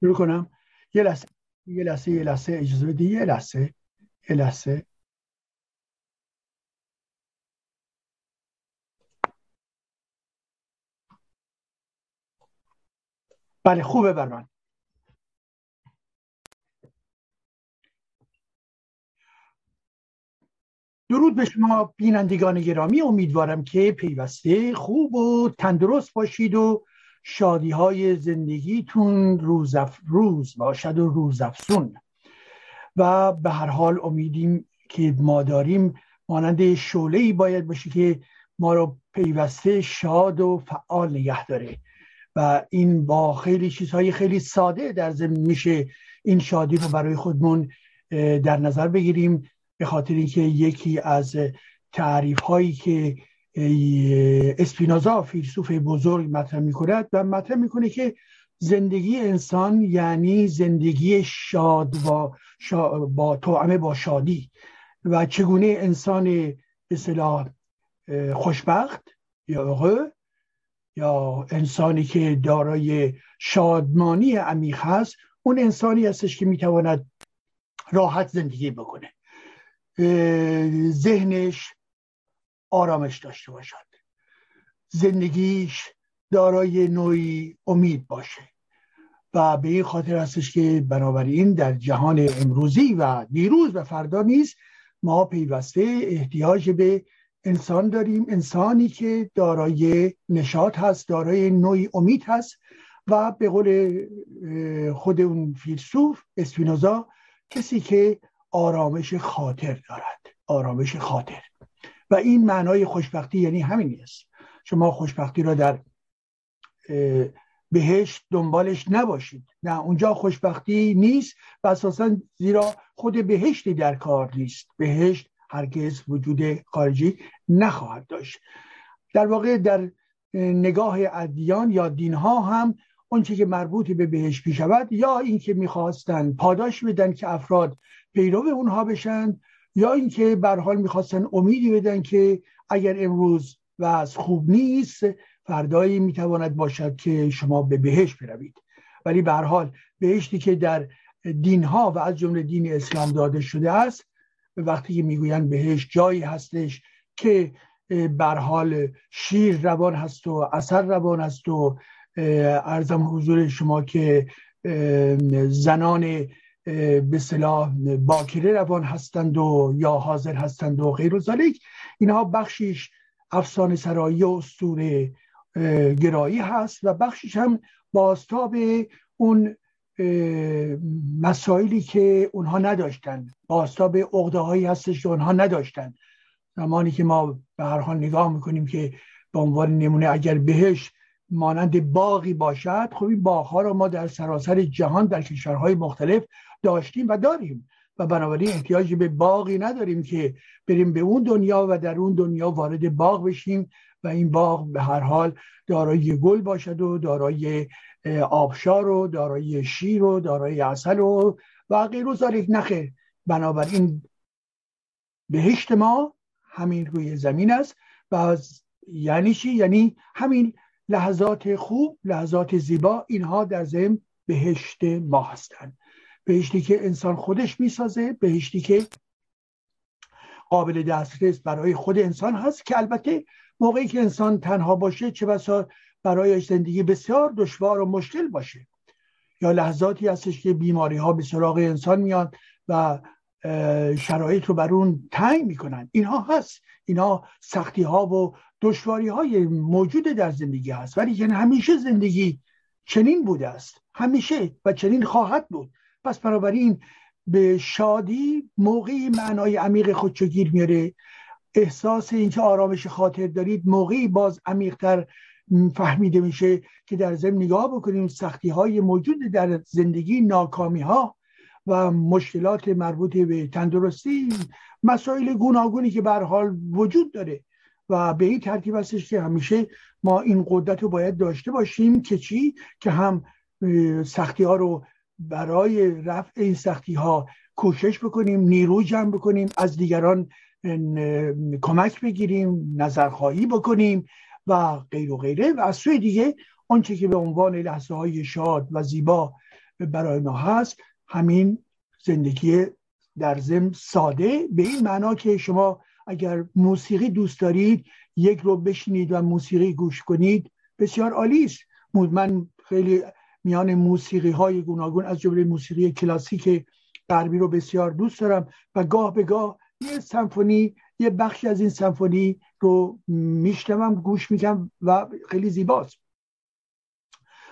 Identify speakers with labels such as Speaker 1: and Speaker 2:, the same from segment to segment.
Speaker 1: شروع کنم. یه لحظه یه لحظه یه لحظه اجازه بدی یه لحظه یه لحظه. بله خوبه بر من. درود به شما بینندگان گرامی. امیدوارم که پیوسته خوب و تندرست باشید و شادی های زندگیتون روز روز باشد و روز افسون و به هر حال امیدیم که ما داریم مانند شعله باید باشه که ما رو پیوسته شاد و فعال نگه داره. و این با خیلی چیزهای خیلی ساده در ضمن میشه این شادی رو برای خودمون در نظر بگیریم. به خاطر اینکه یکی از تعریف هایی که اسپینازا فیلسوف بزرگ مطرح می‌کند و مطرح می‌کنه که زندگی انسان یعنی زندگی شاد و شا... با توعمه با شادی و چگونه انسان به خوشبخت یا یا انسانی که دارای شادمانی عمیق هست اون انسانی هستش که می‌تواند راحت زندگی بکنه. ذهنش آرامش داشته باشد. زندگیش دارای نوعی امید باشه. و به این خاطر هستش که بنابراین در جهان امروزی و دیروز و فردا نیز ما پیوسته احتیاج به انسان داریم. انسانی که دارای نشاط هست دارای نوعی امید هست. و به قول خود اون فیلسوف اسپینوزا کسی که آرامش خاطر دارد. آرامش خاطر. و این معنای خوشبختی یعنی همین است شما خوشبختی را در بهشت دنبالش نباشید. نه اونجا خوشبختی نیست و اساسا زیرا خود بهشتی در کار نیست. بهشت هرگز وجود خارجی نخواهد داشت. در واقع در نگاه ادیان یا دینها هم اونچه که مربوط به بهشت می شود یا اینکه می‌خواستن پاداش بدن که افراد پیرو اونها بشن یا اینکه به حال می‌خواستن امیدی بدن که اگر امروز از خوب نیست فردایی می‌تواند باشد که شما به بهشت بروید. ولی به حال بهشتی که در دین ها و از جمله دین اسلام داده شده است وقتی که می‌گویند بهشت جایی هستش که بر حال شیر روان هست و اثر روان هست و ارزم حضور شما که زنان به صلاح باکره روان هستند و یا حاضر هستند و غیر و ذالک اینها بخشیش افسانه سرایی و اسطوره گرایی هست و بخشیش هم باستاب اون مسائلی که اونها نداشتن باستاب اقده هایی هستش که اونها نداشتن زمانی که ما به هر حال نگاه می‌کنیم که به عنوان نمونه اگر بهش مانند باقی باشد خب این باغها رو ما در سراسر جهان در کشورهای مختلف داشتیم و داریم. و بنابراین احتیاجی به باقی نداریم که بریم به اون دنیا و در اون دنیا وارد باغ بشیم و این باغ به هر حال دارای گل باشد و دارای آبشار و دارای شیر و دارای اصل و و غیر و نخه بنابراین بهشت ما همین روی زمین است و یعنی چی؟ یعنی همین لحظات خوب لحظات زیبا اینها در ضمن بهشت ما هستند. بهشتی که انسان خودش می‌سازه بهشتی که قابل دسترس برای خود انسان هست که البته موقعی که انسان تنها باشه چه بسا برای زندگی بسیار دشوار و مشکل باشه. یا لحظاتی هستش که بیماری ها به سراغ انسان میاد و شرایط رو بر اون تنگ می‌کنن. اینها هست. اینها سختی ها و دشواری های موجود در زندگی هست. ولی که همیشه زندگی چنین بوده است. همیشه و چنین خواهد بود. پس بنابراین به شادی موقعی معنای عمیق خودشو گیر میاره. احساس اینکه آرامش خاطر دارید موقعی باز عمیقتر فهمیده میشه که در ضمن نگاه بکنیم سختی های موجود در زندگی ناکامی ها و مشکلات مربوط به تندرستی مسائل گوناگونی که به حال وجود داره و به این ترتیب هستش که همیشه ما این قدرت رو باید داشته باشیم که چی؟ که هم سختی ها رو برای رفع این سختی ها کوشش بکنیم نیرو جمع بکنیم از دیگران کمک بگیریم نظرخواهی بکنیم و غیر و غیره. و از سوی دیگه آنچه که به عنوان لحظه های شاد و زیبا برای ما هست همین زندگی در زم ساده. به این معنا که شما اگر موسیقی دوست دارید یک رو بشینید و موسیقی گوش کنید بسیار عالی است. من خیلی میان موسیقی های گوناگون از جمله موسیقی کلاسیک غربی رو بسیار دوست دارم و گاه به گاه یه سمفونی یه بخشی از این سمفونی رو میشنوم گوش می‌کنم و خیلی زیباست.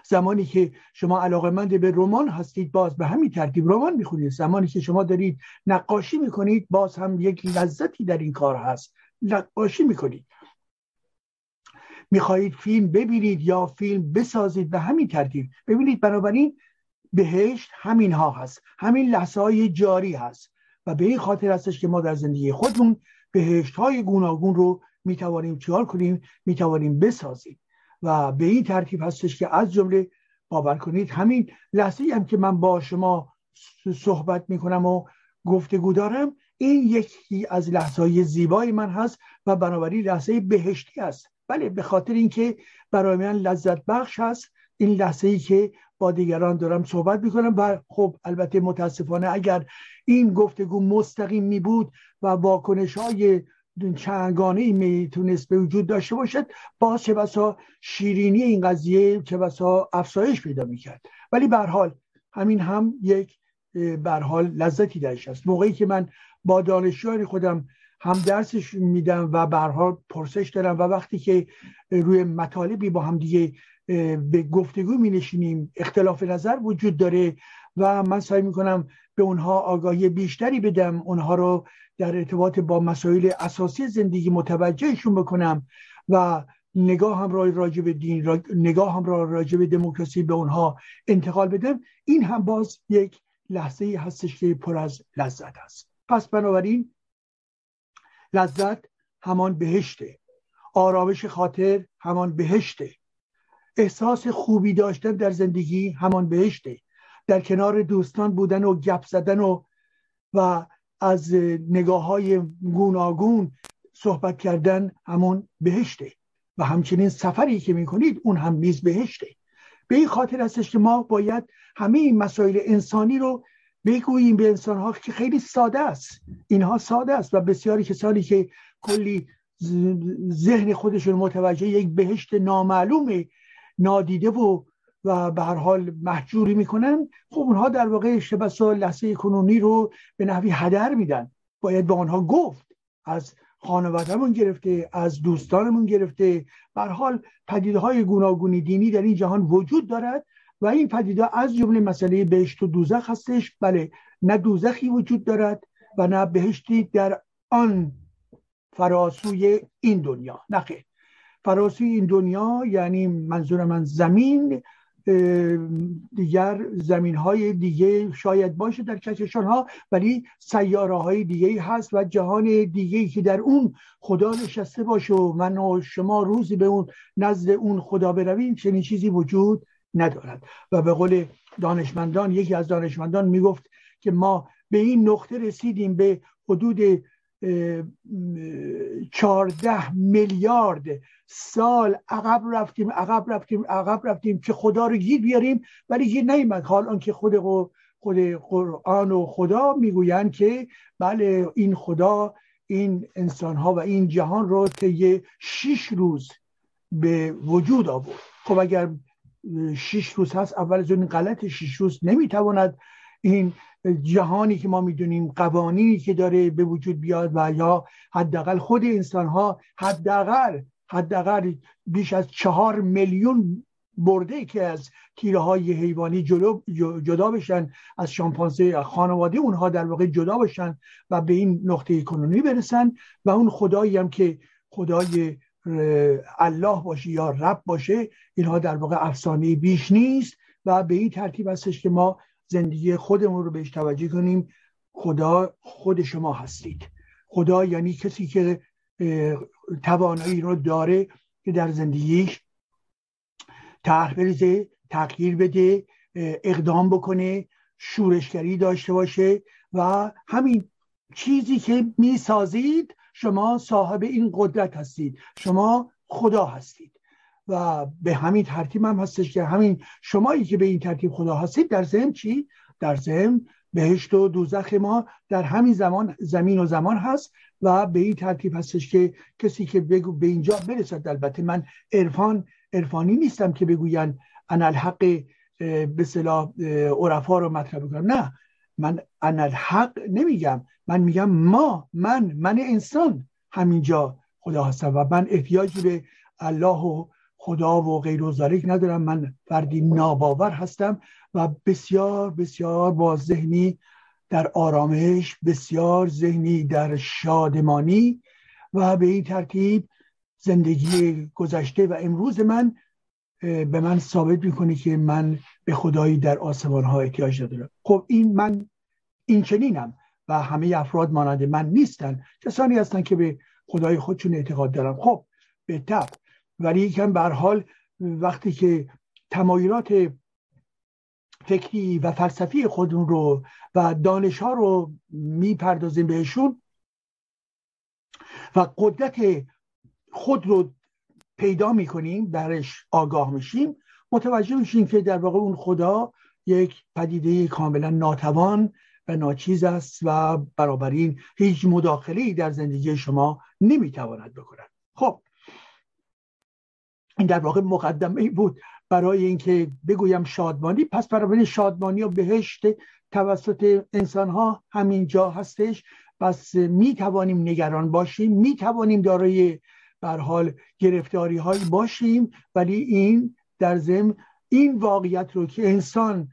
Speaker 1: زمانی که شما علاقمند به رمان هستید باز به همین ترتیب رمان می‌خونید. زمانی که شما دارید نقاشی می‌کنید باز هم یک لذتی در این کار هست. نقاشی می‌کنید. می‌خواهید فیلم ببینید یا فیلم بسازید به همین ترتیب ببینید بنابراین بهشت همین ها هست. همین لحظه های جاری هست. و به این خاطر هستش که ما در زندگی خودمون بهشت های گوناگون رو می‌توانیم چیکار کنیم؟ می‌توانیم بسازیم. و به این ترتیب هستش که از جمله باور کنید همین لحظه هم که من با شما صحبت می‌کنم و گفتگو دارم این یکی از لحظه های زیبای من هست و بنابراین لحظه بهشتی است بله به خاطر اینکه برای من لذت بخش هست. این لحظه ای که با دیگران دارم صحبت می‌کنم و خب البته متاسفانه اگر این گفتگو مستقیم می بود و واکنش های چندگانه ای می‌تونست به وجود داشته باشد باز چه بسا شیرینی این قضیه چه بسا افزایش پیدا می‌کرد. ولی به حال همین هم یک به حال لذتی درش هست. موقعی که من با دانشجویان خودم هم درسش میدم و حال پرسش دارم و وقتی که روی مطالبی با هم دیگه به گفتگو می نشینیم اختلاف نظر وجود داره و من سعی می‌کنم به اونها آگاهی بیشتری بدم اونها رو در ارتباط با مسائل اساسی زندگی متوجهشون بکنم و نگاه هم را راجع به دین نگاه هم را راجع به دموکراسی به اونها انتقال بدم. این هم باز یک لحظه هستش که پر از لذت است. پس بنابراین لذت همان بهشته. آرامش خاطر همان بهشته. احساس خوبی داشتن در زندگی همان بهشته. در کنار دوستان بودن و گپ زدن و و از نگاه های گوناگون صحبت کردن همون بهشته. و همچنین سفری که می‌کنید اون هم میز بهشته. به این خاطر هستش که ما باید همه این مسائل انسانی رو بگوییم به انسان ها که خیلی ساده است. اینها ساده است و بسیاری کسانی که کلی ذهن خودشون متوجه یک بهشت نامعلوم نادیده و و به هر حال محجوری می‌کنن خب اونها در واقع شبسا لحظه کنونی رو به نحوی هدر میدن. باید به آنها گفت. از خانوادهمون گرفته از دوستانمون گرفته. بر حال پدیده های گوناگونی دینی در این جهان وجود دارد. و این پدیده از جمله مسئله بهشت و دوزخ هستش. بله نه دوزخی وجود دارد و نه بهشتی در آن فراسوی این دنیا. نخیر فراسوی این دنیا یعنی منظور من زمین دیگر زمین های دیگه شاید باشه در کهکشان ها ولی سیاره های دیگه هست و جهان دیگه که در اون خدا نشسته باشه و من و شما روزی به اون نزد اون خدا برویم چنین چیزی وجود ندارد. و به قول دانشمندان یکی از دانشمندان می‌گفت که ما به این نقطه رسیدیم به حدود چهارده میلیارد سال عقب رفتیم عقب رفتیم عقب رفتیم که خدا رو گیر بیاریم ولی گیر نیمد حال آنکه خود خود قرآن و خدا می‌گویند که بله این خدا این انسان ها و این جهان رو طی شش روز به وجود آورد. خب اگر شش روز هست اول از اون غلط شش روز نمی‌تواند این جهانی که ما می‌دونیم قوانینی که داره به وجود بیاد و یا حداقل خود انسان ها حداقل حداقل بیش از چهار میلیون برده که از تیره های حیوانی جدا بشن از شامپانزه خانواده اونها در واقع جدا بشن و به این نقطه کنونی برسن و اون خدایی هم که خدای الله باشه یا رب باشه اینها در واقع افسانه بیش نیست و به این ترتیب هستش که ما زندگی خودمون رو بهش توجه کنیم. خدا خود شما هستید. خدا یعنی کسی که توانایی رو داره که در زندگیش طرح بریزه تغییر بده اقدام بکنه شورشگری داشته باشه و همین چیزی که می‌سازید شما صاحب این قدرت هستید. شما خدا هستید. و به همین ترتیب هم هستش که همین شمایی که به این ترتیب خدا هستید در ذهن چی؟ در ذهن بهشت و دوزخ ما در همین زمان زمین و زمان هست و به این ترتیب هستش که کسی که بگو به اینجا برسد البته من عرفان عرفانی نیستم که بگوین انا الحق به صلاح عرفا رو مطرح کنم نه من الحق نمیگم. من میگم ما من من انسان. همینجا خدا هستم و من احتیاجی به الله و خدا و غیر و ندارم. من فردی ناباور هستم و بسیار بسیار با ذهنی در آرامش بسیار ذهنی در شادمانی و به این ترتیب زندگی گذشته و امروز من به من ثابت می‌کنه که من به خدایی در آسمان ها احتیاج دارم خب این من این چنینم و همه افراد مانند من نیستن. کسانی هستن که به خدای خودشون اعتقاد دارن خب به طب ولی یکم به حال وقتی که تمایلات فکری و فلسفی خودمون رو و دانش ها رو می‌پردازیم بهشون و قدرت خود رو پیدا می‌کنیم درش آگاه میشیم متوجه میشیم که در واقع اون خدا یک پدیده کاملا ناتوان و ناچیز است و این هیچ مداخله در زندگی شما نمی‌تواند بکند. خب این در واقع مقدمه بود برای اینکه بگویم شادمانی. پس برای شادمانی و بهشت توسط انسان ها همینجا هستش. پس می توانیم نگران باشیم می توانیم دارای بر حال گرفتاری هایی باشیم ولی این در ضمن این واقعیت رو که انسان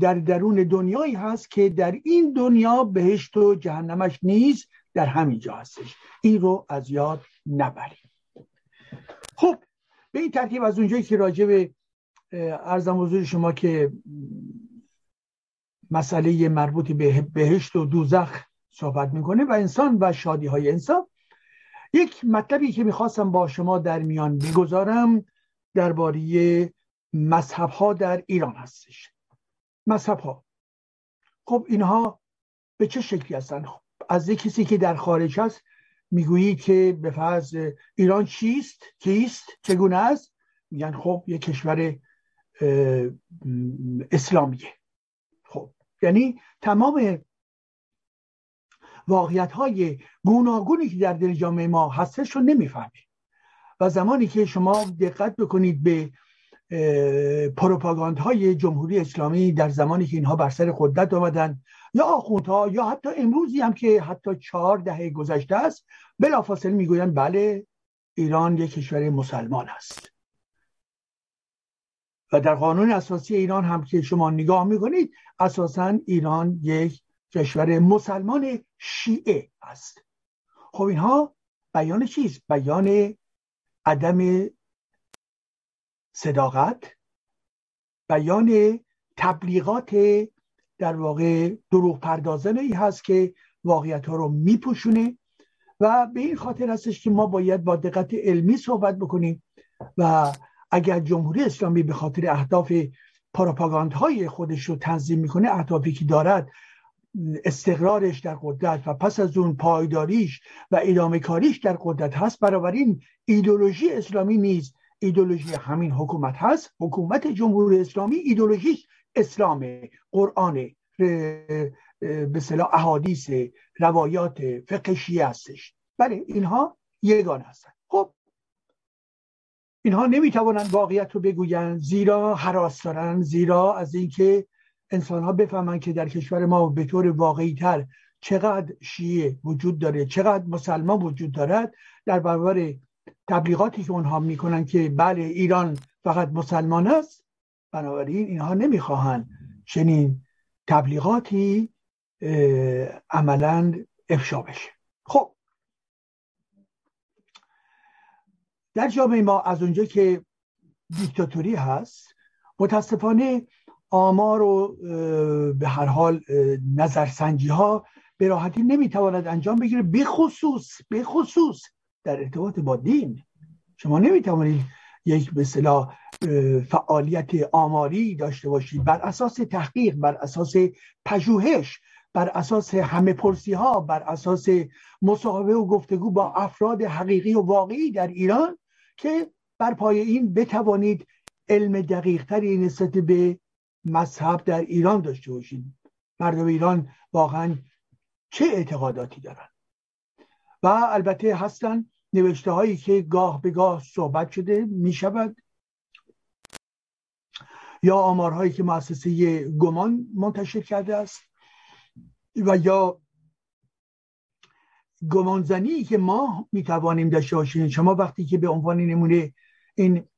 Speaker 1: در درون دنیایی هست که در این دنیا بهشت و جهنمش نیست در همینجا هستش. این رو از یاد نبریم. خب به این ترتیب از اونجایی که راجع به ارزم حضور شما که مسئله مربوط به بهشت و دوزخ صحبت می‌کنه و انسان و شادی های انسان یک مطلبی که می‌خواستم با شما در میان بگذارم درباره مذهب ها در ایران هستش. مذهب ها خب اینها به چه شکلی هستن؟ خب از یک کسی که در خارج هست می‌گویی که به فرض ایران چیست؟ کیست؟ چگونه است؟ میگن خب یک کشور اسلامیه. خب یعنی تمام واقعیت های گوناگونی که در دل جامعه ما هستش رو نمی‌فهمید و زمانی که شما دقت بکنید به های جمهوری اسلامی در زمانی که اینها بر سر قدرت آمدن یا آخوندها یا حتی امروزی هم که حتی چهار دهه گذشته است بلافاصله می‌گویند بله ایران یک کشور مسلمان است. و در قانون اساسی ایران هم که شما نگاه می‌کنید اساسا ایران یک کشور مسلمان شیعه است. خب اینها بیان چیست بیان عدم صداقت بیان تبلیغات در واقع دروغ پردازنه ای هست که واقعیت ها رو میپوشونه و به این خاطر هستش که ما باید با دقت علمی صحبت بکنیم و اگر جمهوری اسلامی به خاطر اهداف های خودش رو تنظیم می‌کنه اهدافی که دارد استقرارش در قدرت و پس از اون پایداریش و ادامه کاریش در قدرت هست. این ایدولوژی اسلامی نیز ایدولوژی همین حکومت هست. حکومت جمهوری اسلامی ایدولوژیش اسلام قرآن به صلاح احادیث روایات فقه هستش. بله اینها یگان هستن. خب اینها نمی‌توانند واقعیت رو بگویند زیرا حراس دارن زیرا از اینکه انسان ها بفهمند که در کشور ما به طور واقعی تر چقدر شیعه وجود داره چقدر مسلمان وجود دارد در برابر تبلیغاتی که اونها می‌کنن که بله ایران فقط مسلمان است بنابراین اینها نمی‌خواهند چنین تبلیغاتی عملا افشا بشه. خب. در جامعه ما از اونجا که دیکتاتوری هست متاسفانه آمار و به هر حال نظرسنجی ها به راحتی نمی‌تواند انجام بگیره بخصوص بخصوص در ارتباط با دین. شما نمی‌توانید یک به اصطلاح فعالیت آماری داشته باشید بر اساس تحقیق بر اساس پژوهش بر اساس همه پرسی ها بر اساس مصاحبه و گفتگو با افراد حقیقی و واقعی در ایران که بر پای این بتوانید علم دقیق تری نسبت به مذهب در ایران داشته باشید. مردم ایران واقعا چه اعتقاداتی دارن؟ و البته هستن نوشته هایی که گاه به گاه صحبت شده می شود یا آمارهایی که مؤسسه گمان منتشر کرده است. و یا گمانزنی که ما می توانیم داشته باشیم. شما وقتی که به عنوان نمونه این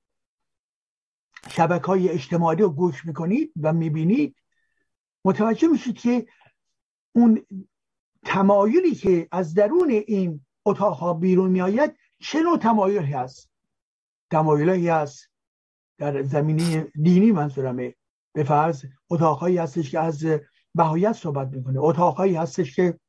Speaker 1: شبکه های اجتماعی رو گوش می‌کنید و می‌بینید متوجه میشید که اون تمایلی که از درون این اتاقها بیرون میآید چه نوع تمایلی هست؟ تمایلی هست در زمینه دینی منظورمه. به فرض اتاقهایی هستش که از بهایت صحبت می‌کنه. اتاقهایی هستش که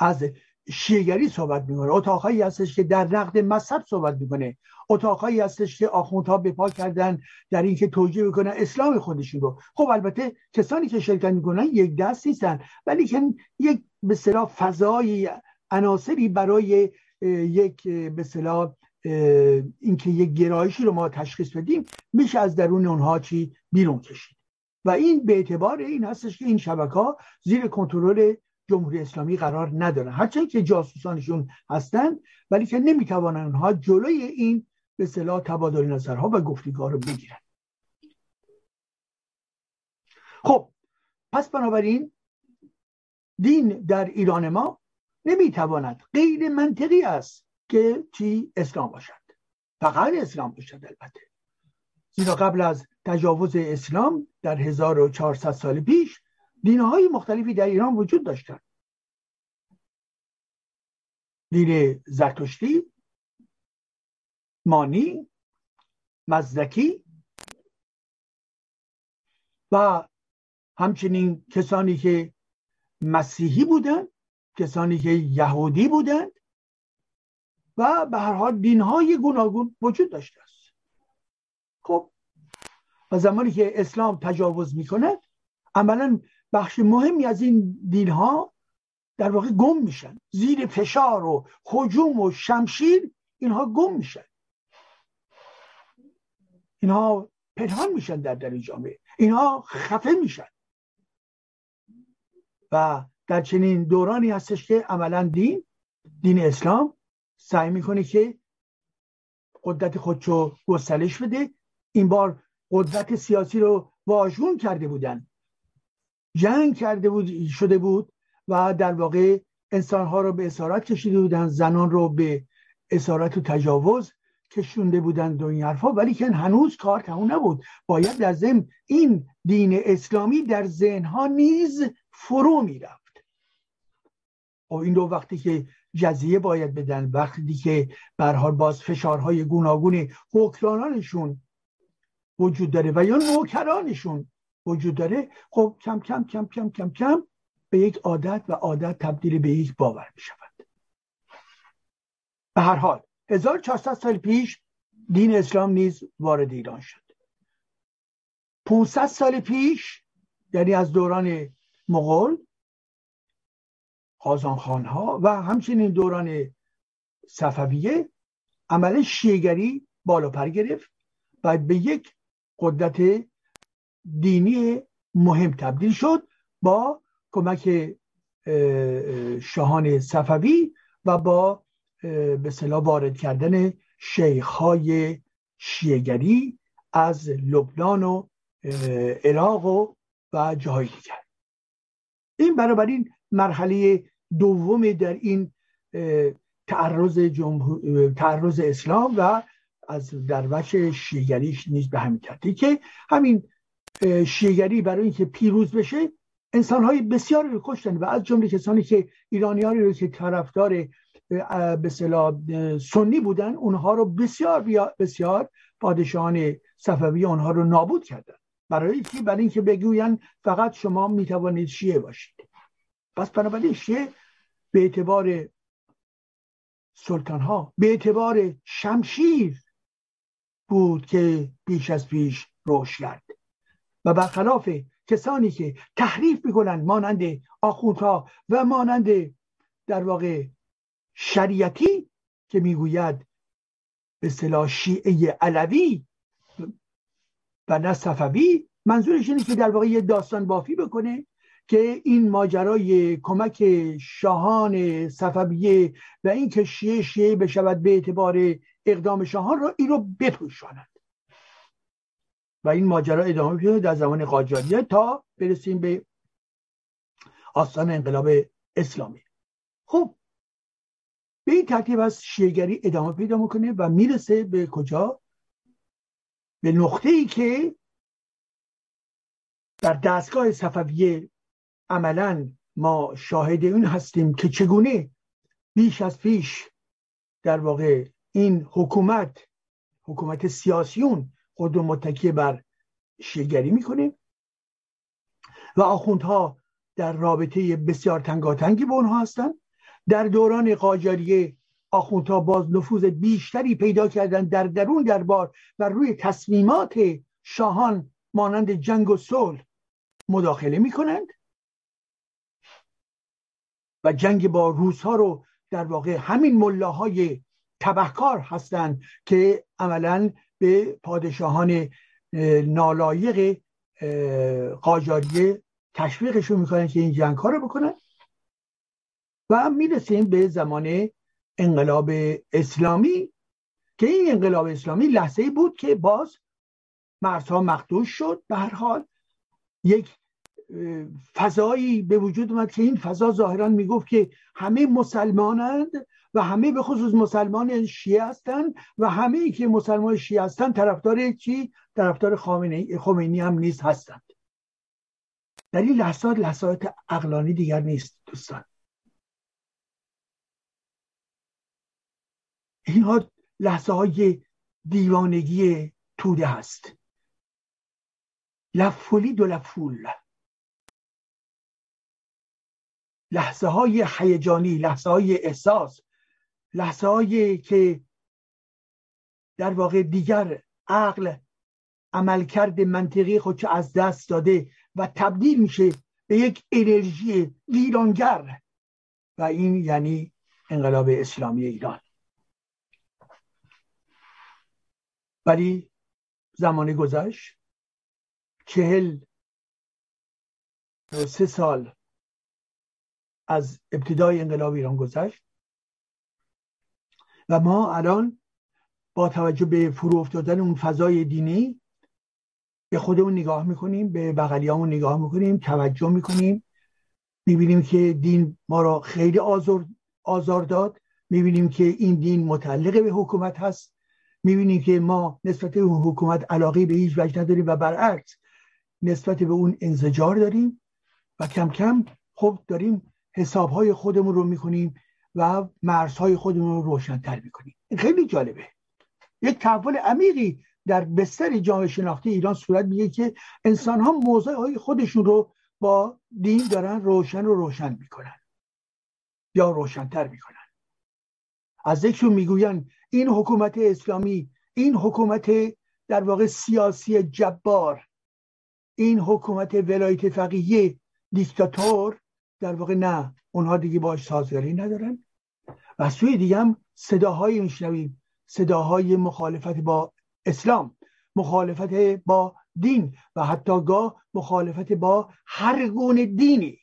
Speaker 1: از شیگری صحبت می‌کنه. اتاقهایی هستش که در نقد مذهب صحبت می‌کنه. اتاقهایی هستش که آخوندها به پا کردن در اینکه توجیه بکنن اسلام خودشون رو. خب البته کسانی که شرکت می‌کنن یک دست نیستن. ولی که یک به صلاح فضای عناصری برای یک به صلاح اینکه یک گرایشی رو ما تشخیص بدیم میشه از درون اونها چی بیرون کشید. و این به اعتبار این هستش که این شبکه ها زیر کنترل جمهوری اسلامی قرار ندارن. هرچند که جاسوسانشون هستند ولی که نمی‌توانن اونها جلوی این به صلاح تبادل نظرها و گفتگاه رو بگیرن. خب پس بنابراین دین در ایران ما نمی‌تواند غیر منطقی است که چی؟ اسلام باشد. فقط اسلام باشد البته. زیرا قبل از تجاوز اسلام در 1400 سال پیش دینهای مختلفی در ایران وجود داشتند دین زرتشتی مانی مزدکی و همچنین کسانی که مسیحی بودند کسانی که یهودی بودند و به هر حال دینهای گوناگون وجود داشته است. خب و زمانی که اسلام تجاوز می‌کنه عملا بخش مهمی از این دینها در واقع گم میشن. زیر فشار و حجوم و شمشیر اینها گم میشن. اینها پنهان میشن در در جامعه. اینها خفه میشن. و در چنین دورانی هستش که عملا دین دین اسلام سعی می‌کنه که قدرت خودشو گسترش بده. این بار قدرت سیاسی رو واژگون کرده بودن. جنگ کرده بود شده بود و در واقع انسانها رو به اسارت کشیده بودن زنان رو به اسارت و تجاوز کشونده بودن و این حرفا. ولی که هنوز کار تموم نبود. باید در ضمن این دین اسلامی در ذهنها نیز فرو می‌رفت. و خب این دو وقتی که جزیه باید بدن وقتی که برحال باز فشارهای گوناگون حکرانانشون وجود داره و یا نوکرانشون وجود داره خب کم کم کم کم کم کم به یک عادت و عادت تبدیل به یک باور می شود به هر حال 1400 سال پیش دین اسلام نیز وارد ایران شد. 500 سال پیش یعنی از دوران مغول خازان ها و همچنین دوران صفویه عمل شیگری بالا پر گرفت و به یک قدرت دینی مهم تبدیل شد با کمک شاهان صفوی و با به صلاح وارد کردن شیخهای شیعگری از لبنان و عراق و, و جاهای دیگر. این بنابراین مرحله دوم در این تعرض, تعرض اسلام و از در وجه نیز به همین ترتیب که همین شیعگری برای اینکه پیروز بشه انسان های بسیاری رو کشتن و از جمله کسانی که ایرانیانی رو که طرفدار به سنی بودن اونها رو بسیار بسیار پادشاهان صفوی اونها رو نابود کردن. برای که برای اینکه بگوین فقط شما می‌توانید شیعه باشید. پس بنابراین شیعه به اعتبار سلطان ها به اعتبار شمشیر بود که پیش از پیش روش کرد. و برخلاف کسانی که تحریف می‌کنن مانند آخوندها و مانند در واقع شریعتی که می‌گوید به اصطلاح شیعه علوی و نه صفوی منظورش اینه که در واقع یه داستان بافی بکنه که این ماجرای کمک شاهان صفویه و اینکه شیعه شیعه بشود به اعتبار اقدام شاهان را این رو بپوشاند و این ماجرا ادامه پیدا در زمان قاجاریه تا برسیم به آستان انقلاب اسلامی. خب به این ترتیب از شیعگری ادامه پیدا می‌کنه و می‌رسه به کجا؟ به نقطه ای که در دستگاه صفویه عملا ما شاهد اون هستیم که چگونه بیش از پیش در واقع این حکومت حکومت سیاسیون خود رو متکی بر شیگری می‌کنه و آخوندها در رابطه بسیار تنگاتنگی با اونها هستن. در دوران قاجاریه آخوندها باز نفوذ بیشتری پیدا کردن در درون دربار و روی تصمیمات شاهان مانند جنگ و صلح مداخله می‌کنند. و جنگ با روس ها رو در واقع همین ملاهای تبهکار هستند که عملا به پادشاهان نالایق قاجاریه تشویقشون می‌کنن که این جنگ ها رو بکنن و می‌رسیم به زمان انقلاب اسلامی که این انقلاب اسلامی لحظه بود که باز مرزها مخدوش شد به هر حال. یک فضایی به وجود اومد که این فضا ظاهرا می‌گفت که همه مسلمانند و همه به خصوص مسلمان شیعه هستند و همه که مسلمان شیعه هستند طرفدار چی؟ طرفدار خمینی هم نیست هستند. در این لحظات لحظات اقلانی دیگر نیست دوستان. اینها لحظه های دیوانگی توده هست. لفولی دو لفول. لحظه های هیجانی لحظه های احساس. لحظه که در واقع دیگر عقل عملکرد منطقی خودش از دست داده و تبدیل میشه به یک انرژی ویرانگر و این یعنی انقلاب اسلامی ایران. ولی زمان گذشت چهل سه سال از ابتدای انقلاب ایران گذشت. و ما الان با توجه به فرو افتادن اون فضای دینی به خودمون نگاه می‌کنیم به بغلیامون نگاه می‌کنیم توجه می‌کنیم. می‌بینیم که دین ما را خیلی آزار, آزار داد. می‌بینیم که این دین متعلق به حکومت هست. می‌بینیم که ما نسبت به حکومت علاقه به هیچ وجه نداریم و برعکس نسبت به اون انزجار داریم. و کم کم خب داریم حسابهای خودمون رو می‌کنیم و مرزهای خودمون رو روشنتر می‌کنیم. این خیلی جالبه. یک تحول عمیقی در بستر جامعه شناختی ایران صورت میگه که انسان ها موضوع های خودشون رو با دین دارن روشن و روشن می‌کنن یا روشنتر می‌کنن. از یکشون می‌گوین این حکومت اسلامی این حکومت در واقع سیاسی جبار این حکومت ولایت فقیه دیکتاتور در واقع نه اونها دیگه باش سازگاری ندارن. و سوی دیگه هم صداهایی میشنویم صداهای مخالفت با اسلام مخالفت با دین و حتی گاه مخالفت با هر گونه دینی.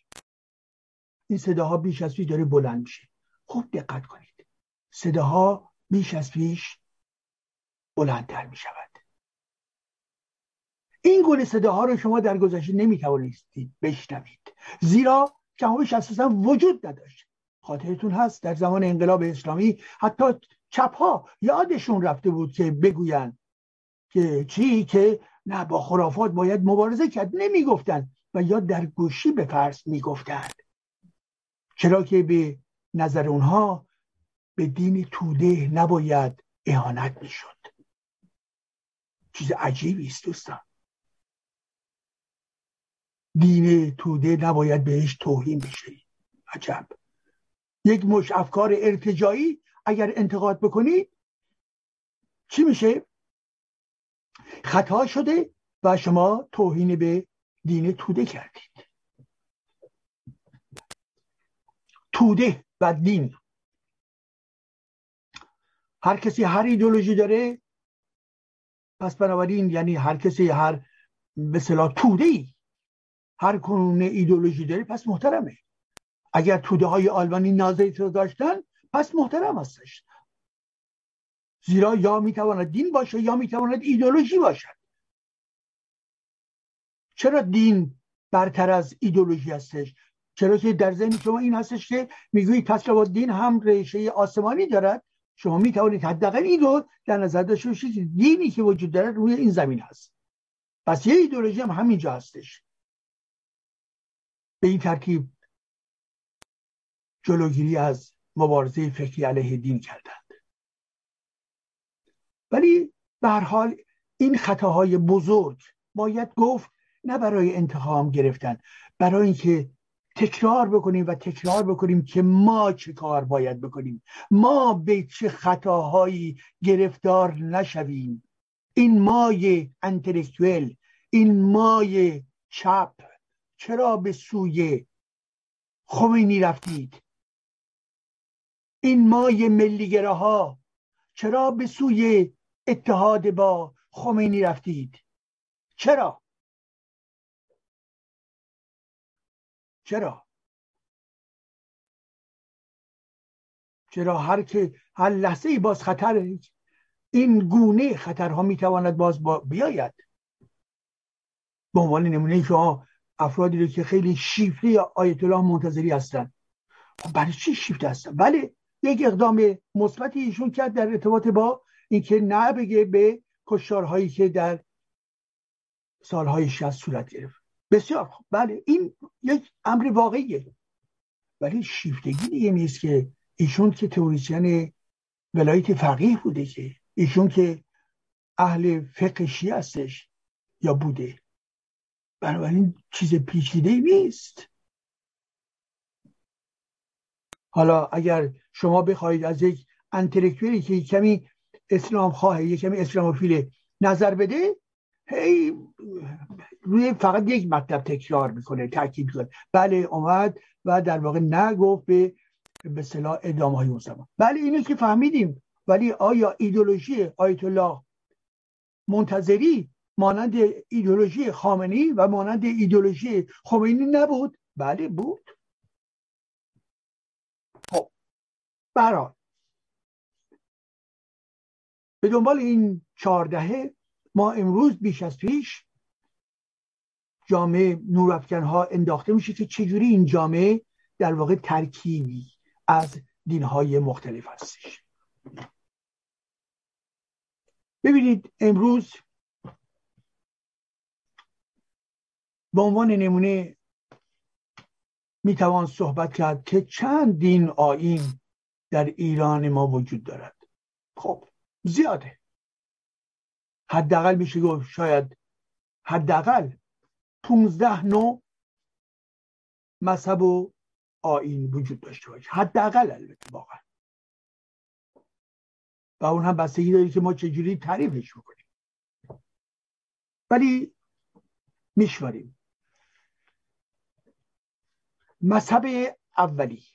Speaker 1: این صداها بیش از پیش داره بلند میشه. خوب دقت کنید. صداها بیش از پیش بلندتر می شود این گونه صداها رو شما در گذشته نمی‌توانستید بشنوید. زیرا جوابش اساسا وجود نداشت. خاطرتون هست؟ در زمان انقلاب اسلامی حتی چپ ها یادشون رفته بود که بگوین که چی؟ که نه با خرافات باید مبارزه کرد. نمی‌گفتن و یا در گوشی به فرض می‌گفتند. چرا که به نظر اونها به دین توده نباید اهانت می‌شد. چیز عجیبی است دوستان. دین توده نباید بهش توهین بشه. عجب. یک مش افکار ارتجایی اگر انتقاد بکنید چی میشه؟ خطا شده و شما توهین به دین توده کردید. توده و دین. هر کسی هر ایدولوژی داره پس بنابراین یعنی هر کسی هر به صلاح توده ای هر کنون ایدولوژی داره پس محترمه. اگر توده های آلمانی نازیت رو داشتن پس محترم هستش. زیرا یا می‌تواند دین باشه یا می‌تواند ایدولوژی باشد. چرا دین برتر از ایدولوژی هستش؟ چرا که در ذهن شما این هستش که می‌گویید پس دین هم ریشه آسمانی دارد؟ شما می‌توانید حداقل این رو در نظر داشته باشید دینی که وجود دارد روی این زمین هست. پس یه ایدولوژی هم همینجا هستش. به این ترتیب جلوگیری از مبارزه فکری علیه دین کردند. ولی به هر حال این خطاهای بزرگ باید گفت نه برای انتقام گرفتن برای اینکه تکرار بکنیم و تکرار بکنیم که ما چه کار باید بکنیم. ما به چه خطاهایی گرفتار نشویم. این مای انتلکتویل این مای چپ چرا به سوی خمینی رفتید؟ این مای ملیگراها چرا به سوی اتحاد با خمینی رفتید؟ چرا؟ چرا؟ چرا هر که هر لحظه باز خطر این گونه خطرها می‌تواند باز با بیاید؟ به عنوان نمونه شما افرادی رو که خیلی شیفته آیت الله منتظری هستن. خب برای چی شیفته هستن؟ بله یک اقدام مثبتی ایشون کرد در ارتباط با اینکه نه بگه به کشتارهایی که در سالهای شست صورت گرفت. بسیار خوب. بله این یک امر واقعیه. ولی شیفتگی دیگه نیست که ایشون که توریسیان ولایت فقیه بوده که ایشون که اهل فقه شیعه هستش یا بوده. بنابراین چیز پیچیده نیست. حالا اگر شما بخواهید از یک انتلکتوری که کمی اسلام خواه یک کمی اسلاموفیل نظر بده هی روی فقط یک مطلب تکرار می‌کنه تاکید می‌کنه. بله اومد و در واقع نگفت به به صلاح ادامه های زمان. بله اینو که فهمیدیم ولی آیا ایدولوژی آیت الله منتظری مانند ایدولوژی خامنی و مانند ایدولوژی خمینی نبود؟ بله بود خب برای. به دنبال این چهاردهه ما امروز بیش از پیش جامعه نورافکن ها انداخته میشه که چجوری این جامعه در واقع ترکیبی از دین های مختلف هستش. ببینید امروز به عنوان نمونه می‌توان صحبت کرد که چند دین آین در ایران ما وجود دارد. خب زیاده. حداقل میشه گفت شاید حداقل 15 نوع مذهب و آین وجود داشته باشه. حداقل البته واقعا. و اون هم بستگی داره که ما چجوری تعریفش بکنیم ولی میشماریم. مذهب اولی.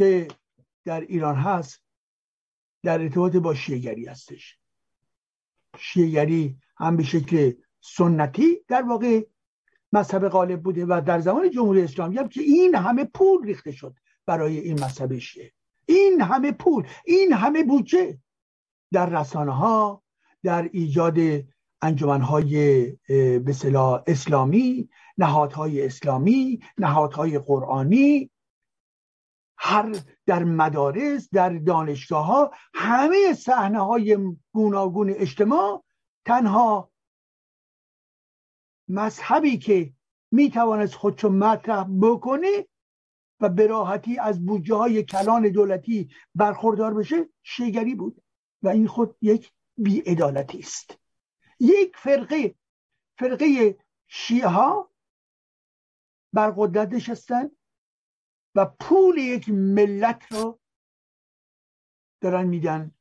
Speaker 1: که در ایران هست در ارتباط با شیعگری هستش. شیعگری هم به شکل سنتی در واقع مذهب غالب بوده و در زمان جمهوری اسلامی هم که این همه پول ریخته شد برای این مذهب شیعه. این همه پول این همه بودجه در رسانه ها در ایجاد انجمنهای به اسلامی نهادهای اسلامی نهادهای قرآنی هر در مدارس در دانشگاه ها همه صحنه های گوناگون اجتماع تنها مذهبی که می‌توانست خودشو مطرح بکنه و به راحتی از بودجه های کلان دولتی برخوردار بشه شیگری بود. و این خود یک بیعدالتی است. یک فرقه فرقه شیعه ها بر قدرت نشستن و پول یک ملت رو دارن میدن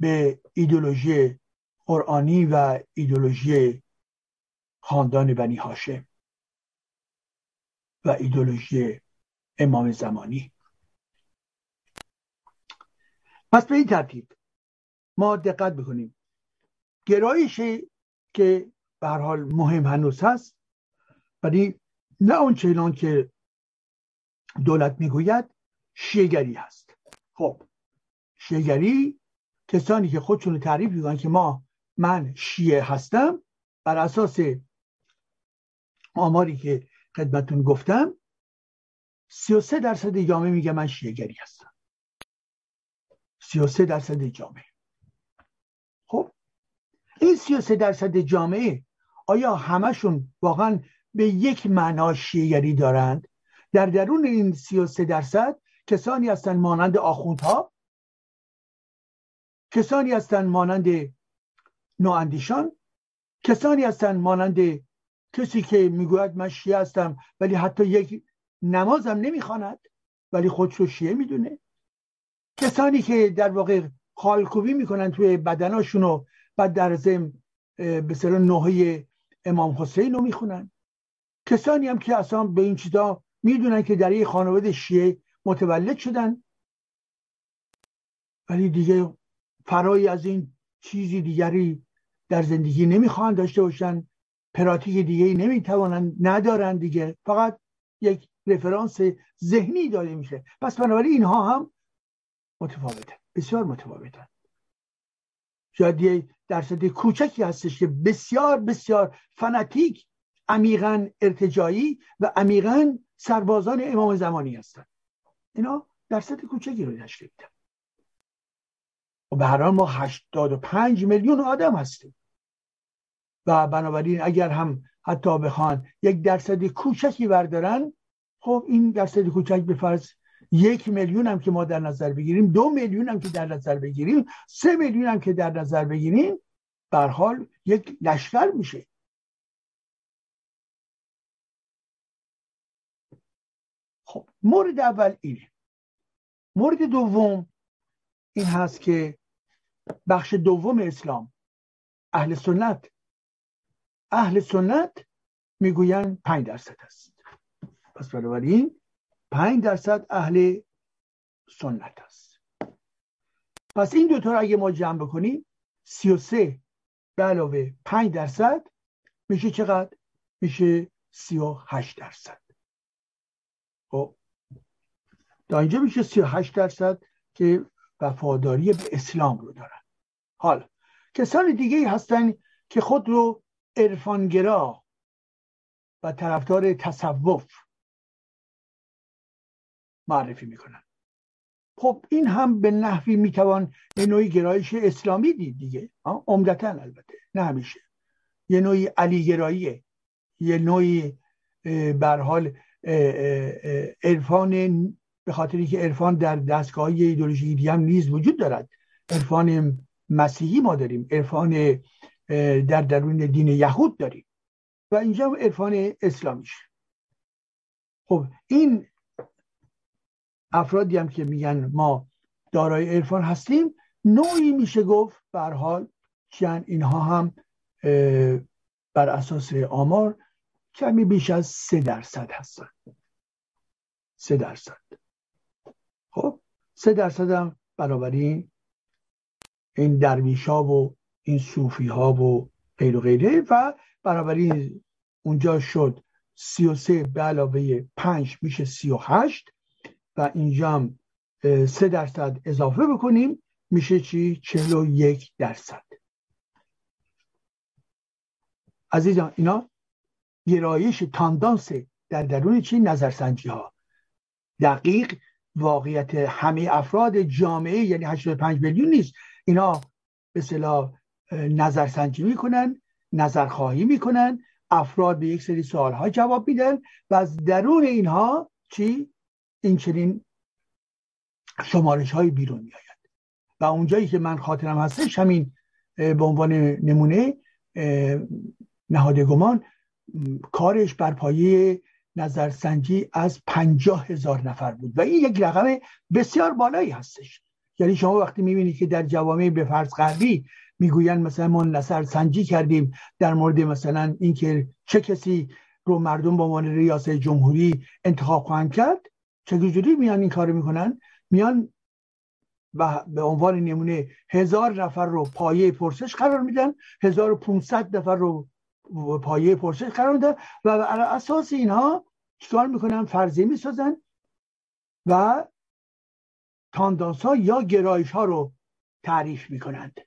Speaker 1: به ایدولوژی قرآنی و ایدولوژی خاندان بنی هاشم و ایدولوژی امام زمانی. پس به این ترتیب ما دقت بکنیم. گرایشی که به هر حال مهم هنوز هست ولی نه اون چنان که دولت می‌گوید شیگری هست. خب شیگری کسانی که خودشون تعریف می‌کنن که ما من شیعه هستم بر اساس آماری که خدمتون گفتم 33 درصد جامعه میگه من شیعه هستم. 33 درصد جامعه. خب این 33 درصد جامعه آیا همشون واقعا به یک معنا شیعگری دارند؟ در درون این 33 درصد کسانی هستند مانند آخوندها کسانی هستند مانند نواندیشان کسانی هستند مانند کسی که می‌گوید من شیعه هستم ولی حتی یک نمازم نمی‌خواند ولی خودش رو شیعه می‌دونه. کسانی که در واقع خالکوبی می‌کنن توی بدناشون و بعد در زم به سر نوحه امام حسین رو می‌خونن. کسانی هم که اصلا به این چیزا می‌دونن که در یک خانواده شیعه متولد شدن. ولی دیگه فرایی از این چیزی دیگری در زندگی نمی‌خوان داشته باشن. پراتیک دیگه نمی‌توانن ندارن دیگه. فقط یک رفرانس ذهنی داده میشه. پس بنابراین اینها هم متفاوتن. بسیار متفاوتن. شاید یه درصد کوچکی هستش که بسیار بسیار فنتیک عمیقا ارتجایی و عمیقا سربازان امام زمانی هستند اینا درصد کوچکی رو تشکیل میدن و به ما 85 میلیون آدم هستیم. و بنابراین اگر هم حتی بخوان یک درصد کوچکی بردارن خب این درصد کوچک به فرض یک میلیون هم که ما در نظر بگیریم دو میلیون هم که در نظر بگیریم سه میلیون هم که در نظر بگیریم بر حال یک لشکر میشه. مورد اول اینه مورد دوم این هست که بخش دوم اسلام. اهل سنت. اهل سنت می‌گوین پنج درصد است. پس بنابراین پنج درصد اهل سنت است. پس این دوتا رو اگه ما جمع بکنیم سی و سه به علاوه پنج درصد میشه چقدر؟ میشه سی و هشت درصد. خب تا اینجا میشه سی و هشت درصد که وفاداری به اسلام رو دارن. حال کسان دیگه هستن که خود رو عرفانگرا و طرفدار تصوف معرفی می‌کنن. خب این هم به نحوی می‌توان یه نوعی گرایش اسلامی دید دیگه. عمدتا البته نه همیشه. یه نوعی علی گراییه یه نوعی بر حال عرفان به خاطری که عرفان در دستگاه ایدولوژی دیگه هم نیز وجود دارد. عرفان مسیحی ما داریم. عرفان در درون دین یهود داریم. و اینجا عرفان اسلامیش. خب این افرادی هم که میگن ما دارای عرفان هستیم نوعی میشه گفت بر حال چند اینها هم بر اساس آمار کمی بیش از سه درصد هستن. سه درصد. خب سه درصد هم بنابراین این درویش ها و این صوفی و غیر و غیره و بنابراین اونجا شد سی و سه به علاوه پنج میشه سی و هشت و اینجا هم سه درصد اضافه بکنیم میشه چی؟ چهل و یک درصد. عزیزان اینا گرایش تاندانس در درون چی؟ نظرسنجی ها دقیق واقعیت همه افراد جامعه یعنی 85 میلیون نیست. اینا به صلاح نظرسنجی می‌کنن نظرخواهی می‌کنن افراد به یک سری سوال ها جواب میدن و از درون اینها چی؟ این چنین شمارش های بیرون میآید. و اونجایی که من خاطرم هستش همین به عنوان نمونه نهاد گمان کارش بر پایه نظرسنجی از پنجاه هزار نفر بود. و این یک رقم بسیار بالایی هستش. یعنی شما وقتی می‌بینید که در جوامع به فرض غربی می‌گوین مثلا ما نظر سنجی کردیم در مورد مثلا اینکه چه کسی رو مردم به عنوان ریاست جمهوری انتخاب خواهند کرد چه جوری میان این کارو می‌کنن؟ میان و به عنوان نمونه هزار نفر رو پایه پرسش قرار میدن 1500 نفر رو پایه پرسش قرار میدن و بر اساس اینها چیکار می‌کنن؟ فرضیه می‌سازن و تاندانس ها یا گرایش ها رو تعریف می‌کنند.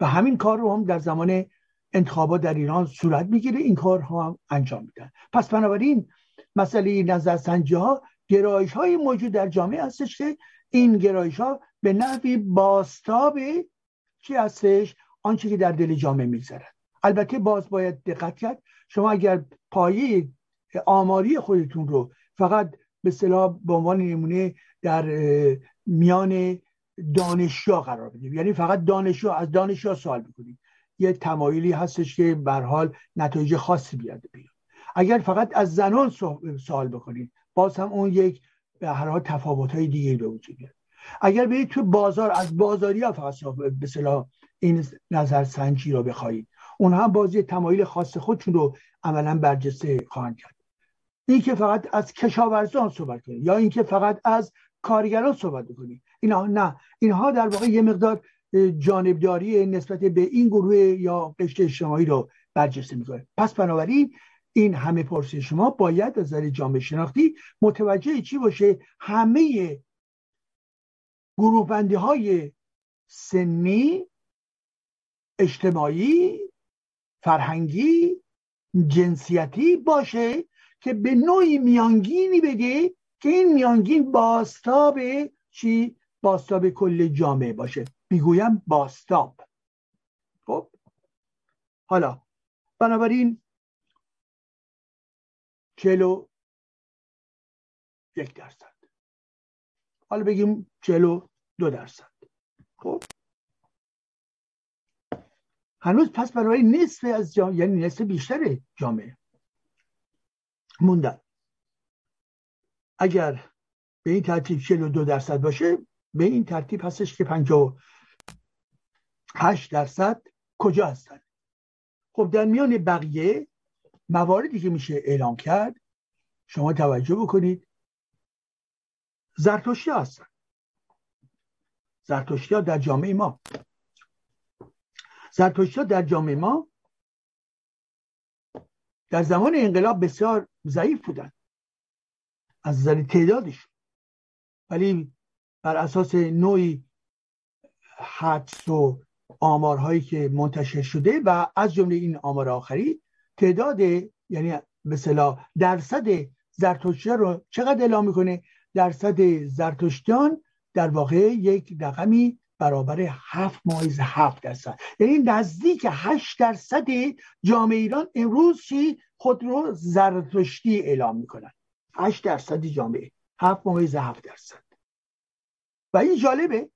Speaker 1: و همین کار رو هم در زمان انتخابات در ایران صورت می‌گیره. این کار هم انجام میدن. پس بنابراین مسئله نظرسنجی ها گرایش های موجود در جامعه هستش که این گرایش ها به نحوی باستاب چی هستش؟ آنچه که در دل جامعه میگذرد البته باز باید دقت کرد شما اگر پایه آماری خودتون رو فقط به صلاح به عنوان نمونه در میان دانشجو قرار بدید. یعنی فقط دانشجو از دانشجو سوال بکنید. یه تمایلی هستش که به حال نتایج خاصی بیاد بیاد اگر فقط از زنان سوال بکنید باز هم اون یک به هر حال تفاوت های دیگه به وجود میاد. اگر برید تو بازار از بازاری ها فقط به صلاح این نظرسنجی رو بخواهید. اونها هم بازی تمایل خاص خودشون رو عملا برجسته خواهند کرد. این که فقط از کشاورزان صحبت کنید یا اینکه فقط از کارگران صحبت کنید اینها نه. اینها در واقع یه مقدار جانبداری نسبت به این گروه یا قشر اجتماعی رو برجسته می‌کنه. پس بنابراین این همه پرسش شما باید از نظر جامعه شناختی متوجه چی باشه؟ همه گروه های سنی اجتماعی فرهنگی جنسیتی باشه که به نوعی میانگینی بگه که این میانگین باستاب چی؟ باستاب کل جامعه باشه. می‌گویم باستاب. خب؟ حالا بنابراین چلو یک درصد. حالا بگیم چلو دو درصد. خب؟ هنوز پس برای نصف از جامعه یعنی نصف بیشتر جامعه موندن. اگر به این ترتیب 42 درصد باشه به این ترتیب هستش که 58 درصد کجا هستن. خب در میان بقیه مواردی که میشه اعلام کرد شما توجه بکنید زرتشتی هستن. زرتشتی ها در جامعه ما. زرتشتی ها در جامعه ما در زمان انقلاب بسیار ضعیف بودن. از نظر تعدادش ولی بر اساس نوعی حدس و آمارهایی که منتشر شده و از جمله این آمار آخری تعداد یعنی به درصد زرتشتی رو چقدر اعلام می‌کنه؟ درصد زرتشتیان در واقع یک رقمی برابر هفت مایز هفت درصد. یعنی نزدیک هشت درصد جامعه ایران امروز چی؟ خود رو زرتشتی اعلام می‌کنن. هشت درصد جامعه. هفت ممیز هفت درصد. و این جالبه.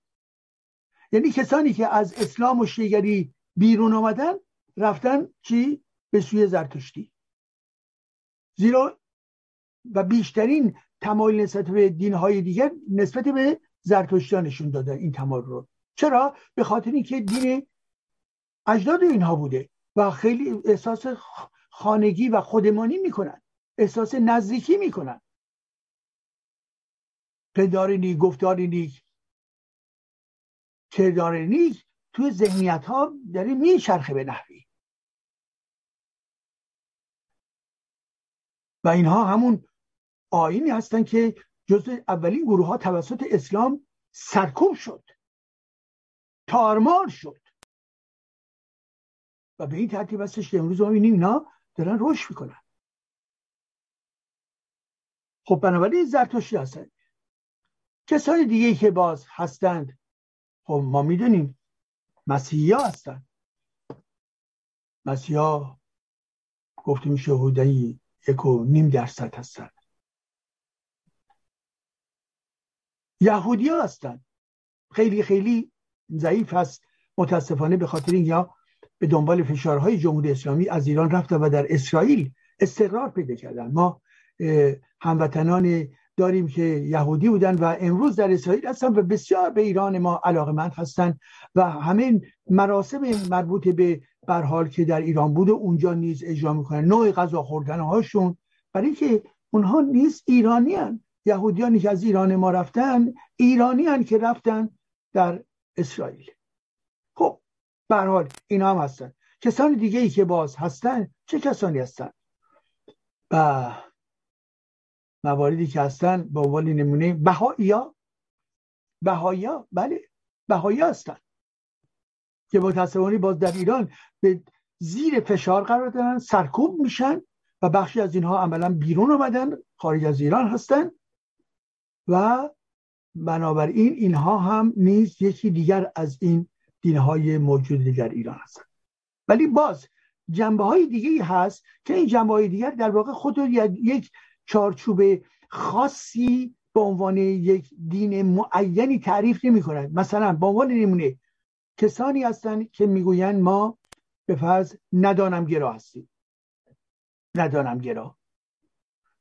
Speaker 1: یعنی کسانی که از اسلام و شیگری بیرون آمدن رفتن چی؟ به سوی زرتشتی. زیرا و بیشترین تمایل نسبت به دینهای دیگر نسبت به زرتشتیان نشون دادن این تمایل رو. چرا؟ به خاطر اینکه دین اجداد اینها بوده و خیلی احساس خانگی و خودمانی می‌کنن. احساس نزدیکی می‌کنن. پندار نیک گفتار نیک کردار نیک توی ذهنیت ها داره میچرخه به نحوی. و اینها همون آینی هستن که جز اولین گروه ها توسط اسلام سرکوب شد. تارمار شد. و به این ترتیب هستش که امروز ما می‌بینیم اینا دارن رشد می‌کنن. خب بنابراین زرتشتی هستند کسای دیگه که باز هستند خب ما می‌دونیم مسیحی هستند مسیحی ها گفته میشه حدودی یک و نیم درصد هستند یهودی ها هستند خیلی خیلی ضعیف هست. متاسفانه به خاطر این یا به دنبال فشارهای جمهوری اسلامی از ایران رفتن و در اسرائیل استقرار پیدا کردن. ما هموطنان داریم که یهودی بودن و امروز در اسرائیل هستن و بسیار به ایران ما علاقمند هستند و همین مراسم مربوط به برحال که در ایران بود و اونجا نیز اجرا می‌کنن. نوع غذا خوردن هاشون برای که اونها نیز ایرانی هن. یهودیانی که از ایران ما رفتن ایرانی هن که رفتن در اسرائیل. خب به حال اینا هم هستن. کسان دیگه ای که باز هستن چه کسانی هستن؟ و مواردی که هستن به عنوان نمونه بهایی ها بله بهایی هستن که متاسفانه باز در ایران به زیر فشار قرار دارن سرکوب میشن و بخشی از اینها عملا بیرون آمدن خارج از ایران هستن. و بنابراین اینها هم نیز یکی دیگر از این دینهای موجود در ایران هستن ولی باز جنبه های دیگه هست که این جنبه های دیگر در واقع خود یک چارچوب خاصی به عنوان یک دین معینی تعریف نمی کنند مثلا به عنوان نمونه کسانی هستند که می‌گویند ما به فرض ندانم گرا هستیم. ندانم گرا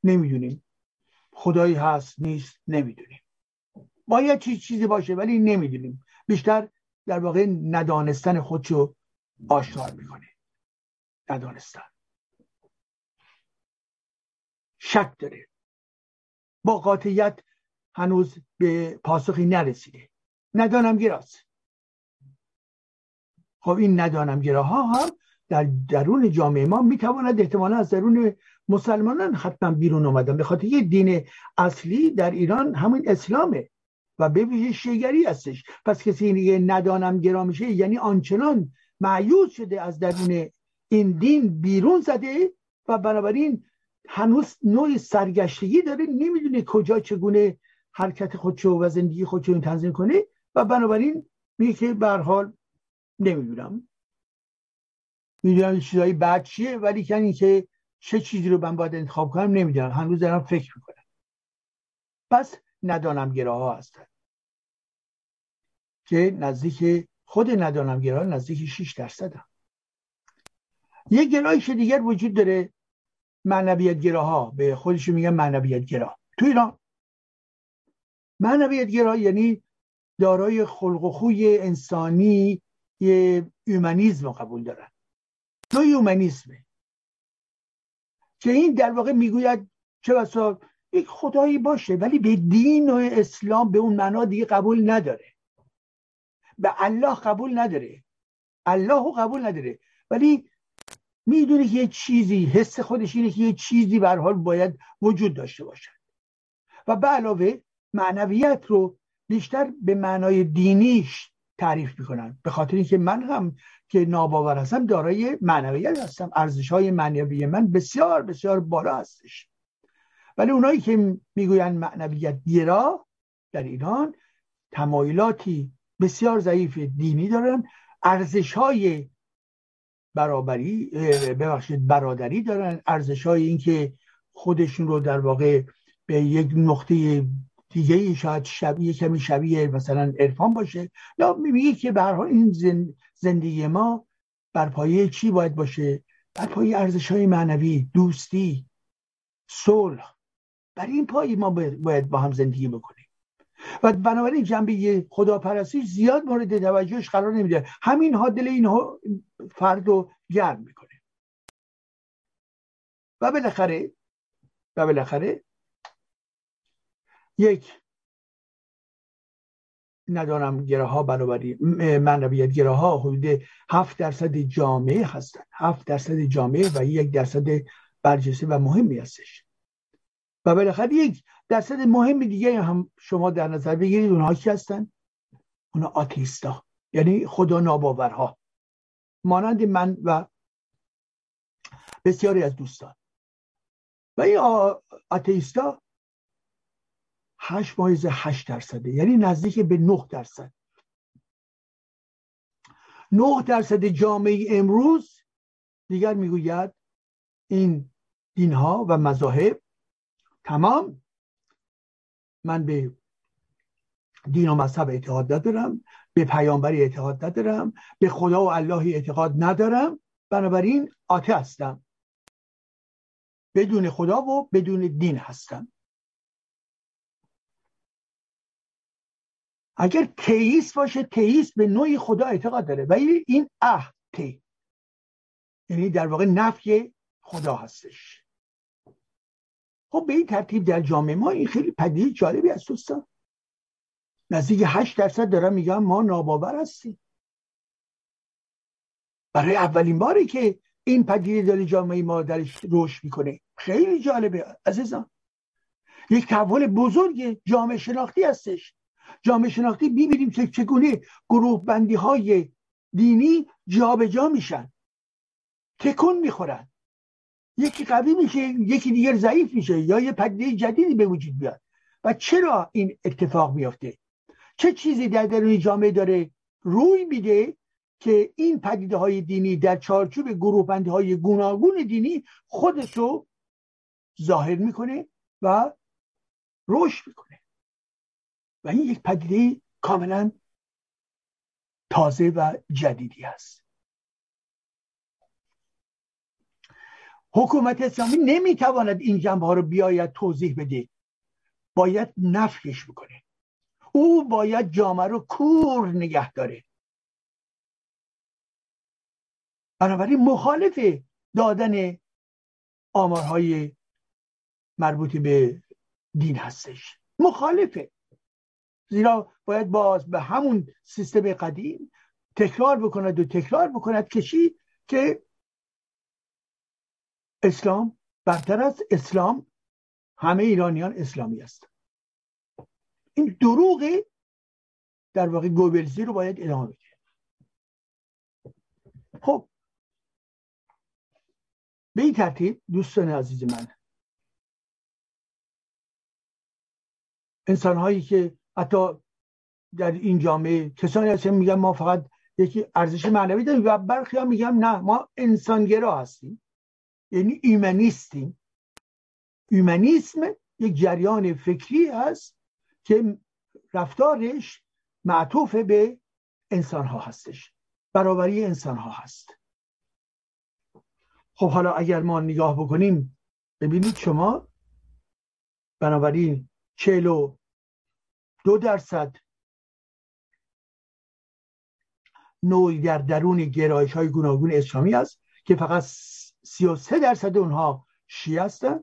Speaker 1: نمی‌دونیم. خدایی هست نیست نمی‌دونیم. باید چیز چیزی باشه ولی نمی‌دونیم. بیشتر در واقع ندانستن خودشو آشکار می‌کنه. ندانستن. شک داره. با قاطعیت هنوز به پاسخی نرسیده. ندانم گراست. خب این ندانم گراها هم در درون جامعه ما می‌تواند احتمالا از درون مسلمانان حتما بیرون اومدن. به خاطر یه دین اصلی در ایران همین اسلامه و به ویژه شیگری هستش. پس کسی دیگه ندانم گرا میشه یعنی آنچنان معیوز شده از درون این دین بیرون زده و بنابراین هنوز نوع سرگشتگی داره نمی‌دونه کجا چگونه حرکت خودشو و زندگی خودشو این تنظیم کنه و بنابراین میگه که به حال نمی‌دونم. می‌دونم چیزایی بد چیه ولی که چه چیزی رو من باید انتخاب کنم نمی‌دونم. هنوز دارم فکر می‌کنم. پس ندانم گراها هستن. که نزدیک خود ندانم گراه نزدیک 6 درصد هم. یه گرایش دیگر وجود داره معنویت گراها به خودشون میگن معنویت‌گرا تو ایران معنویت‌گرا یعنی دارای خلق و خوی انسانی یه اومانیسم قبول دارن. دو اومانیسمه که این در واقع می‌گوید چه بسا یک خدایی باشه ولی به دین و اسلام به اون معنا دیگه قبول نداره. به الله قبول نداره. الله رو قبول نداره. ولی می‌دونه که یه چیزی حس خودش اینه که یه چیزی به حال باید وجود داشته باشد. و به علاوه معنویت رو بیشتر به معنای دینیش تعریف می‌کنن. به خاطر اینکه من هم که ناباور هستم دارای معنویت هستم. ارزش های معنوی من بسیار بسیار بالا هستش. ولی اونایی که می‌گوین معنویت گرا در ایران تمایلاتی بسیار ضعیف دینی دارن. ارزش های برابری ببخشید برادری دارن. ارزش های اینکه خودشون رو در واقع به یک نقطه دیگه شاید شبیه کمی شبیه مثلا عرفان باشه. یا میگه که به این زندگی ما بر پایه چی باید باشه؟ بر پایه ارزش های معنوی دوستی صلح. بر این پایی ما باید با هم زندگی بکنیم. و بنابراین جنبه خداپرستی زیاد مورد توجهش قرار نمیده. همین ها دل اینها فرد رو گرم می‌کنه. و بالاخره و بالاخره یک ندانم گراها بنابراین معنویت گراها حدود هفت درصد جامعه هستند. هفت درصد جامعه و یک درصد برجسته و مهمی هستش. و بالاخره یک درصد مهم دیگه هم شما در نظر بگیرید اونها کی هستن؟ اونها آتیستا یعنی خدا ناباورها. مانند من و بسیاری از دوستان. و این آتیستا هشت مایز هشت درصده. یعنی نزدیک به نه درصد. نه درصد جامعه امروز دیگر می‌گوید این دینها و مذاهب تمام من به دین و مذهب اعتقاد ندارم به پیامبری اعتقاد ندارم به خدا و اللهی اعتقاد ندارم بنابراین آته هستم. بدون خدا و بدون دین هستم. اگر تئیست باشه تئیست به نوعی خدا اعتقاد داره. ولی این اه تی یعنی در واقع نفی خدا هستش. خب به این ترتیب در جامعه ما این خیلی پدیده جالبی است دوستان. نزدیک هشت درصد دارم میگم ما ناباور هستیم. برای اولین باری که این پدیده داره جامعه ما درش رشد می‌کنه. خیلی جالبه عزیزان. یک تحول بزرگ جامعه شناختی هستش. جامعه شناختی ببینیم که چگونه گروه بندی های دینی جابجا جا میشن. تکون می‌خورن. یکی قوی میشه یکی دیگر ضعیف میشه یا یه پدیده جدیدی به وجود بیاد. و چرا این اتفاق میافته؟ چه چیزی در درون جامعه داره روی میده که این پدیده های دینی در چارچوب گروه بندی های گوناگون دینی خودشو ظاهر می‌کنه و رشد می‌کنه؟ این یک پدیده کاملا تازه و جدیدی است. حکومت اسلامی نمی‌تواند این جنبه ها رو بیاید توضیح بده. باید نفیش بکنه. او باید جامعه رو کور نگه داره. بنابراین مخالف دادن آمارهای مربوط به دین هستش. مخالفه زیرا باید باز به همون سیستم قدیم تکرار بکند و تکرار بکند کشی که اسلام برتر از اسلام همه ایرانیان اسلامی است. این دروغ در واقع گوبلزی رو باید ادامه بده. خب به این ترتیب دوستان عزیز من انسان هایی که حتی در این جامعه. کسانی هستن میگن ما فقط یکی ارزش معنوی داریم و برخی ها میگن نه ما انسانگرا هستیم. یعنی ایمنیستیم. ایمنیسم یک جریان فکری هست که رفتارش معطوف به انسان ها هستش. برابری انسان ها هست. خب حالا اگر ما نگاه بکنیم ببینید شما بنابراین چلو دو درصد. نوعی در درون گرایش های گوناگون اسلامی است که فقط 33 درصد اونها شیعه هستن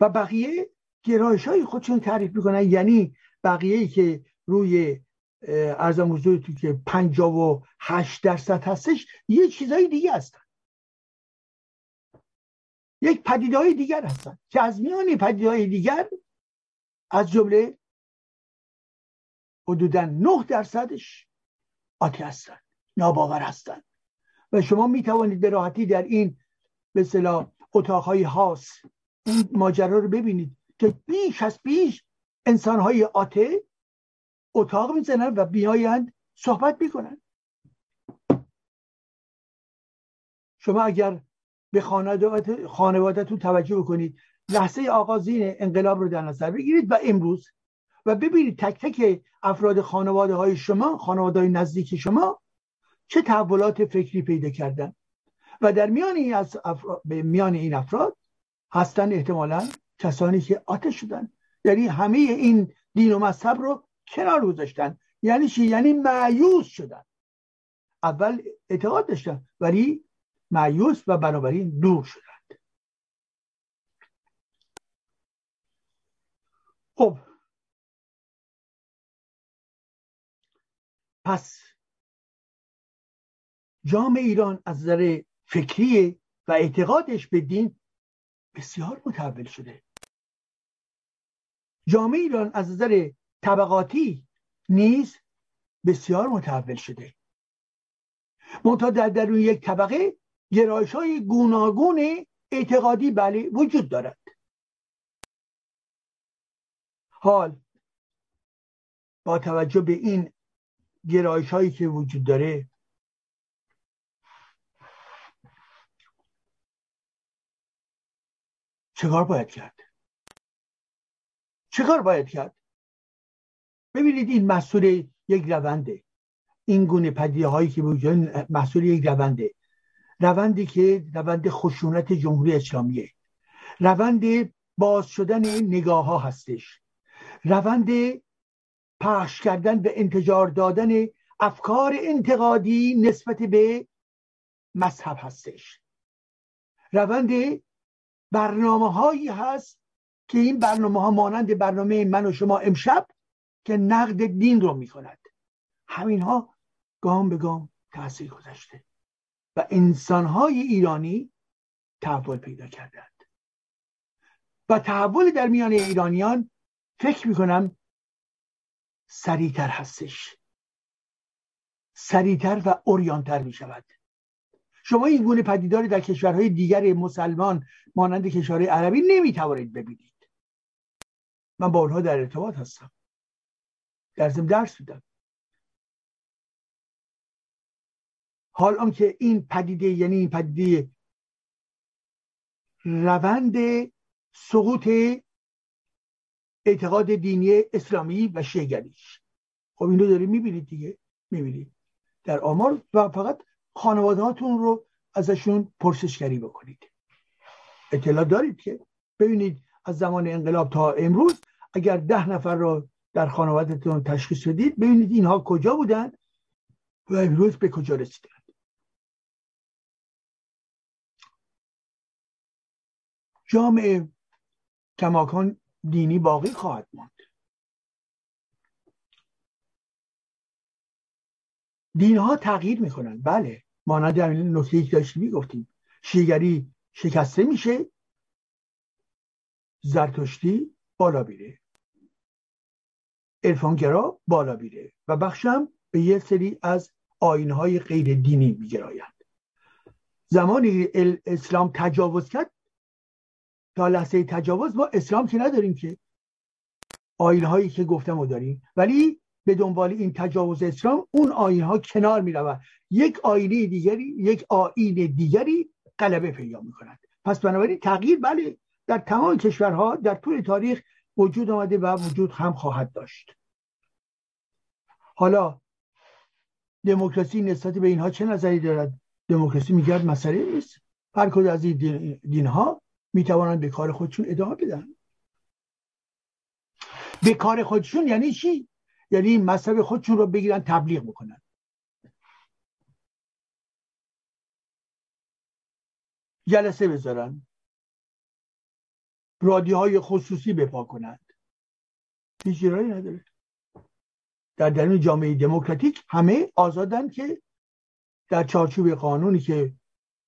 Speaker 1: و بقیه گرایش های خودشون تعریف می‌کنن. یعنی بقیه ای که روی ارزم تو که 58 درصد هستش یه چیزای دیگه هستن. یک پدیده های دیگر هستن که از میان پدیده های دیگر از جمله حدودا 9 درصدش آتی هستن ناباور هستن و شما می توانید به راحتی در این به اصطلاح اتاقهای هاس این ماجرا رو ببینید که بیش از بیش انسانهای آته اتاق می‌زنن و بیایند صحبت می‌کنن شما اگر به خانوادتون توجه بکنید لحظه آغازین انقلاب رو در نظر بگیرید و امروز و ببینید تک تک افراد خانواده های شما خانواده های نزدیک شما چه تحولات فکری پیدا کردن. و در میان این, از افراد، میان این افراد هستن احتمالا کسانی که آتش شدن. یعنی همه این دین و مذهب رو کنار گذاشتن. یعنی چی؟ یعنی معیوز شدن. اول اعتقاد داشتن ولی معیوز و بنابراین دور شدند. خب پس جامعه ایران از نظر فکری و اعتقادش به دین بسیار متحول شده. جامعه ایران از نظر طبقاتی نیز بسیار متحول شده. منتها در درون یک طبقه گرایش های گوناگون اعتقادی بله وجود دارد. حال با توجه به این گرایش هایی که وجود داره. چکار باید کرد؟ چکار باید کرد؟ ببینید این مسئول یک رونده. این گونه پدیه هایی که وجود محصول یک رونده. روندی که روند خشونت جمهوری اسلامیه. روند باز شدن نگاه ها هستش. روند پخش کردن به انتجار دادن افکار انتقادی نسبت به مذهب هستش. روند برنامه هایی هست که این برنامه ها مانند برنامه من و شما امشب که نقد دین رو می‌کند همین ها گام به گام تاثیر گذاشته و انسان های ایرانی تحول پیدا کردند. و تحول در میان ایرانیان فکر می‌کنم سریعتر هستش. سریعتر و اوریانتر می شود شما این گونه پدیداری در کشورهای دیگر مسلمان مانند کشورهای عربی نمی توانید ببینید. من با اونها در ارتباط هستم. در ضمن درس بودم حال آنکه این پدیده یعنی این پدیده روند سقوط اعتقاد دینی اسلامی و شیگریش خب اینو داریم می‌بینید دیگه. می‌بینید. در آمار و فقط خانواده هاتون رو ازشون پرسشگری بکنید. اطلاع دارید که ببینید از زمان انقلاب تا امروز اگر ده نفر رو در خانوادهتون تشخیص بدید ببینید اینها کجا بودن و امروز به کجا رسیدن. جامعه کماکان دینی باقی خواهد ماند. دین ها تغییر می‌کنن بله مانند همین نکته که داشتیم می‌گفتیم. شیگری شکسته میشه زرتشتی بالا بیره ارفانگرا بالا بیره و بخشم به یه سری از های غیر دینی میگرایند. زمانی اسلام تجاوز کرد لحظه تجاوز ما اسلام که نداریم که. آین هایی که گفتم رو داریم. ولی به دنبال این تجاوز اسلام اون آین ها کنار می روند یک آینه دیگری یک آین دیگری غلبه پیدا می کند پس بنابراین تغییر بله در تمام کشورها در طول تاریخ وجود آمده و وجود هم خواهد داشت. حالا دموکراسی نسبت به اینها چه نظری دارد؟ دموکراسی میگرد مسئله نیست. هر کدوم از این دین ها می‌توانند به کار خودشون ادامه بدن. به کار خودشون یعنی چی؟ یعنی مذهب خودشون رو بگیرن تبلیغ بکنن. جلسه بذارن. رادیوهای خصوصی بپا کنند. هیچ نداره. در درون جامعه دموکراتیک همه آزادن که در چارچوب قانونی که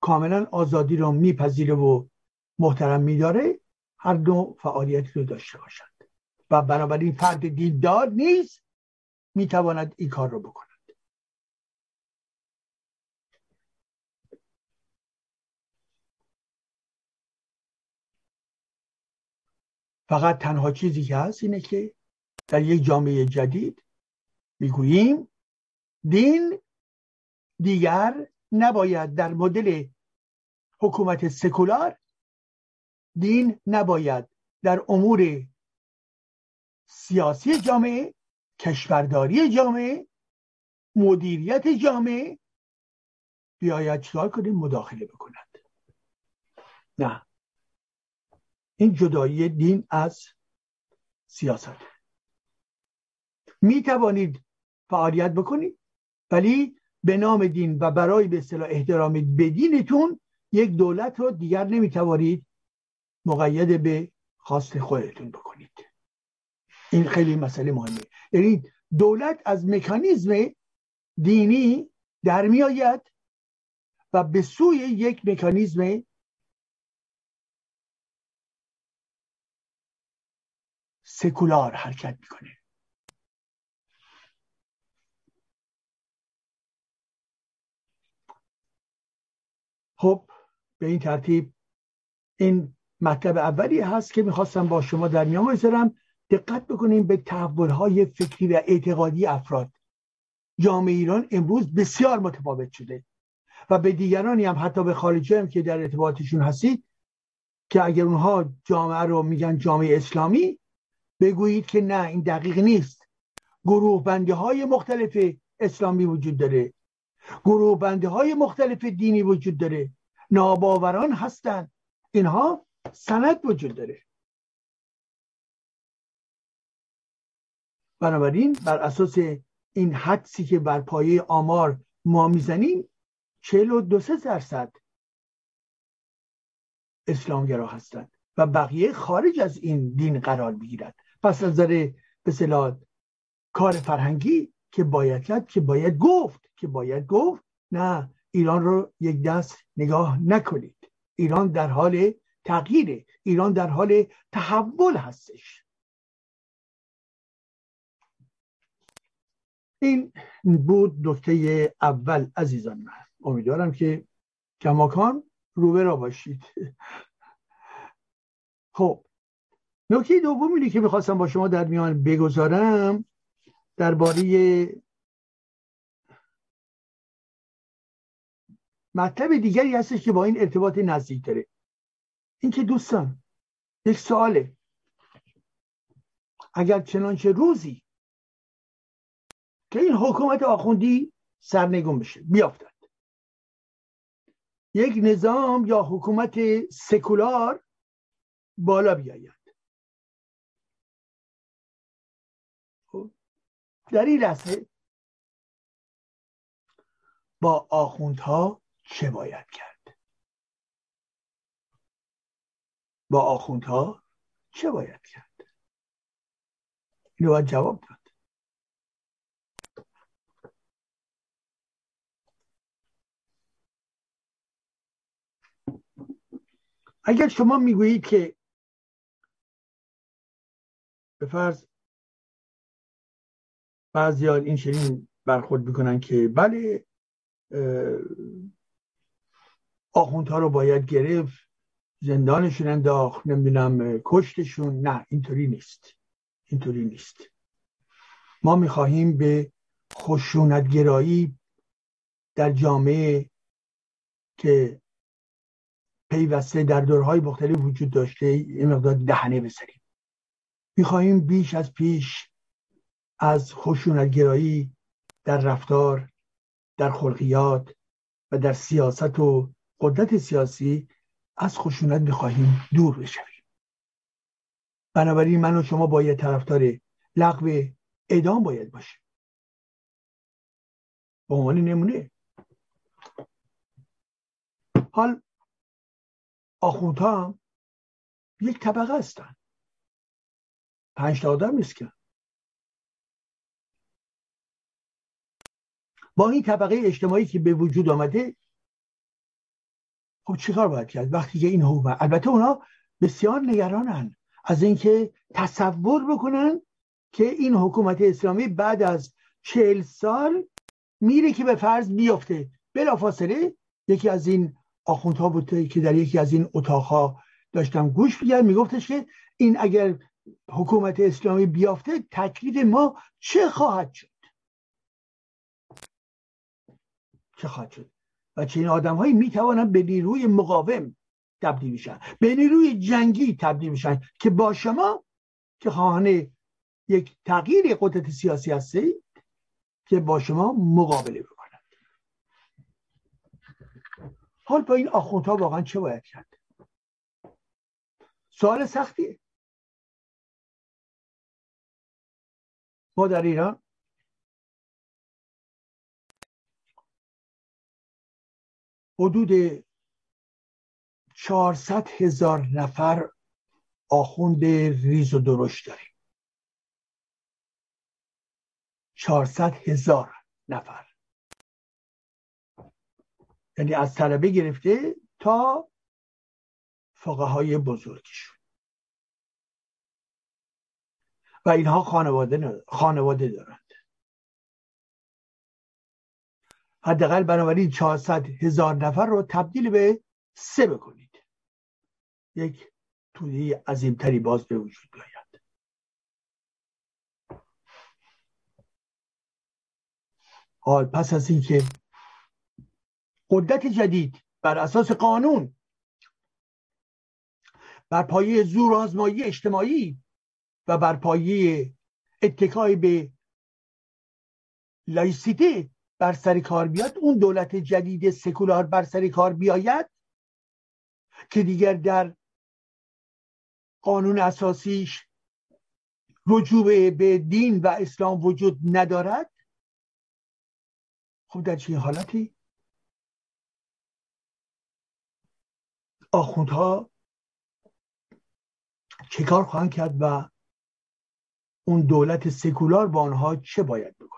Speaker 1: کاملا آزادی رو میپذیره و محترم میداره هر دو فعالیت رو داشته باشند. و بنابراین فرد دیدار نیست می‌تواند این کار رو بکند. فقط تنها چیزی که هست اینه که در یک جامعه جدید می‌گوییم دین دیگر نباید در مدل حکومت سکولار دین نباید در امور سیاسی جامعه کشورداری جامعه مدیریت جامعه بیاید چیکار کنیم؟ مداخله بکند نه. این جدایی دین از سیاست. می توانید فعالیت بکنید ولی به نام دین و برای به اصطلاح احترام به دینتون یک دولت رو دیگر نمی‌توانید مقید به خواست خودتون بکنید. این خیلی مسئله مهمه. یعنی دولت از مکانیزم دینی در میآید و به سوی یک مکانیزم سکولار حرکت می‌کنه. خب به این ترتیب این مطلب اولی هست که می‌خواستم با شما در میان بذارم دقت بکنیم به تحولهای فکری و اعتقادی افراد. جامعه ایران امروز بسیار متفاوت شده و به دیگرانی هم حتی به خارجی هم که در ارتباطشون هستید که اگر اونها جامعه رو میگن جامعه اسلامی بگویید که نه این دقیق نیست. گروه بنده های مختلف اسلامی وجود داره. گروه بنده های مختلف دینی وجود داره. ناباوران هستند اینها سند وجود داره. بنابراین بر اساس این حدسی که بر پایه آمار ما می‌زنیم چهل و دو درصد اسلامگرا هستند و بقیه خارج از این دین قرار بگیرد پس از نظر به کار فرهنگی که باید کرد که باید گفت که باید گفت نه ایران رو یک دست نگاه نکنید. ایران در حال تغییره ایران در حال تحول هستش. این بود نکته اول عزیزان من. امیدوارم که کماکان روبه را باشید. خب نکته دوم اینه که می‌خواستم با شما در میان بگذارم درباره مطلب دیگری هستش که با این ارتباط نزدیک داره. اینکه دوستان یک سواله. اگر چنانچه روزی که این حکومت آخوندی سرنگون بشه بیافتد. یک نظام یا حکومت سکولار بالا بیاید. خب، در این لحظه با آخوندها چه باید کرد؟ با آخوندها چه باید کرد؟ اینو باید جواب داد. اگر شما می‌گویید که به فرض بعضیان این شنین برخورد می‌کنن که بله آخوندها رو باید گرفت زندانشون انداخت نمی‌دونم کشتشون. نه اینطوری نیست. اینطوری نیست. ما می‌خواهیم به خشونتگرایی در جامعه که پیوسته در دورهای مختلف وجود داشته یه مقدار دهنه بسریم می‌خواهیم بیش از پیش از خشونتگرایی در رفتار در خلقیات و در سیاست و قدرت سیاسی از خشونت می‌خواهیم دور بشویم. بنابراین من و شما باید طرفدار لغو اعدام باید باشیم. به عنوان نمونه. حال آخوندها یک طبقه هستن. پنج تا آدم نیست که. با این طبقه اجتماعی که به وجود آمده خب چیکار باید کرد؟ وقتی که این حکومت البته اونا بسیار نگرانن از اینکه تصور بکنن که این حکومت اسلامی بعد از چهل سال میره که به فرض بیفته. بلافاصله یکی از این آخوندها بوده که در یکی از این اتاقها داشتم گوش میگرد میگفتش که این اگر حکومت اسلامی بیافته تکلیف ما چه خواهد شد؟ چه خواهد شد؟ و چنین می توانند به نیروی مقاوم تبدیل میشن. به نیروی جنگی تبدیل میشن که با شما که خواهان یک تغییر قدرت سیاسی هستید که با شما مقابله بکنند. حال با این آخوندها واقعا چه باید کرد؟ سوال سختیه. ما در ایران حدود 400 هزار نفر آخوند ریز و درشت داریم. 400 هزار نفر. یعنی از طلبه گرفته تا فقه های بزرگشون. و اینها خانواده, خانواده دارند حداقل بنابراین 400 هزار نفر رو تبدیل به سه بکنید. یک توده عظیمتری باز به وجود بیاید. حال پس از اینکه قدرت جدید بر اساس قانون بر پایه زور آزمایی اجتماعی و بر پایه اتکای به لایسیته بر سر کار بیاد اون دولت جدید سکولار بر سر کار بیاید که دیگر در قانون اساسیش رجوع به دین و اسلام وجود ندارد. خب در چه حالتی؟ آخوندها چه کار خواهند کرد و اون دولت سکولار با آنها چه باید بکند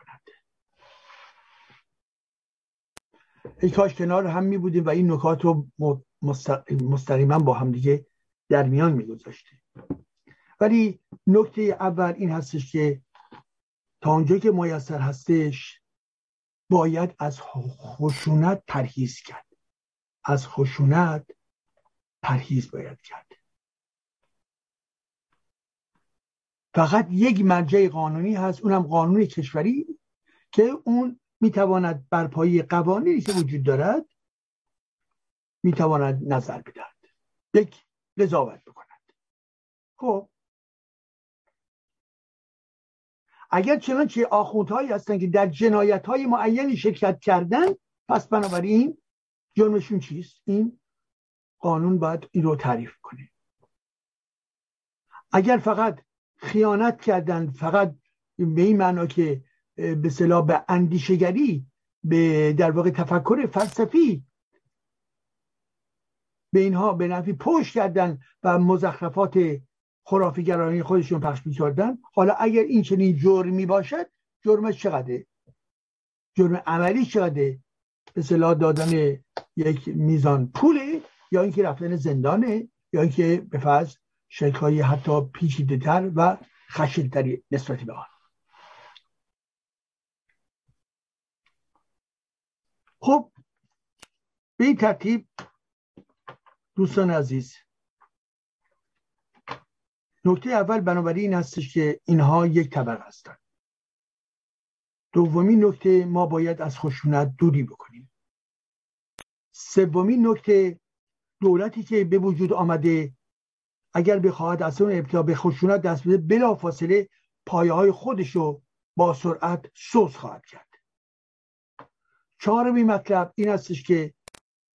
Speaker 1: ای کاش کنار هم می بودیم و این نکات رو مستقیما با هم دیگه در میان می گذاشتیم ولی نکته اول این هستش که تا اونجا که میسر هستش باید از خشونت پرهیز کرد. از خشونت پرهیز باید کرد. فقط یک مرجع قانونی هست اونم قانون کشوری که اون می‌تواند بر پایه قوانینی که وجود دارد می‌تواند نظر بدهد. یک قضاوت بکند. خب. اگر چنانچه آخوندهایی هستند که در جنایت های معینی شرکت کردن پس بنابراین جرمشون چیست؟ این قانون باید این رو تعریف کنه. اگر فقط خیانت کردن فقط به این معنا که به صلاح به اندیشگری به در واقع تفکر فلسفی. به اینها به نفی پشت کردن و مزخرفات خرافیگرانی خودشون پخش می‌کردن. حالا اگر این چنین جرمی باشد جرمش چقدره؟ جرم عملی چقدره؟ به صلاح دادن یک میزان پوله یا اینکه رفتن زندانه یا اینکه به فرض شکل حتی پیچیده تر و خشنتری نسبت به آن. خب به این ترتیب دوستان عزیز نکته اول بنابراین این هستش که اینها یک طبقه هستند دومین نکته ما باید از خشونت دوری بکنیم. سومین نکته دولتی که به وجود آمده اگر بخواهد از اون ابتدا به خشونت دست بده بلا فاصله پایه های خودش رو با سرعت سوز خواهد کرد. چهارمی مطلب این هستش که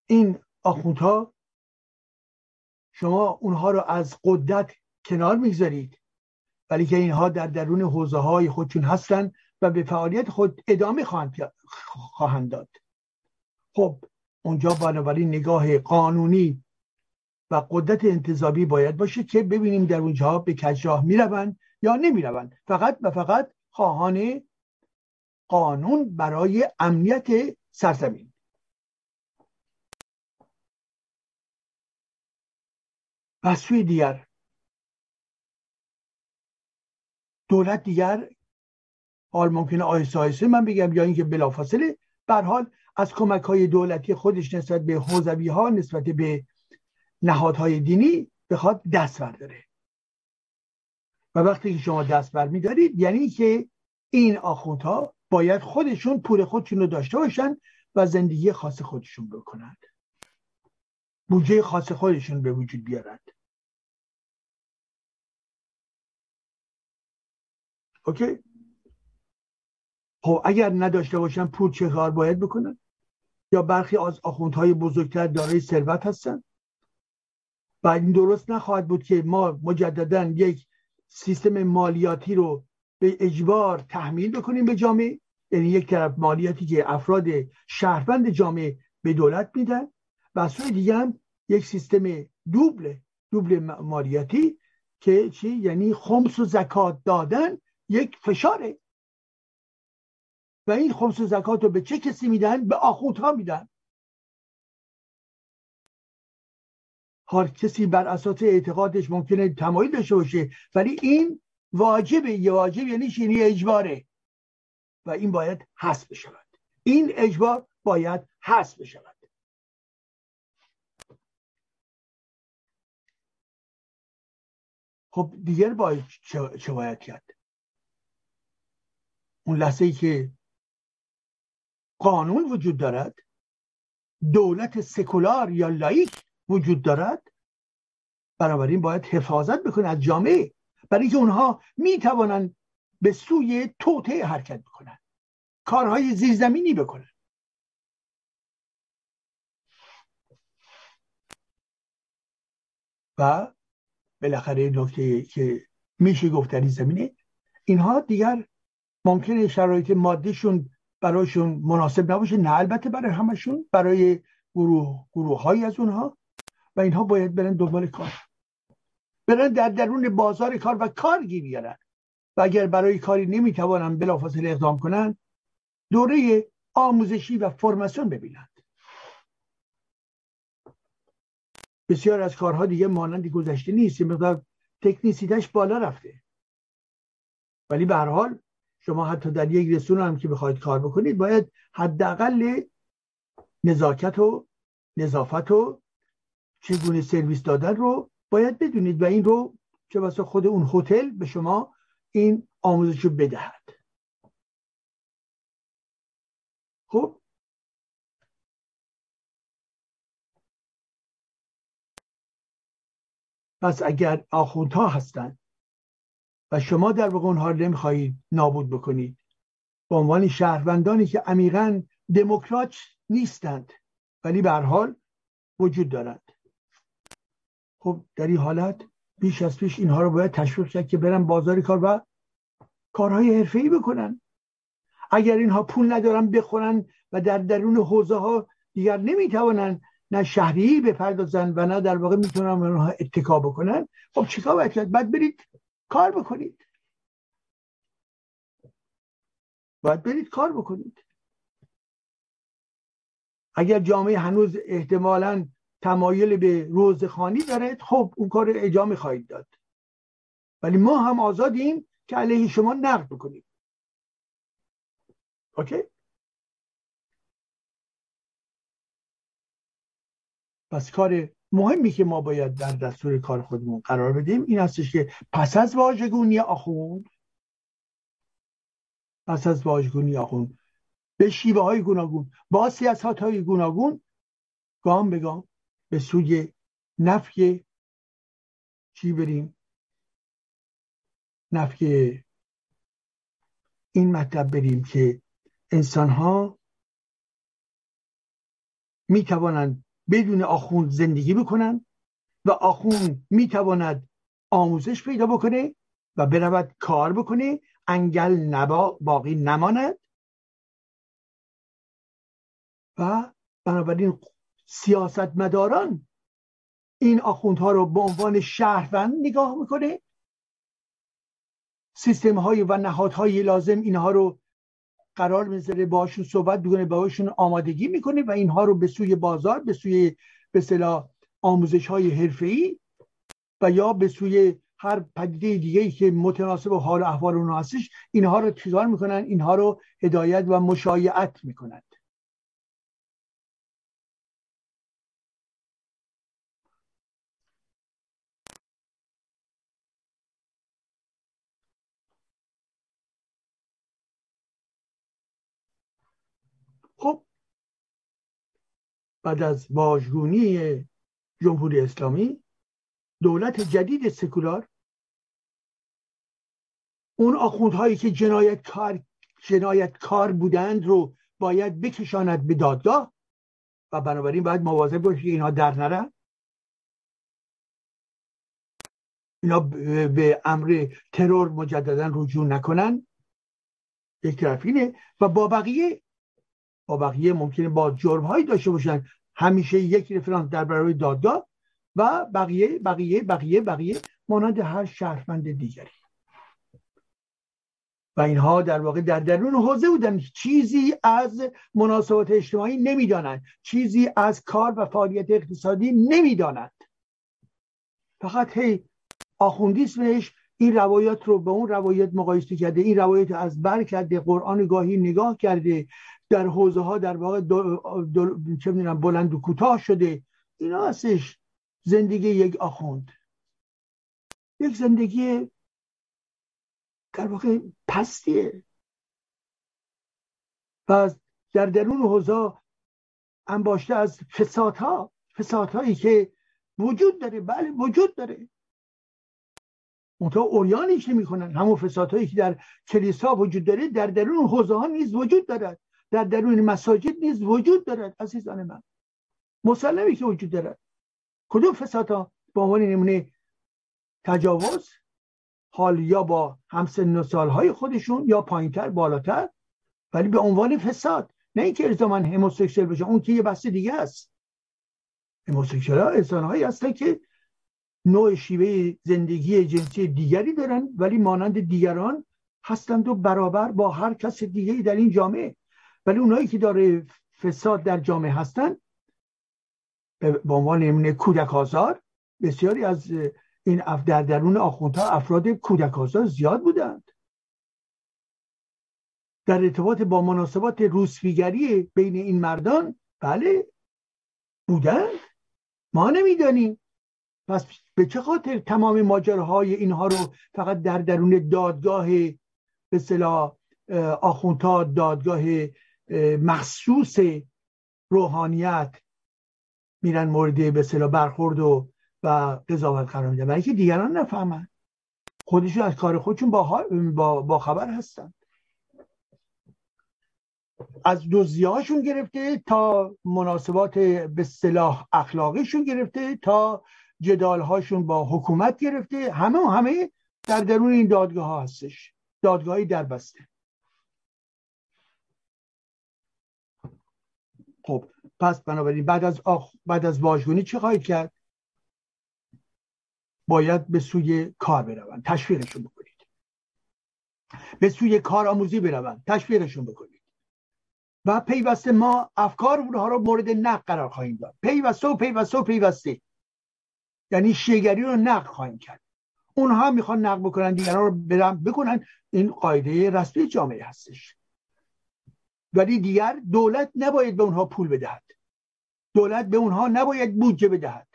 Speaker 1: این آخوندها شما اونها رو از قدرت کنار می‌گذارید ولی که اینها در درون حوزه های خودشون هستند و به فعالیت خود ادامه خواهند داد. خب اونجا بنابراین نگاه قانونی و قدرت انتظابی باید باشه که ببینیم در اونجا به کجراه می‌روند یا نمی‌روند. فقط و فقط خواهان قانون برای امنیت سرزمین. و سوی دیگر دولت دیگر حال ممکنه آیسته آیسته من بگم یا اینکه بلافاصله بر حال از کمک های دولتی خودش نسبت به حوزوی ها نسبت به نهادهای دینی بخواد دست برداره. و وقتی که شما دست بر میدارید یعنی که این آخوندها باید خودشون پول خودشون رو داشته باشن و زندگی خاص خودشون بکنند. بودجه خاص خودشون به وجود بیارند. اوکی؟ خب اگر نداشته باشن پول چه کار باید بکنن؟ یا برخی از آخوندهای بزرگتر دارای ثروت هستن؟ و این درست نخواهد بود که ما مجددا یک سیستم مالیاتی رو به اجبار تحمیل بکنیم به جامعه. یعنی یک طرف مالیاتی که افراد شهروند جامعه به دولت میدن و سوی دیگه هم یک سیستم دوبل دوبل مالیاتی که چی؟ یعنی خمس و زکات دادن یک فشاره. و این خمس و زکات رو به چه کسی میدن؟ به آخوندها میدن. هر کسی بر اساس اعتقادش ممکنه تمایل داشته باشه. ولی این واجبه یه واجب یعنی چینی اجباره. و این باید حذف بشود. این اجبار باید حذف بشود. خب دیگر باید چه باید کرد؟ اون لحظه ای که قانون وجود دارد دولت سکولار یا لایک وجود دارد بنابراین باید حفاظت بکنه از جامعه. برای اینکه اونها می‌توانند به سوی توته حرکت بکنن. کارهای زیرزمینی بکنن. و بالاخره نکته که میشه گفت در این زمینه اینها دیگر ممکنه شرایط مادیشون برایشون مناسب نباشه. نه البته برای همشون برای گروه گروه هایی از اونها. و اینها باید برن دنبال کار. برن در درون بازار کار و کار بیارن. و اگر برای کاری نمی‌توانن بلافاصله اقدام کنن دوره آموزشی و فرماسیون ببینند. بسیار از کارها دیگه مانند گذشته نیست مقدار تکنیسیتش بالا رفته. ولی به هر حال شما حتی در یک رستوران هم که بخواید کار بکنید باید حداقل نزاکت و نظافت و چگونه سرویس دادن رو باید بدونید و این رو چه واسه خود اون هتل به شما این آموزش رو بدهد. خب؟ پس اگر آخوندها هستند و شما در واقع اونها رو نمی‌خواهید نابود بکنید به عنوان شهروندانی که عمیقا دموکرات نیستند ولی به حال وجود دارند. خب در این حالت بیش از پیش اینها رو باید تشویق کرد که برن بازار کار و کارهای حرفه‌ای بکنن. اگر اینها پول ندارن بخورن و در درون حوزه ها دیگر نمی‌توانن نه شهری بپردازن و نه در واقع می‌تونن اونها اتکا بکنن خب چیکار باید کرد؟ بعد برید کار بکنید. باید برید کار بکنید. اگر جامعه هنوز احتمالا تمایل به روزخانی داره خب اون کار اجامه خواهید داد. ولی ما هم آزادیم که علیه شما نقد بکنیم. اوکی؟ پس کار مهمی که ما باید در دستور کار خودمون قرار بدیم این هستش که پس از واژگونی آخوند پس از واژگونی آخوند به شیوه های گوناگون با سیاست های گوناگون گام به گام به سوی نفی چی بریم؟ نفی این مطلب بریم که انسان ها می توانند بدون آخوند زندگی بکنن و آخوند می‌تواند آموزش پیدا بکنه و برود کار بکنه. انگل نبا باقی نماند. و بنابراین سیاستمداران این آخوندها رو به عنوان شهروند نگاه می‌کنه؟ سیستم های و نهادهای لازم اینها رو قرار می‌ذاره باشون صحبت می‌کنه باشون آمادگی می‌کنه و اینها رو به سوی بازار به سوی به صلاح آموزش های حرفه‌ای و یا به سوی هر پدیده دیگه که متناسب حال و احوال اونها هستش اینها رو چیکار می‌کنن اینها رو هدایت و مشایعت می‌کنند خب بعد از واژگونی جمهوری اسلامی دولت جدید سکولار اون آخوندهایی که جنایت کار جنایت کار بودند رو باید بکشاند به دادگاه و بنابراین باید مواظب باشه که اینها در نرن. اینا به امر ترور مجددا رجوع نکنن. یک طرف و با بقیه با بقیه ممکنه با جرم هایی داشته باشن. همیشه یک رفرانس در برای دادگاه و بقیه بقیه بقیه بقیه مانند هر شهروند دیگری. و اینها در واقع در درون حوزه بودن. چیزی از مناسبات اجتماعی نمی‌دانند. چیزی از کار و فعالیت اقتصادی نمی‌دانند. فقط هی آخوندیسمش این روایات رو به اون روایت مقایسه کرده. این روایت از بر کرده. قرآن گاهی نگاه کرده. در حوزه ها در واقع چه می‌دونم بلند و کوتاه شده. اینا هستش زندگی یک آخوند. یک زندگی در واقع پستیه. و در درون حوزه انباشته از فسادها فسادهایی که وجود داره. بله وجود داره. منتها اوریانش نمی‌کنن همون فسادهایی که در کلیسا وجود داره در درون حوزه ها نیز وجود دارد. در درون مساجد نیز وجود دارد عزیزان من. مسلمی که وجود دارد. کدوم فساد ها به عنوان نمونه تجاوز؟ حال یا با همسن و سالهای خودشون یا پایینتر بالاتر؟ ولی به عنوان فساد نه اینکه الزاما هموسکسوال بشه اون که یه بحث دیگه است. هموسکسوال ها انسان هایی هستن که نوع شیوه زندگی جنسی دیگری دارن ولی مانند دیگران هستند و برابر با هر کس دیگه در این جامعه. ولی اونایی که داره فساد در جامعه هستن به عنوان نمونه کودک آزار بسیاری از این در درون آخوندها افراد کودک آزار زیاد بودند. در ارتباط با مناسبات روسفیگری بین این مردان بله بودند. ما نمی‌دانیم. پس به چه خاطر تمام ماجراهای اینها رو فقط در درون دادگاه به صلاح آخوندها دادگاه مخصوص روحانیت میرن مورد به صلاح برخورد و و قضاوت قرار میدن. برای که دیگران نفهمن. خودشون از کار خودشون با, با, با خبر هستن. از هاشون گرفته تا مناسبات به صلاح اخلاقیشون گرفته تا هاشون با حکومت گرفته. همه و همه در درون این دادگاه ها هستش. دادگاهی در بسته. خب پس بنابراین بعد از آخ... بعد از واژگونی چه خواهید کرد؟ باید به سوی کار بروند. تشویقشون بکنید. به سوی کار آموزی بروند. تشویقشون بکنید. و پیوسته ما افکار اونها رو مورد نقد قرار خواهیم داد. پیوسته و پیوسته و پیوسته. یعنی شیگری رو نقد خواهیم کرد. اونها می‌خوان نقد بکنن دیگران رو برن بکنن. این قاعده رسمی جامعه هستش. ولی دیگر دولت نباید به اونها پول بدهد. دولت به اونها نباید بودجه بدهد.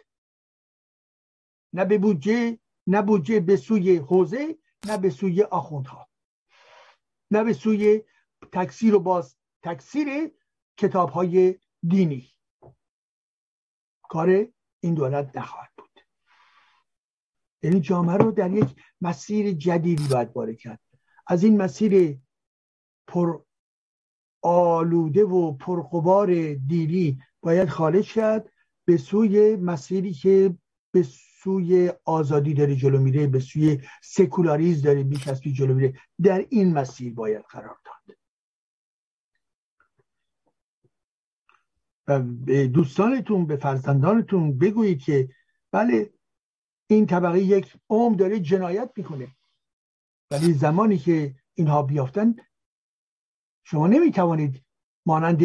Speaker 1: نه به بودجه نه بودجه به سوی حوزه نه به سوی آخوندها. نه به سوی تکثیر و باز تکثیر کتاب های دینی. کار این دولت نخواهد بود. یعنی جامعه رو در یک مسیر جدیدی باید باره کرد. از این مسیر پر آلوده و پرقبار دینی باید خارج کرد به سوی مسیری که به سوی آزادی داره جلو میره به سوی سکولاریز داره از جلو میره. در این مسیر باید قرار داد. و به دوستانتون به فرزندانتون بگویید که بله این طبقه یک عمر داره جنایت می‌کنه. ولی زمانی که اینها بیافتن شما نمی‌توانید مانند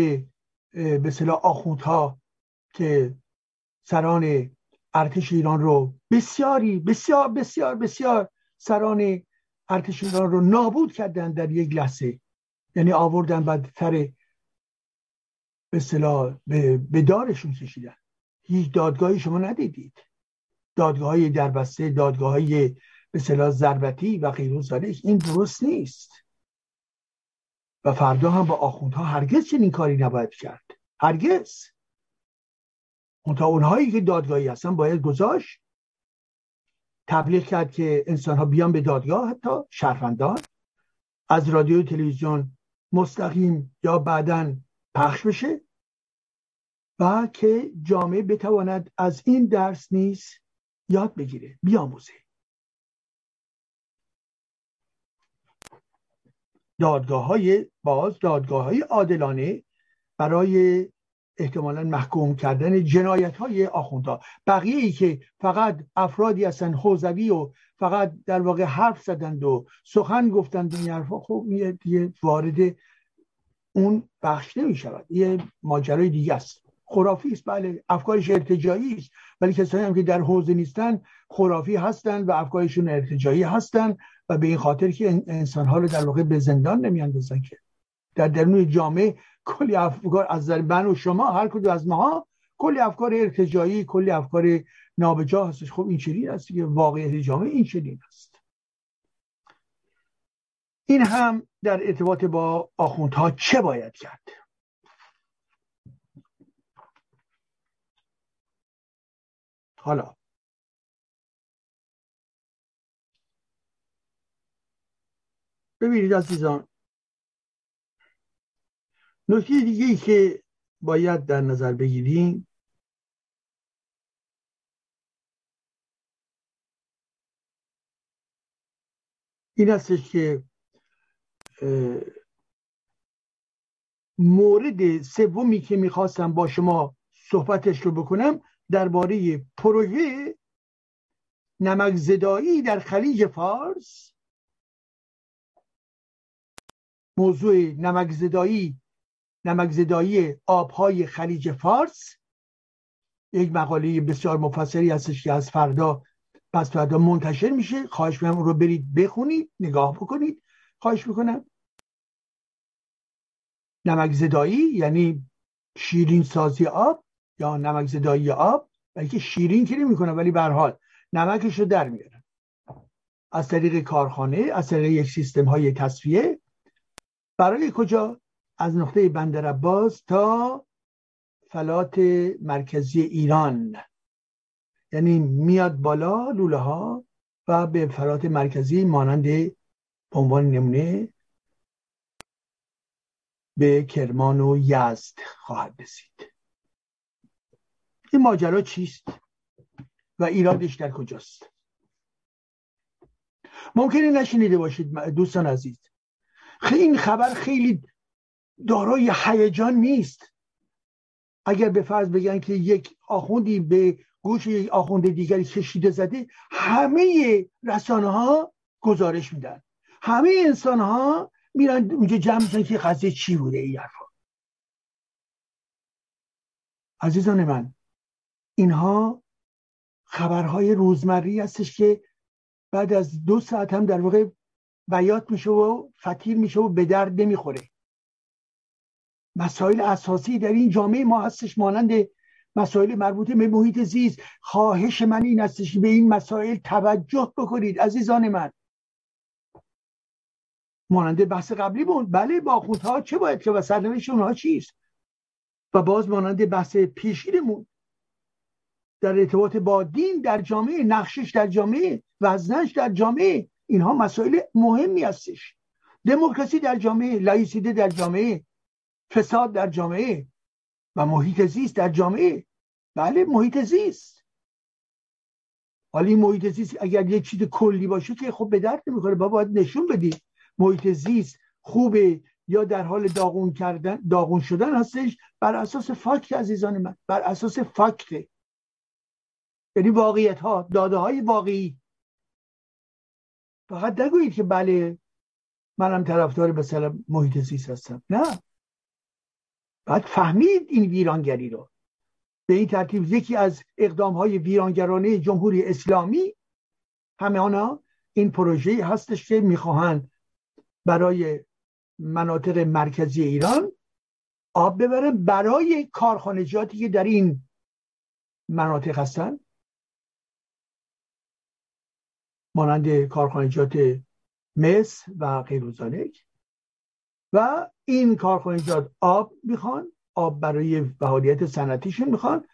Speaker 1: به صلاح آخوندها که سران ارتش ایران رو بسیاری بسیار بسیار بسیار سران ارتش ایران رو نابود کردن در یک لحظه. یعنی آوردن بدتر به اصطلاح به دارشون کشیدن. هیچ دادگاهی شما ندیدید. دادگاه های دربسته دادگاه های به صلاح ضربتی و غیر این درست نیست. و فردا هم با آخوندها هرگز چنین کاری نباید کرد. هرگز. تا اونهایی که دادگاهی هستن باید گذاشت تبلیغ کرد که انسان ها بیان به دادگاه حتی شرفندان از رادیو تلویزیون مستقیم یا بعدا پخش بشه و که جامعه بتواند از این درس نیز یاد بگیره بیاموزه. دادگاه های باز دادگاه های عادلانه برای احتمالا محکوم کردن جنایت های آخوندها. بقیه ای که فقط افرادی هستن حوزوی و فقط در واقع حرف زدند و سخن گفتند این حرفا خب یه وارد اون بخش نمی شود یه ماجرای دیگه است. خرافی است. بله افکارش ارتجایی است. ولی کسانی هم که در حوزه نیستن خرافی هستند و افکارشون ارتجایی هستند. و به این خاطر که انسان ها رو در واقع به زندان نمیاندازن که. در درون جامعه کلی افکار از نظر من و شما هر کدوم از ماها کلی افکار ارتجایی کلی افکار نابجا هستش. خب این چنین است که واقعیت جامعه این چنین است. این هم در ارتباط با آخوندها چه باید کرد؟ حالا ببینید عزیزان. نکته دیگه ای که باید در نظر بگیریم این هستش که مورد سومی که می‌خواستم با شما صحبتش رو بکنم درباره پروژه نمک زدایی در خلیج فارس موضوع نمک زدایی نمک زدایی آبهای خلیج فارس. یک مقاله بسیار مفصلی هستش که از فردا پس فردا منتشر میشه. خواهش می‌کنم رو برید بخونید نگاه بکنید. خواهش می‌کنم. نمک زدایی یعنی شیرین سازی آب یا نمک زدایی آب بلکه شیرین که نمی‌کنه ولی به حال نمکش رو در میارن. از طریق کارخانه از طریق یک سیستم های تصفیه برای کجا؟ از نقطه بندر عباس تا فلات مرکزی ایران. یعنی میاد بالا لوله ها و به فلات مرکزی مانند به عنوان نمونه به کرمان و یزد خواهد رسید. این ماجرا چیست و ایرادش در کجاست؟ ممکنه نشنیده باشید دوستان عزیز. این خبر خیلی دارای هیجان نیست. اگر به فرض بگن که یک آخوندی به گوش یک آخوند دیگری کشیده زده همه رسانه ها گزارش میدن. همه انسان ها میرن اونجا جمع میشن که قضیه چی بوده این حرفا. عزیزان من اینها خبرهای روزمری هستش که بعد از دو ساعت هم در واقع بیات میشه و فتیر میشه و به درد نمی‌خوره. مسائل اساسی در این جامعه ما هستش مانند مسائل مربوط به محیط زیست. خواهش من این هستش به این مسائل توجه بکنید عزیزان من. مانند بحث قبلی بود. بله با خودها چه باید که و سرنوشت اونها چیست؟ و باز مانند بحث پیشینمون. در ارتباط با دین در جامعه نقشش در جامعه وزنش در جامعه. اینها مسائل مهمی هستش. دموکراسی در جامعه لایسیده در جامعه فساد در جامعه و محیط زیست در جامعه. بله محیط زیست. این محیط زیست اگر یه چیز کلی باشه که خب به درد نمی‌خوره. با باید نشون بدی. محیط زیست خوبه یا در حال داغون کردن داغون شدن هستش؟ بر اساس فاکت عزیزان من. بر اساس فاکت. یعنی واقعیت ها داده های واقعی. فقط نگویید که بله منم طرفدار مثلا محیط زیست هستم. نه. باید فهمید این ویرانگری رو. به این ترتیب یکی از اقدام های ویرانگرانه جمهوری اسلامی همه آنها این پروژه هستش که می‌خواهند برای مناطق مرکزی ایران آب ببرن برای کارخانجاتی که در این مناطق هستن. مانند کارخانجات مس و غیروزالک و این کارخانجات آب می‌خوان آب برای فعالیت صنعتیشون می‌خوان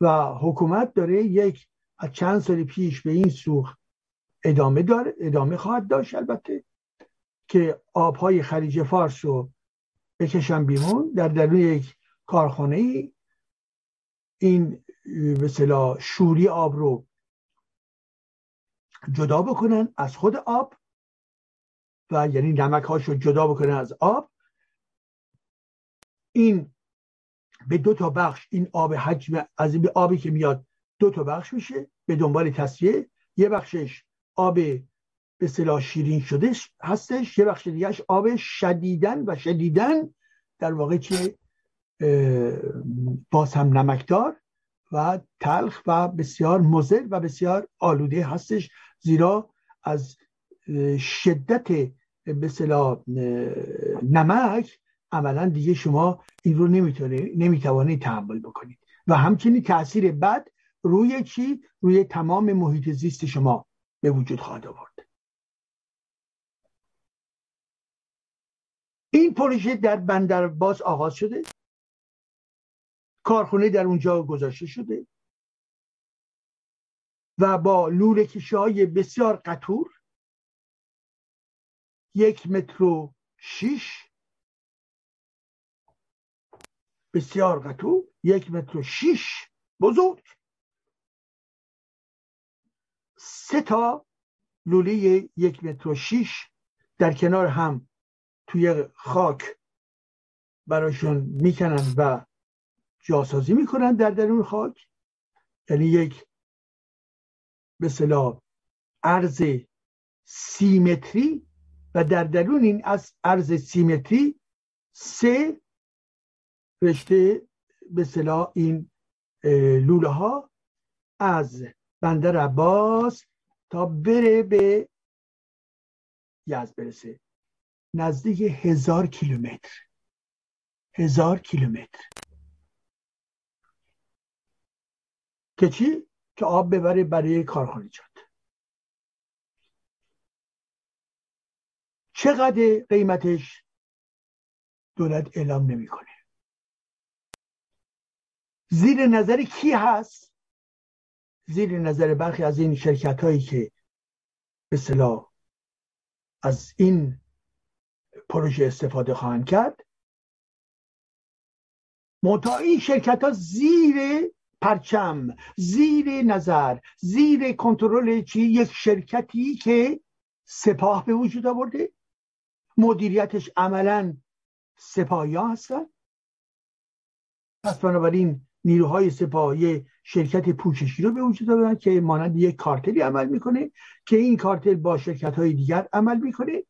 Speaker 1: و حکومت داره یک از چند سال پیش به این سوخ ادامه داره ادامه خواهد داشت البته که آبهای خلیج فارس رو بکشن بیرون در درون یک کارخانه ای این مثلا شوری آب رو جدا بکنن از خود آب و یعنی نمک هاش رو جدا بکنن از آب. این به دو تا بخش این آب حجم از این آبی که میاد دو تا بخش میشه به دنبال تصفیه. یه بخشش آب به صلاح شیرین شده هستش یه بخش دیگهش آب شدیدن و شدیدن در واقع چه باز هم نمکدار و تلخ و بسیار مزر و بسیار آلوده هستش. زیرا از شدت به نمک عملا دیگه شما این رو نمی‌توانید تحمل بکنید. و همچنین تاثیر بد روی چی؟ روی تمام محیط زیست شما به وجود خواهد آورد. این پروژه در بندر باز آغاز شده. کارخونه در اونجا گذاشته شده. و با لوله کشی های بسیار قطور یک متر شیش بسیار قطور یک متر شیش بزرگ سه تا لوله یک متر شیش در کنار هم توی خاک براشون می‌کنن و جاسازی می‌کنن در درون خاک. یعنی یک به صلاح عرض سیمتری و در درون این از عرض سیمتری سه رشته به صلاح این لوله ها از بندر عباس تا بره به یزد برسه. نزدیک هزار کیلومتر. هزار کیلومتر. که چی؟ که آب ببره برای کارخانجات چقدر قیمتش دولت اعلام نمی‌کنه؟ زیر نظر کی هست؟ زیر نظر برخی از این شرکت هایی که به صلاح از این پروژه استفاده خواهند کرد. منتها این شرکت ها زیر پرچم زیر نظر زیر کنترل چی؟ یک شرکتی که سپاه به وجود آورده. مدیریتش عملا سپاهی ها هستن. پس بنابراین نیروهای سپاهی شرکت پوششی رو به وجود آوردن که مانند یک کارتلی عمل می‌کنه که این کارتل با شرکت های دیگر عمل می‌کنه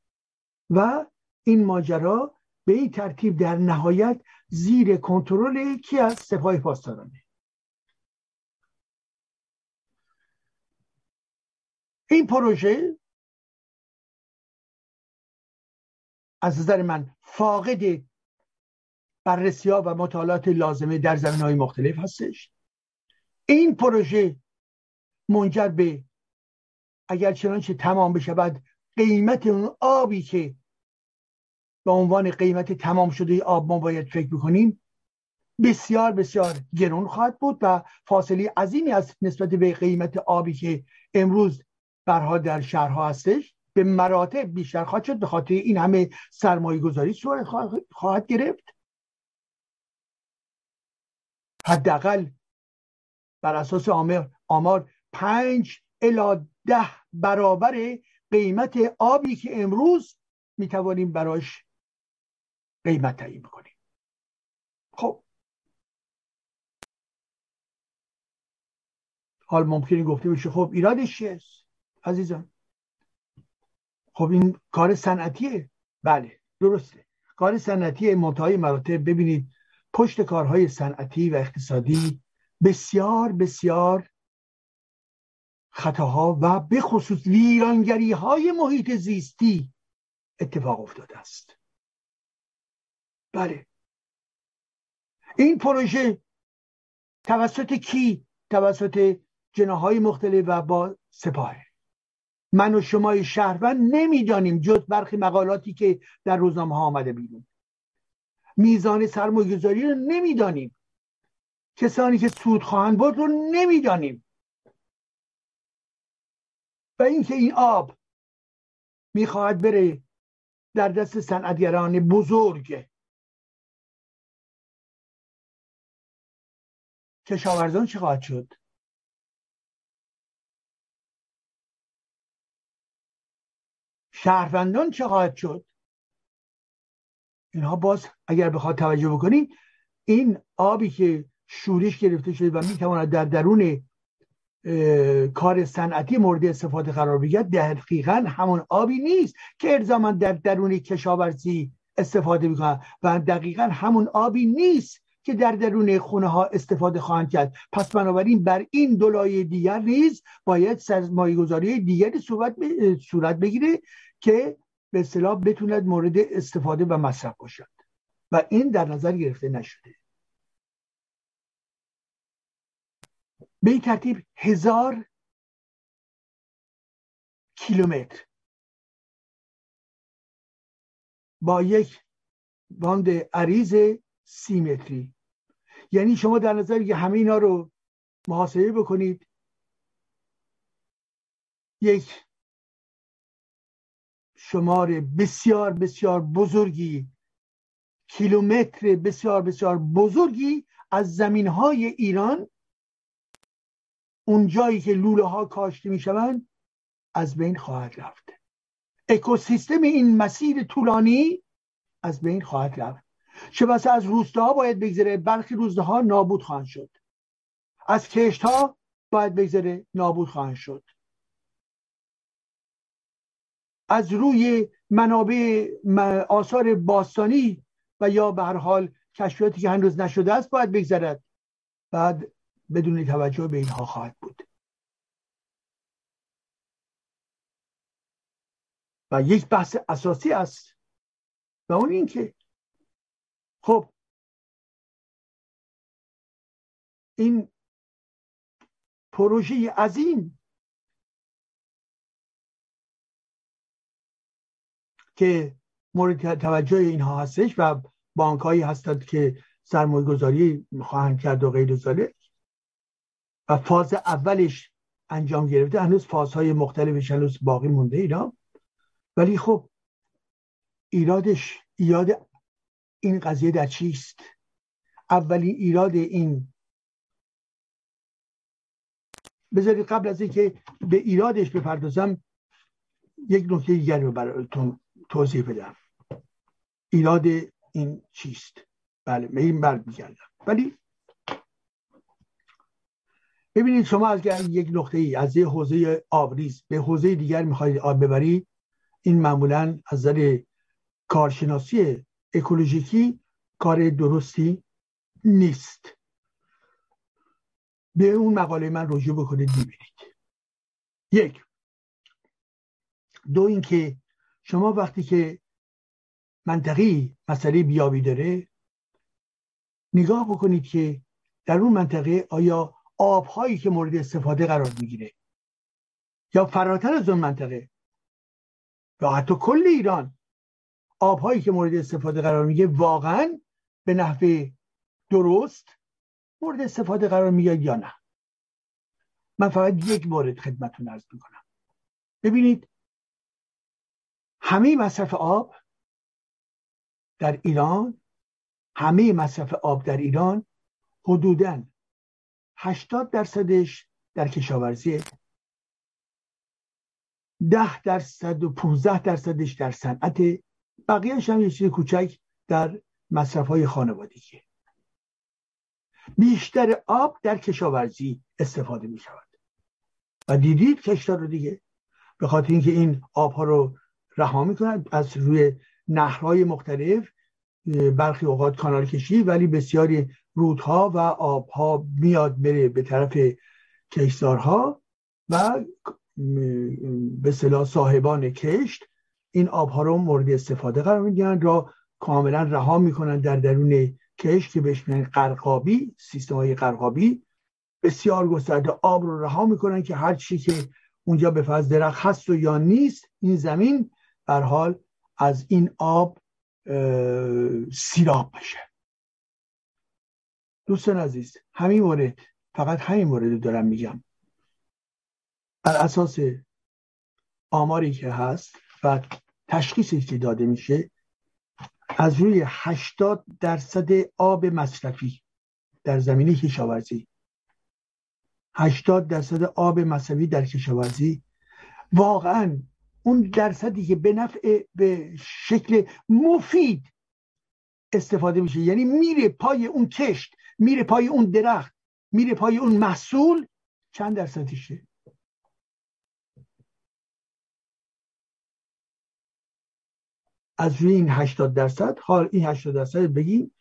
Speaker 1: و این ماجرا به این ترتیب در نهایت زیر کنترل کی از سپاه پاسدارانه. این پروژه از نظر من فاقد بررسی ها و مطالعات لازمه در زمین های مختلف هستش. این پروژه منجر به اگر چنانچه تمام بشود قیمت اون آبی که به عنوان قیمت تمام شده آب ما باید فکر بکنیم بسیار بسیار گرون خواهد بود و فاصله عظیمی از نسبت به قیمت آبی که امروز برها در شهرها هستش به مراتب بیشتر خواهد شد به خاطر این همه سرمایه گذاری صورت خواهد گرفت. حداقل بر اساس آمار, آمار پنج الا ده برابر قیمت آبی که امروز می‌توانیم براش قیمت تعیین بکنیم. خب. حال ممکنه گفته بشه خب ایرادش چیه عزیزان خب این کار صنعتیه. بله درسته. کار صنعتی منتهای مراتب ببینید پشت کارهای صنعتی و اقتصادی بسیار بسیار خطاها و به خصوص ویرانگری های محیط زیستی اتفاق افتاده است. بله. این پروژه توسط کی؟ توسط جناهای مختلف و با سپاه من و شمای شهروند نمی‌دانیم جز برخی مقالاتی که در روزنامه ها آمده بیرون. میزان سرمایه‌گذاری رو نمی‌دانیم. کسانی که سود خواهند برد رو نمی‌دانیم. و اینکه این آب می‌خواهد بره در دست صنعتگران بزرگ. کشاورزان چه خواهد شد؟ شهروندان چه خواهد شد؟ اینها باز اگر بخواد توجه بکنی این آبی که شورش گرفته شده و می‌تواند در درون کار صنعتی مورد استفاده قرار بگیرد دقیقا همون آبی نیست که ارزاما در درون کشاورزی استفاده می‌کنن و دقیقا همون آبی نیست که در درون خونه ها استفاده خواهند کرد. پس بنابراین بر این دولای دیگر نیز باید سرمایه گذاری دیگری صورت بگیره که به اصطلاح بتوند مورد استفاده و مصرف باشد. و این در نظر گرفته نشده. به این ترتیب هزار کیلومتر با یک باند عریض سی متری. یعنی شما در نظر که همه اینا رو محاسبه بکنید یک شمار بسیار بسیار بزرگی کیلومتر بسیار بسیار بزرگی از زمین های ایران اون جایی که لوله ها کاشته می شوند از بین خواهد رفت. اکوسیستم این مسیر طولانی از بین خواهد رفت. چه بسا از روستاها باید بگذره برخی روستاها نابود خواهند شد. از کشت ها باید بگذره نابود خواهند شد. از روی منابع آثار باستانی و یا به هر حال کشفیاتی که هنوز نشده است باید بگذرد. بعد بدون توجه به اینها خواهد بود. و یک بحث اساسی است و اون این که خب این پروژه عظیم که مورد توجه اینها هستش و بانک هایی هستند که سرمایه گذاری خواهند کرد و غیر ذالک و فاز اولش انجام گرفته هنوز فازهای مختلفش هنوز باقی مونده اینا. ولی خب ایرادش ایراد این قضیه در چیست؟ اولین ایراد این. بذارید قبل از اینکه به ایرادش بپردازم یک نکته دیگر رو براتون توضیح بدم. ایراد این چیست؟ بله به این میگردم. ولی ببینید شما از یک نقطه ای از یه حوزه آبریز به حوزه دیگر می‌خواید آب ببرید این معمولا از نظر کارشناسی اکولوژیکی کار درستی نیست. به اون مقاله من رجوع بکنید می‌بینید یک دو اینکه شما وقتی که منطقی مسئله بیابی داره نگاه بکنید که در اون منطقه آیا آبهایی که مورد استفاده قرار می‌گیره یا فراتر از اون منطقه یا حتی کل ایران آبهایی که مورد استفاده قرار میگه واقعا به نحو درست مورد استفاده قرار میگه یا نه؟ من فقط یک مورد خدمتون ارز می‌کنم. ببینید همه مصرف آب در ایران همه مصرف آب در ایران حدوداً 80 درصدش در کشاورزی. ده درصد و 15 درصدش در صنعت. بقیهش هم یه چیز کوچک در مصرف های خانوادگی بیشتر آب در کشاورزی استفاده می شود و دیدید کشتار رو دیگه. به خاطر اینکه این آب ها رو رها می‌کنن. از روی نهرهای مختلف برخی اوقات کانال کشی ولی بسیاری رودها و آبها میاد بره به طرف کشتارها و به صلاح صاحبان کشت این آبها رو مورد استفاده قرار میدن را کاملا رها می‌کنن در درون کشت که بهش میگن قرقابی سیستم های قرقابی. بسیار گسترده آب رو رها می‌کنن که هر چی که اونجا به فضل درخت هست و یا نیست این زمین بر حال از این آب سیراب بشه دوستان عزیز همین مورد فقط همین مورد دارم میگم. بر اساس آماری که هست و تشخیصی که داده میشه از روی 80 درصد آب مصرفی در زمینه کشاورزی 80 درصد آب مصرفی در کشاورزی واقعا اون درصدی که به نفع به شکل مفید استفاده میشه. یعنی میره پای اون کشت میره پای اون درخت میره پای اون محصول چند درصدیشه؟ از روی این 80 درصد حال این 80 درصد بگیم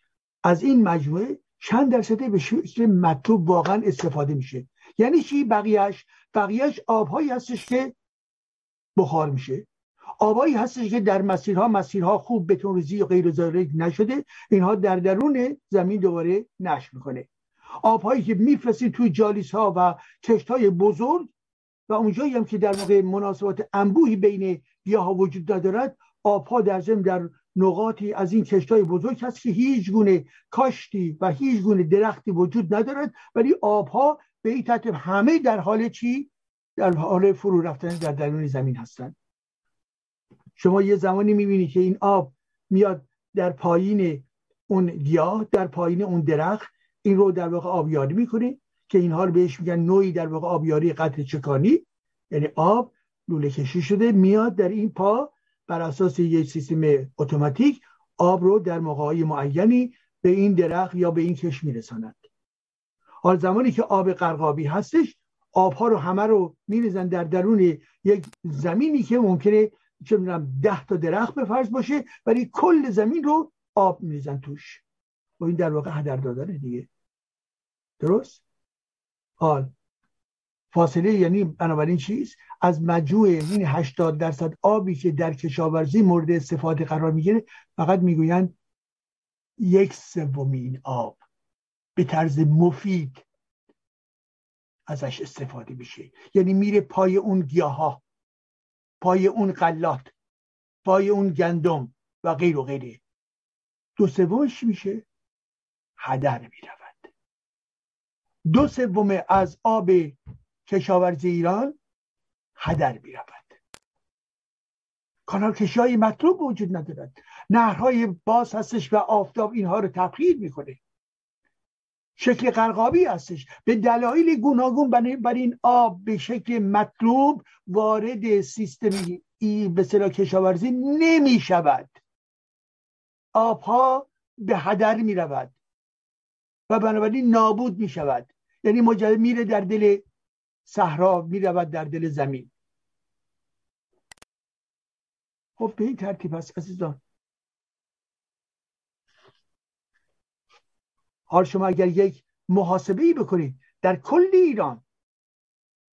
Speaker 1: از این مجموعه چند درصد به شکل مطلوب واقعا استفاده میشه؟ یعنی چی؟ بقیهش بقیهش آبهایی هستش که بخار میشه. آبایی هستش که در مسیرها مسیرها خوب بتونریزی و غیر نشده. اینها در درون زمین دوباره نشر می‌کنه. آبهایی که میفرستید توی جالیس ها و کشت های بزرگ و اونجایی هم که در واقع مناسبات انبوهی بین گیاه وجود ندارد آبها در زمین در نقاطی از این کشت های بزرگ هست که هیچ گونه کاشتی و هیچ گونه درختی وجود ندارد. ولی آبها به این ترتیب همه در حال چی؟ در حال فرو رفتن در درون زمین هستند. شما یه زمانی می‌بینید که این آب میاد در پایین اون گیاه در پایین اون درخت این رو در واقع آبیاری می‌کنه که اینها رو بهش میگن نوعی در واقع آبیاری قطع چکانی. یعنی آب لوله کشی شده میاد در این پا بر اساس یک سیستم اتوماتیک آب رو در موقعهای معینی به این درخت یا به این کش میرساند. حال زمانی که آب قرقابی هستش آبها رو همه رو میریزن در درون یک زمینی که ممکنه چه می‌دونم ده تا درخت به فرض باشه ولی کل زمین رو آب میریزن توش. و این در واقع هدر دادنه دیگه. درست؟ حال. فاصله یعنی بنابراین چیز؟ از مجموع این 80 درصد آبی که در کشاورزی مورد استفاده قرار می‌گیره فقط می‌گویند یک سومین آب. به طرز مفید. ازش استفاده میشه یعنی میره پای اون گیاه پای اون غلات پای اون گندم و غیر و غیره. دو سومش میشه هدر می‌رود. دو سوم از آب کشاورزی ایران هدر می‌رود. کانال کشی های مطلوب وجود ندارد. نهرهای باز هستش و آفتاب اینها رو تبخیر می‌کنه. شکل قرقابی هستش. به دلایل گوناگون بر این آب به شکل مطلوب وارد سیستم ای به کشاورزی نمی شود. آبها به هدر می رود و بنابراین نابود می شود. یعنی مجرد میره در دل صحرا می رود در دل زمین. خب به این ترتیب هست عزیزان. حال شما اگر یک محاسبه ای بکنید در کل ایران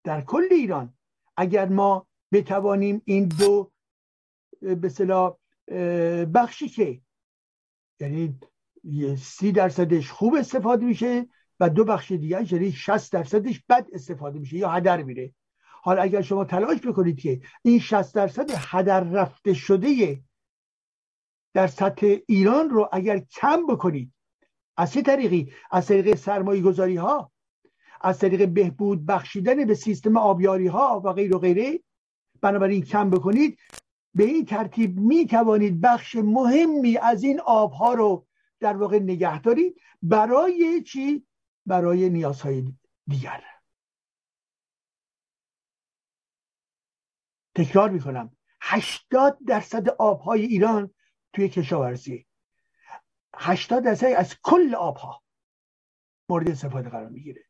Speaker 1: در کل ایران اگر ما بتوانیم این دو به صلاح بخشی که یعنی سی درصدش خوب استفاده میشه و دو بخش دیگه یعنی 60 درصدش بد استفاده میشه یا هدر میره. حالا اگر شما تلاش بکنید که این 60 درصد هدر رفته شده در سطح ایران رو اگر کم بکنید از چه طریقی؟ از طریق سرمایه گذاری ها از طریق بهبود بخشیدن به سیستم آبیاری ها و غیر و غیره؟ بنابراین کم بکنید. به این ترتیب می توانید بخش مهمی از این آبها رو در واقع نگه دارید برای چی؟ برای نیازهای دیگر. تکرار می‌کنم. 80 درصد آبهای ایران توی کشاورزی. 80 درصد از کل آبها مورد استفاده قرار می‌گیره.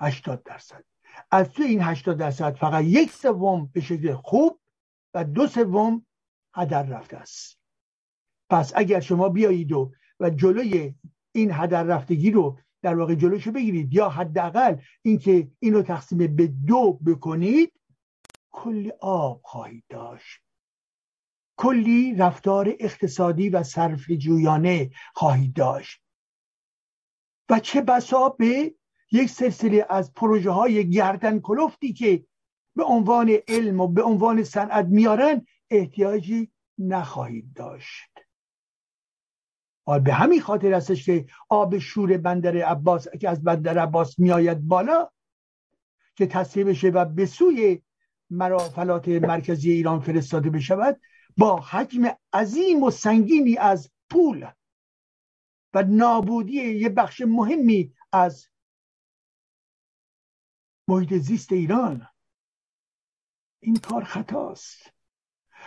Speaker 1: 80 درصد. از توی این 80 درصد فقط یک سوم به شکل خوب و دو سوم هدر رفته است. پس اگر شما بیایید و و جلوی این هدر رفتگی رو در واقع جلوشو بگیرید یا حداقل اینکه اینو تقسیم به دو بکنید کلی آب خواهید داشت. کلی رفتار اقتصادی و صرف جویانه خواهید داشت. و چه بسا به یک سلسله از پروژه های گردن کلفتی که به عنوان علم و به عنوان صنعت میارن احتیاجی نخواهید داشت. به همین خاطر هستش که آب شور بندر عباس که از بندر عباس میآید بالا که تصحیح بشه و به سوی مرافلات مرکزی ایران فرستاده بشود با حجم عظیم و سنگینی از پول و نابودی یه بخش مهمی از محیط زیست ایران. این کار خطاست.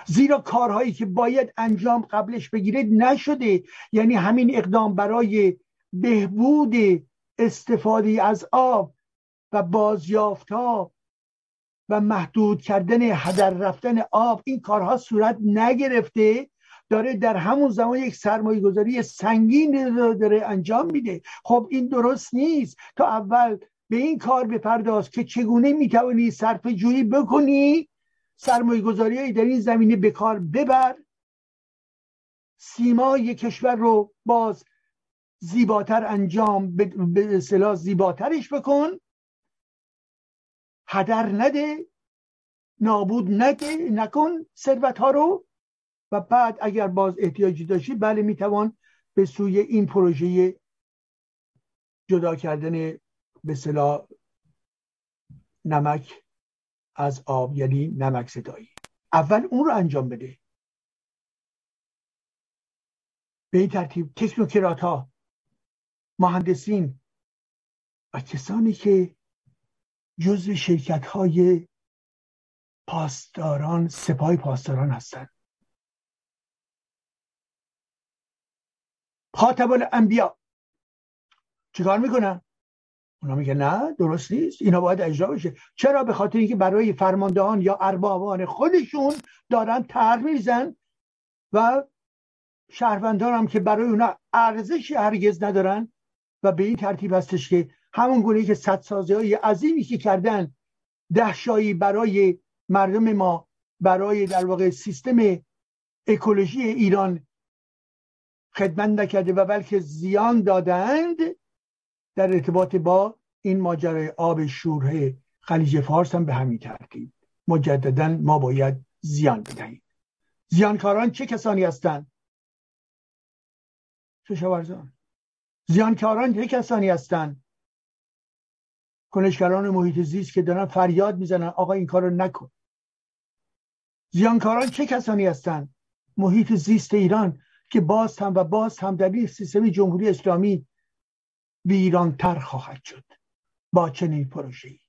Speaker 1: زیرا کارهایی که باید انجام قبلش بگیره نشده. یعنی همین اقدام برای بهبود استفاده از آب و بازیافت ها و محدود کردن هدر رفتن آب این کارها صورت نگرفته داره در همون زمان یک سرمایه گذاری سنگین داره انجام میده. خب این درست نیست. تا اول به این کار بپرداز که چگونه می‌توانی صرف جویی بکنی؟ سرمایه گذاری در این زمینه به کار ببر. سیمای کشور رو باز زیباتر انجام به اصطلاح زیباترش بکن. هدر نده نابود نده نکن ثروت ها رو. و بعد اگر باز احتیاجی داشتی بله می‌توان به سوی این پروژه جدا کردن به صلاح نمک از آب یعنی نمک صدایی. اول اون رو انجام بده. به این ترتیب تکنوکرات ها مهندسین و کسانی که جزو شرکت های پاسداران سپاه پاسداران هستند. خاطب الانبیا. چیکار می‌کنن؟ اونا میگه نه درست نیست. اینا باید اجرا بشه. چرا؟ به خاطر اینکه برای فرماندهان یا اربابان خودشون دارن تر میزن و شهروندان هم که برای اونا ارزش هرگز ندارن و به این ترتیب هستش که همون گونه که صدسازی های عظیمی که کردن دهشایی برای مردم ما برای در واقع سیستم اکولوژی ایران خدمت نکرده و بلکه زیان دادند در ارتباط با این ماجرای آب شوره. خلیج فارس هم به همین ترتیب. مجددا ما باید زیان بدهیم. زیانکاران چه کسانی هستند؟ کشاورزان زیانکاران چه کسانی هستند؟ کنشگران محیط زیست که دارن فریاد می‌زنن آقا این کار رو نکن. زیانکاران چه کسانی هستند محیط زیست ایران که باز هم و باز هم در این سیستم جمهوری اسلامی ویرانتر خواهد شد با چنین پروژه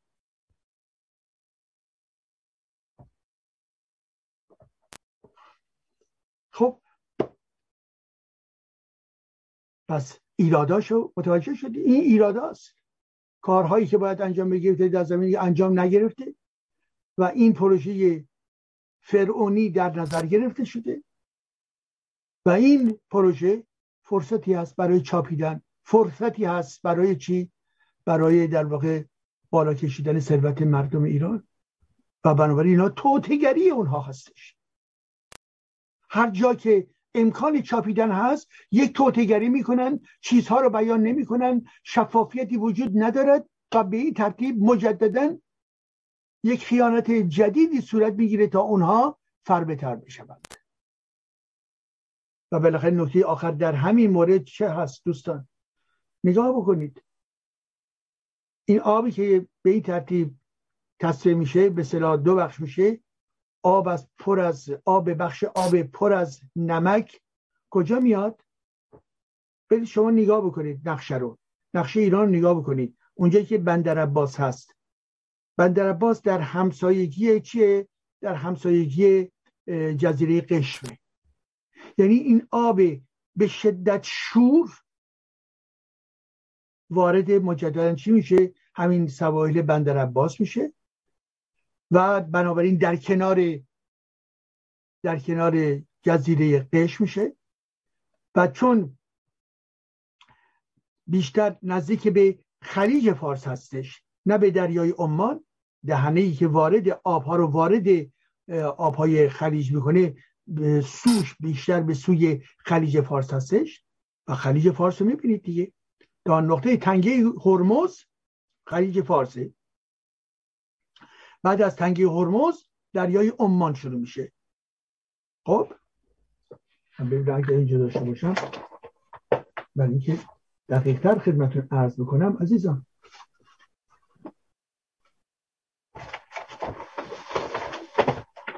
Speaker 1: خب. پس ایراداشو متوجه شدی؟ این ایراداست. کارهایی که باید انجام بگیرید در زمین انجام نگرفته و این پروژه فرعونی در نظر گرفته شده. و این پروژه فرصتی هست برای چاپیدن. فرصتی هست برای چی؟ برای در واقع بالا کشیدن ثروت مردم ایران. و بنابراین اینا توتگری اونها هستش. هر جا که امکان چاپیدن هست. یک توتگری می‌کنن چیزها رو بیان نمی‌کنن شفافیتی وجود ندارد. و به این ترتیب مجددا یک خیانت جدیدی صورت می‌گیره تا اونها فربهتر بشوند. و بالاخره نکته آخر در همین مورد چه هست دوستان؟ نگاه بکنید. این آبی که به این ترتیب تصفیه میشه به صلاح دو بخش میشه. آب از پر از آب بخش آب پر از نمک. کجا میاد؟ برید شما نگاه بکنید نقشه رو. نقشه ایران رو نگاه بکنید. اونجایی که بندر عباس هست. بندر عباس در همسایگی چیه؟ در همسایگی جزیره قشمه یعنی این آب به شدت شور وارد مجددا چی میشه؟ همین سواحل بندر عباس میشه. و بنابراین در کنار در کنار جزیره قش میشه. و چون بیشتر نزدیک به خلیج فارس هستش نه به دریای عمان دهنه ای که وارد آبها رو وارد آبهای خلیج می‌کنه سوش بیشتر به سوی خلیج فارس هستش. و خلیج فارس رو می‌بینید دیگه. تا نقطه تنگه هرمز خلیج فارسه. بعد از تنگه هرمز دریای عمان شروع میشه. خب؟ من ببینم اگر اینجا داشته باشم. برای اینکه دقیقتر خدمتون عرض بکنم عزیزان.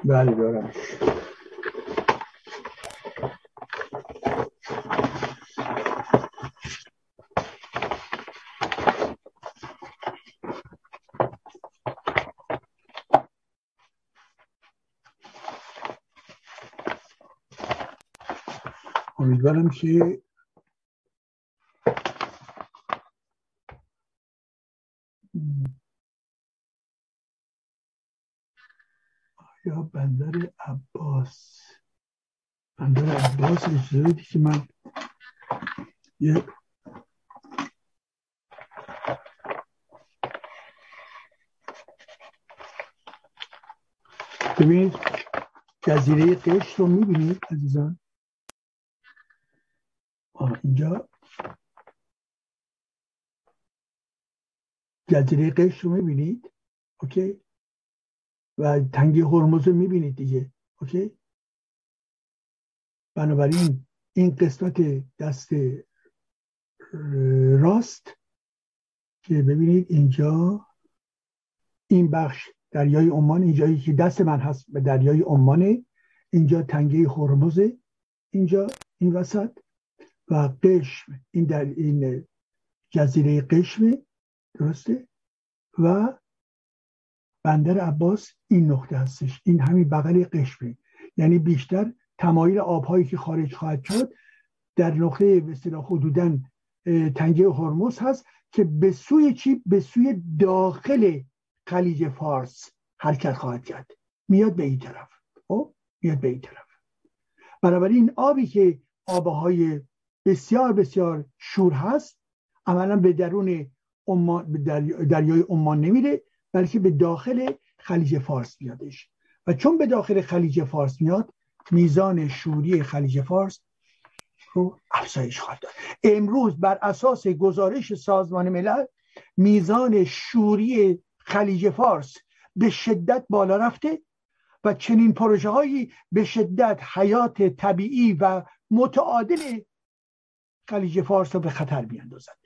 Speaker 1: بله دارم امیدوارم که یا بندر عباس بندر عباس اجازه که من یه ببینید جزیره قشت رو می‌بینید عزیزان؟ اینجا. جزیره قشت رو می‌بینید؟ اوکی. و تنگی هرمز رو می‌بینید دیگه. اوکی. بنابراین این قسمت دست راست که ببینید اینجا این بخش دریای عمان اینجایی که دست من هست به دریای عمانه. اینجا تنگه هرمزه اینجا این وسط. و قشم. این در این جزیره قشم درسته؟ و بندر عباس این نقطه هستش. این همین بغل قشمه. یعنی بیشتر تمایل آبهایی که خارج خواهد شد در نقطه به اصطلاح تنگه هرمز هست که به سوی چی؟ به سوی داخل خلیج فارس حرکت خواهد کرد. میاد به این طرف. خب؟ میاد به این طرف. بنابراین آبی که آبهای بسیار بسیار شور هست. عملا به درون به دریای عمان نمیره بلکه به داخل خلیج فارس میادش. و چون به داخل خلیج فارس میاد میزان شوری خلیج فارس رو افزایش خواهد داد. امروز بر اساس گزارش سازمان ملل میزان شوری خلیج فارس به شدت بالا رفته و چنین پروژه هایی به شدت حیات طبیعی و متعادل خلیج فارس رو به خطر بیاندازد.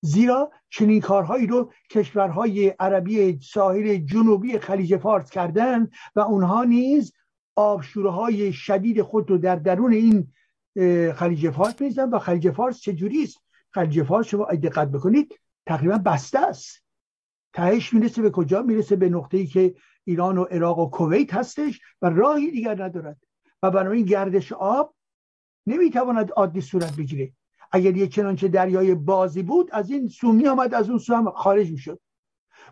Speaker 1: زیرا چنین کارهایی رو کشورهای عربی ساحل جنوبی خلیج فارس کردن و اونها نیز آبشورهای شدید خود رو در درون این خلیج فارس میزن و خلیج فارس چجوری است؟ خلیج فارس شما دقت بکنید تقریبا بسته است. تهش می‌رسه به کجا؟ می‌رسه به نقطه ای که ایران و عراق و کویت هستش و راهی دیگر ندارد. و بنابراین گردش آب نمی‌تواند عادی صورت بگیره. اگر یک چنانچه دریای بازی بود از این سو می آمد از اون سو هم خارج می‌شد.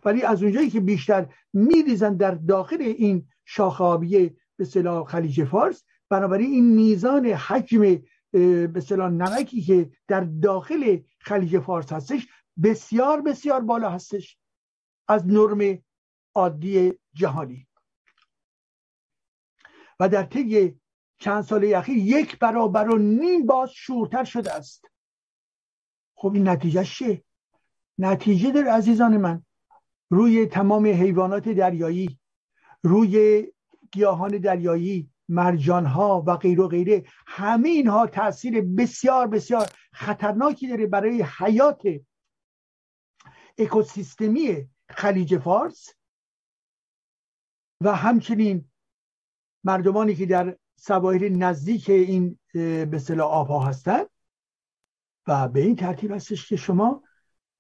Speaker 1: ولی از اونجایی که بیشتر میریزن در داخل این شاخه آبی به صلاح خلیج فارس بنابراین این میزان حجم به صلاح نمکی که در داخل خلیج فارس هستش بسیار بسیار بالا هستش از نرم عادی جهانی. و در طی چند سال اخیر یک برابر و نیم باز شورتر شده است. خب این نتیجه چیه؟ نتیجه در عزیزان من روی تمام حیوانات دریایی روی گیاهان دریایی مرجان ها و غیر و غیره همه اینها تاثیر بسیار بسیار خطرناکی داره برای حیات اکوسیستمی خلیج فارس. و همچنین مردمانی که در سواحل نزدیک این به صلاح آبها هستند و به این ترتیب هستش که شما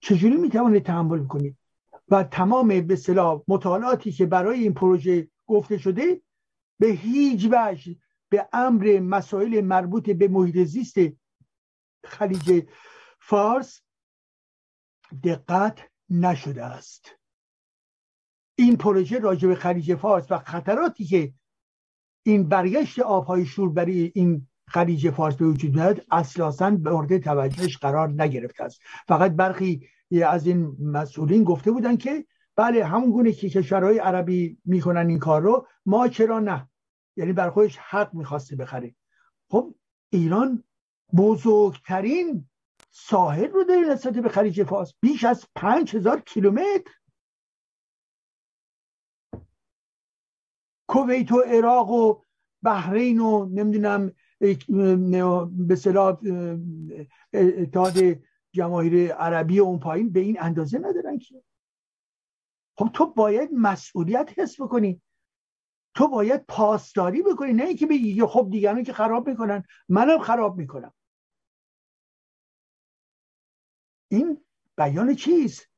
Speaker 1: چجوری می‌توانید تحمل کنید و تمام به صلاح مطالعاتی که برای این پروژه گفته شده به هیچ وجه به امر مسائل مربوط به محیط زیست خلیج فارس دقت نشده است. این پروژه راجع به خلیج فارس و خطراتی که این برگشت آبهای شور برای این خلیج فارس به وجود میاد به مورد توجهش قرار نگرفته است. فقط برخی از این مسئولین گفته بودن که بله همون گونه که کشورهای عربی می‌کنن این کار رو ما چرا نه؟ یعنی بر خودش حق می‌خواسته بخره. خب ایران بزرگترین ساحل رو داره نسبت به خلیج فارس. بیش از پنج هزار کیلومتر. کویت و عراق و بحرین و نمی‌دونم به صلاح اتحاد جماهیر عربی و اون پایین به این اندازه ندارن که. خب تو باید مسئولیت حس بکنی. تو باید پاسداری بکنی نه اینکه بگی خب دیگران که خراب می‌کنن. منم خراب می‌کنم. این بیان چیست؟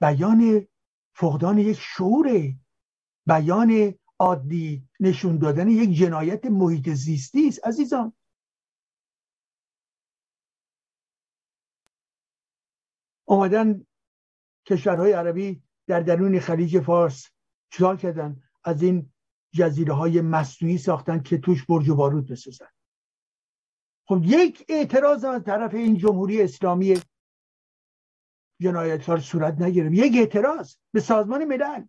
Speaker 1: بیان فقدان یک شعوره. بیان عادی نشون دادن یک جنایت محیط زیستی است عزیزان. آمدن کشورهای عربی در درون خلیج فارس چیکار کردن؟ از این جزیره های مصنوعی ساختن که توش برج و بارود بسازن. خب یک اعتراض از طرف این جمهوری اسلامی جنایتکار صورت نگرفت یک اعتراض به سازمان ملل.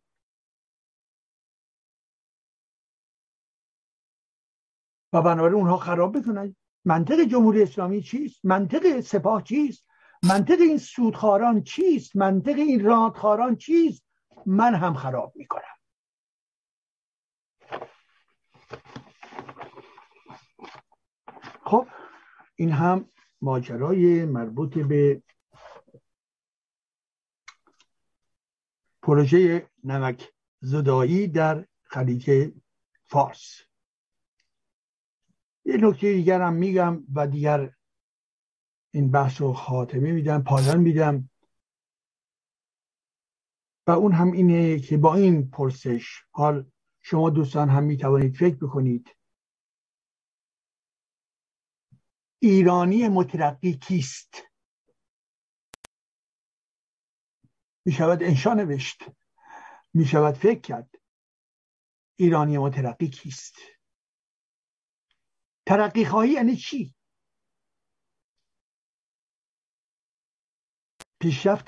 Speaker 1: و بنابراین اونها خراب بکنن منطق جمهوری اسلامی چیست منطق سپاه چیست منطق این سودخاران چیست منطق این رادخاران چیست من هم خراب می‌کنم. خب این هم ماجرای مربوط به پروژه نمک زدایی در خلیج فارس. یه نکته دیگر هم میگم و دیگر این بحث رو خاتمه میدم پایان میدم. و اون هم اینه که با این پرسش حال شما دوستان هم می‌توانید فکر بکنید. ایرانی مترقی کیست؟ می شود انشا نوشت. می شود فکر کرد. ایرانی مترقی کیست؟ ترقی خواهی یعنی چی؟ پیشرفت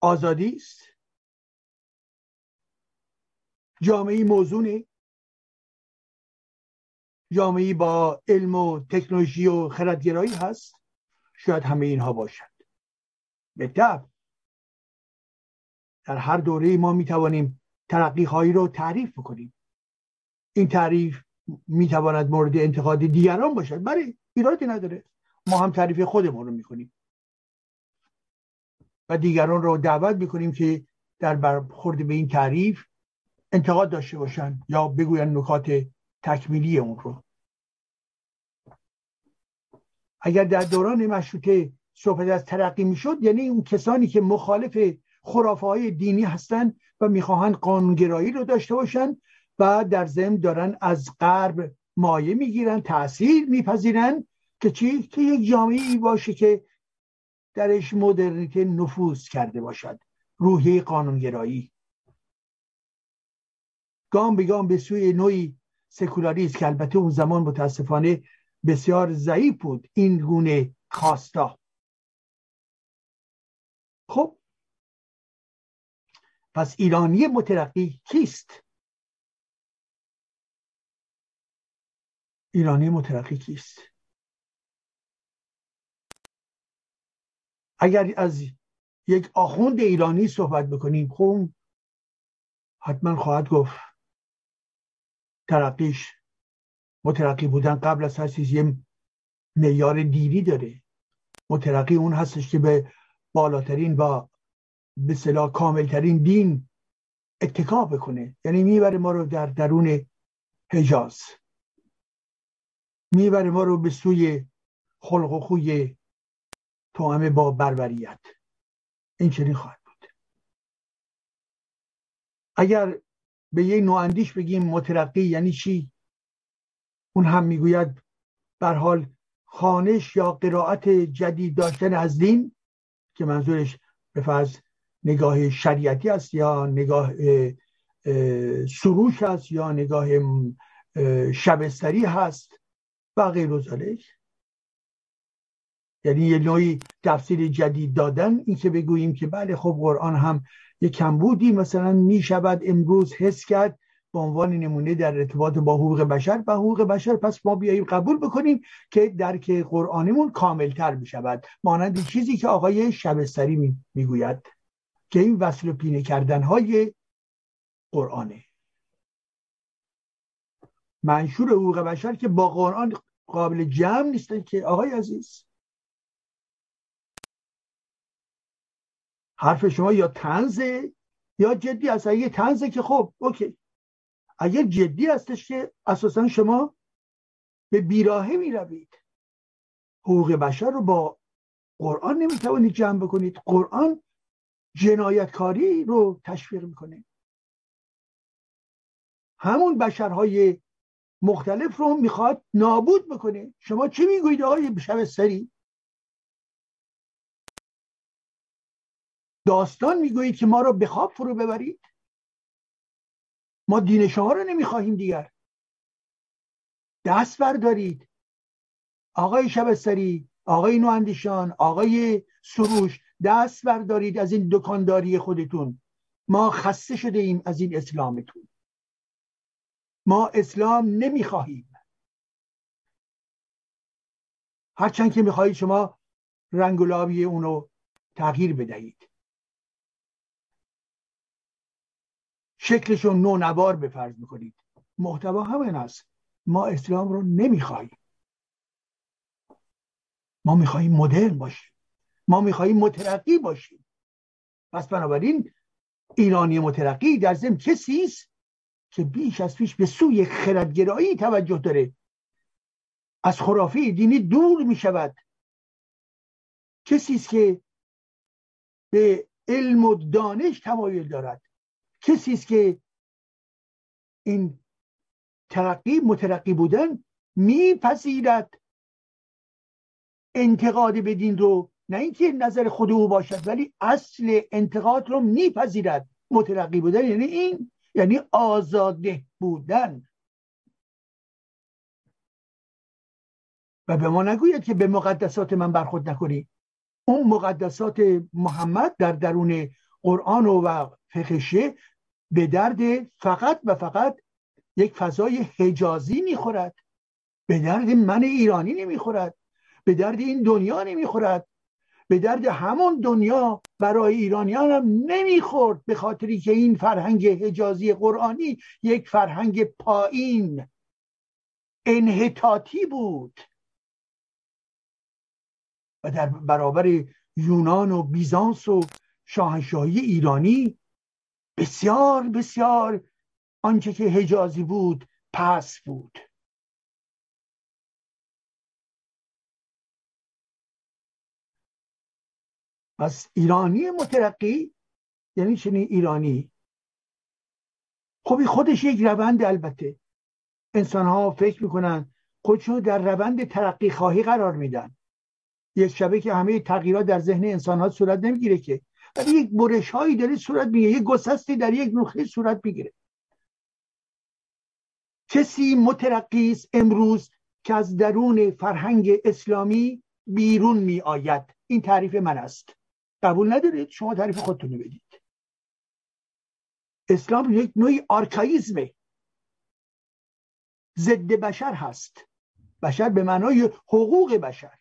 Speaker 1: آزادی است. جامعه موزونه. جامعه با علم و تکنولوژی و خردگرایی هست. شاید همه اینها باشد. بهتر. در هر دوره ما می توانیم ترقی هایی رو تعریف بکنیم. این تعریف می تواند مورد انتقاد دیگران باشد. برای ایرادی نداره. ما هم تعریف خودمون رو می‌کنیم. و دیگران رو دعوت می‌کنیم که در برخورد به این تعریف انتقاد داشته باشن یا بگوین نکات تکمیلی اون رو. اگر در دوران مشروطه صحبت از ترقی می‌شد یعنی اون کسانی که مخالف خرافه های دینی هستند و می‌خواهند قانونگرایی رو داشته باشند و در ضمن دارن از غرب مایه می‌گیرن تاثیر میپذیرن که چی؟ که یک جامعه باشه که درش مدرنیته نفوذ کرده باشد روحیه قانونگرایی. گام به گام به سوی نوعی سکولاریسم که البته اون زمان متاسفانه بسیار ضعیف بود این گونه خواستا. خب پس ایرانی مترقی کیست؟ ایرانی مترقی کیست؟ اگر از یک آخوند ایرانی صحبت بکنیم خب حتما خواهد گفت ترقیش مترقی بودن قبل از هر چیز یه معیار دیری داره. مترقی اون هستش که به بالاترین و به صلاح کاملترین دین اتکا بکنه. یعنی می‌بره ما رو در درون حجاز. می‌بره ما رو به سوی خلق و خوی توامه با بربریت. این چنین خواهد بود. اگر به یه نواندیش بگیم مترقی یعنی چی؟ اون هم می‌گوید بر حال خانش یا قرائت جدید داشتن از دین که منظورش به فرض نگاه شریعتی است یا نگاه سروش است یا نگاه شبستری هست. و غیر یعنی یه نوعی تفسیر جدید دادن. این که بگوییم که بله خب قرآن هم یه کمبودی مثلا می شود امروز حس کرد به عنوان نمونه در ارتباط با حقوق بشر. و حقوق بشر پس ما بیاییم قبول بکنیم که درک قرآنمون کاملتر می شود مانند چیزی که آقای شبستری می‌گوید که این وصل و پینه کردن های قرآنه. منشور حقوق بشر که با قرآن قابل جمع نیستن که. آقای عزیز. حرف شما یا تنزه یا جدی است. اگه تنزه که خب اوکی. اگر جدی هستش که اساسا شما به بیراهه می روید حقوق بشر رو با قرآن نمی‌توانید جمع بکنید. قرآن جنایتکاری رو تشویق می‌کنه. همون بشرهای مختلف رو می‌خواد نابود بکنه. شما چی می‌گویید آقای سری داستان می‌گویید که ما رو به خواب فرو ببرید؟ ما دین شما رو نمی‌خواهیم دیگر. دست بردارید. آقای شبستری آقای نواندیشان آقای سروش دست بردارید از این دکانداری خودتون. ما خسته شده ایم از این اسلامتون. ما اسلام نمی‌خواهیم. هرچند که می‌خواهید شما رنگ اونو تغییر بدهید. شکلشون نو نوار به فرض می‌کنید. محتوا همین است. ما اسلام رو نمی‌خواهیم. ما می‌خواهیم مدرن باشیم. ما می‌خواهیم مترقی باشیم. پس بنابراین ایرانی مترقی در ضمن کسی است که بیش از پیش به سوی خردگرایی توجه داره. از خرافی دینی دور می شود. کسی است که به علم و دانش تمایل دارد. کسی است که این ترقی مترقی بودن میپذیرد. انتقاد به دین رو نه اینکه نظر خود او باشد ولی اصل انتقاد رو میپذیرد. مترقی بودن یعنی این. یعنی آزاده بودن. و به ما نگوید که به مقدسات من برخود نکنی. اون مقدسات محمد در درون قرآن و فقه به درد فقط و فقط یک فضای حجازی می‌خورد. به درد من ایرانی نمی‌خورد. به درد این دنیا نمی‌خورد. به درد همون دنیا برای ایرانیان هم نمی‌خورد به خاطری که این فرهنگ حجازی قرآنی یک فرهنگ پایین انحطاطی بود. و در برابر یونان و بیزانس و شاهنشاهی ایرانی بسیار بسیار آنچه که حجازی بود پس بود. پس ایرانی مترقی یعنی چنین ایرانی. خب خودش یک روند البته. انسان ها فکر می‌کنن خودشون در روند ترقی خواهی قرار میدن. یک شبه که همه تغییرات در ذهن انسان ها صورت نمی‌گیره که. ولی یک برش هایی داره صورت می‌گیره یک گسستی در یک نقطه صورت می‌گیره. کسی مترقی است امروز که از درون فرهنگ اسلامی بیرون می آید این تعریف من است. قبول ندارید شما تعریف خودتون بدید. اسلام یک نوعی آرکایزمه ضد بشر هست. بشر به معنای حقوق بشر.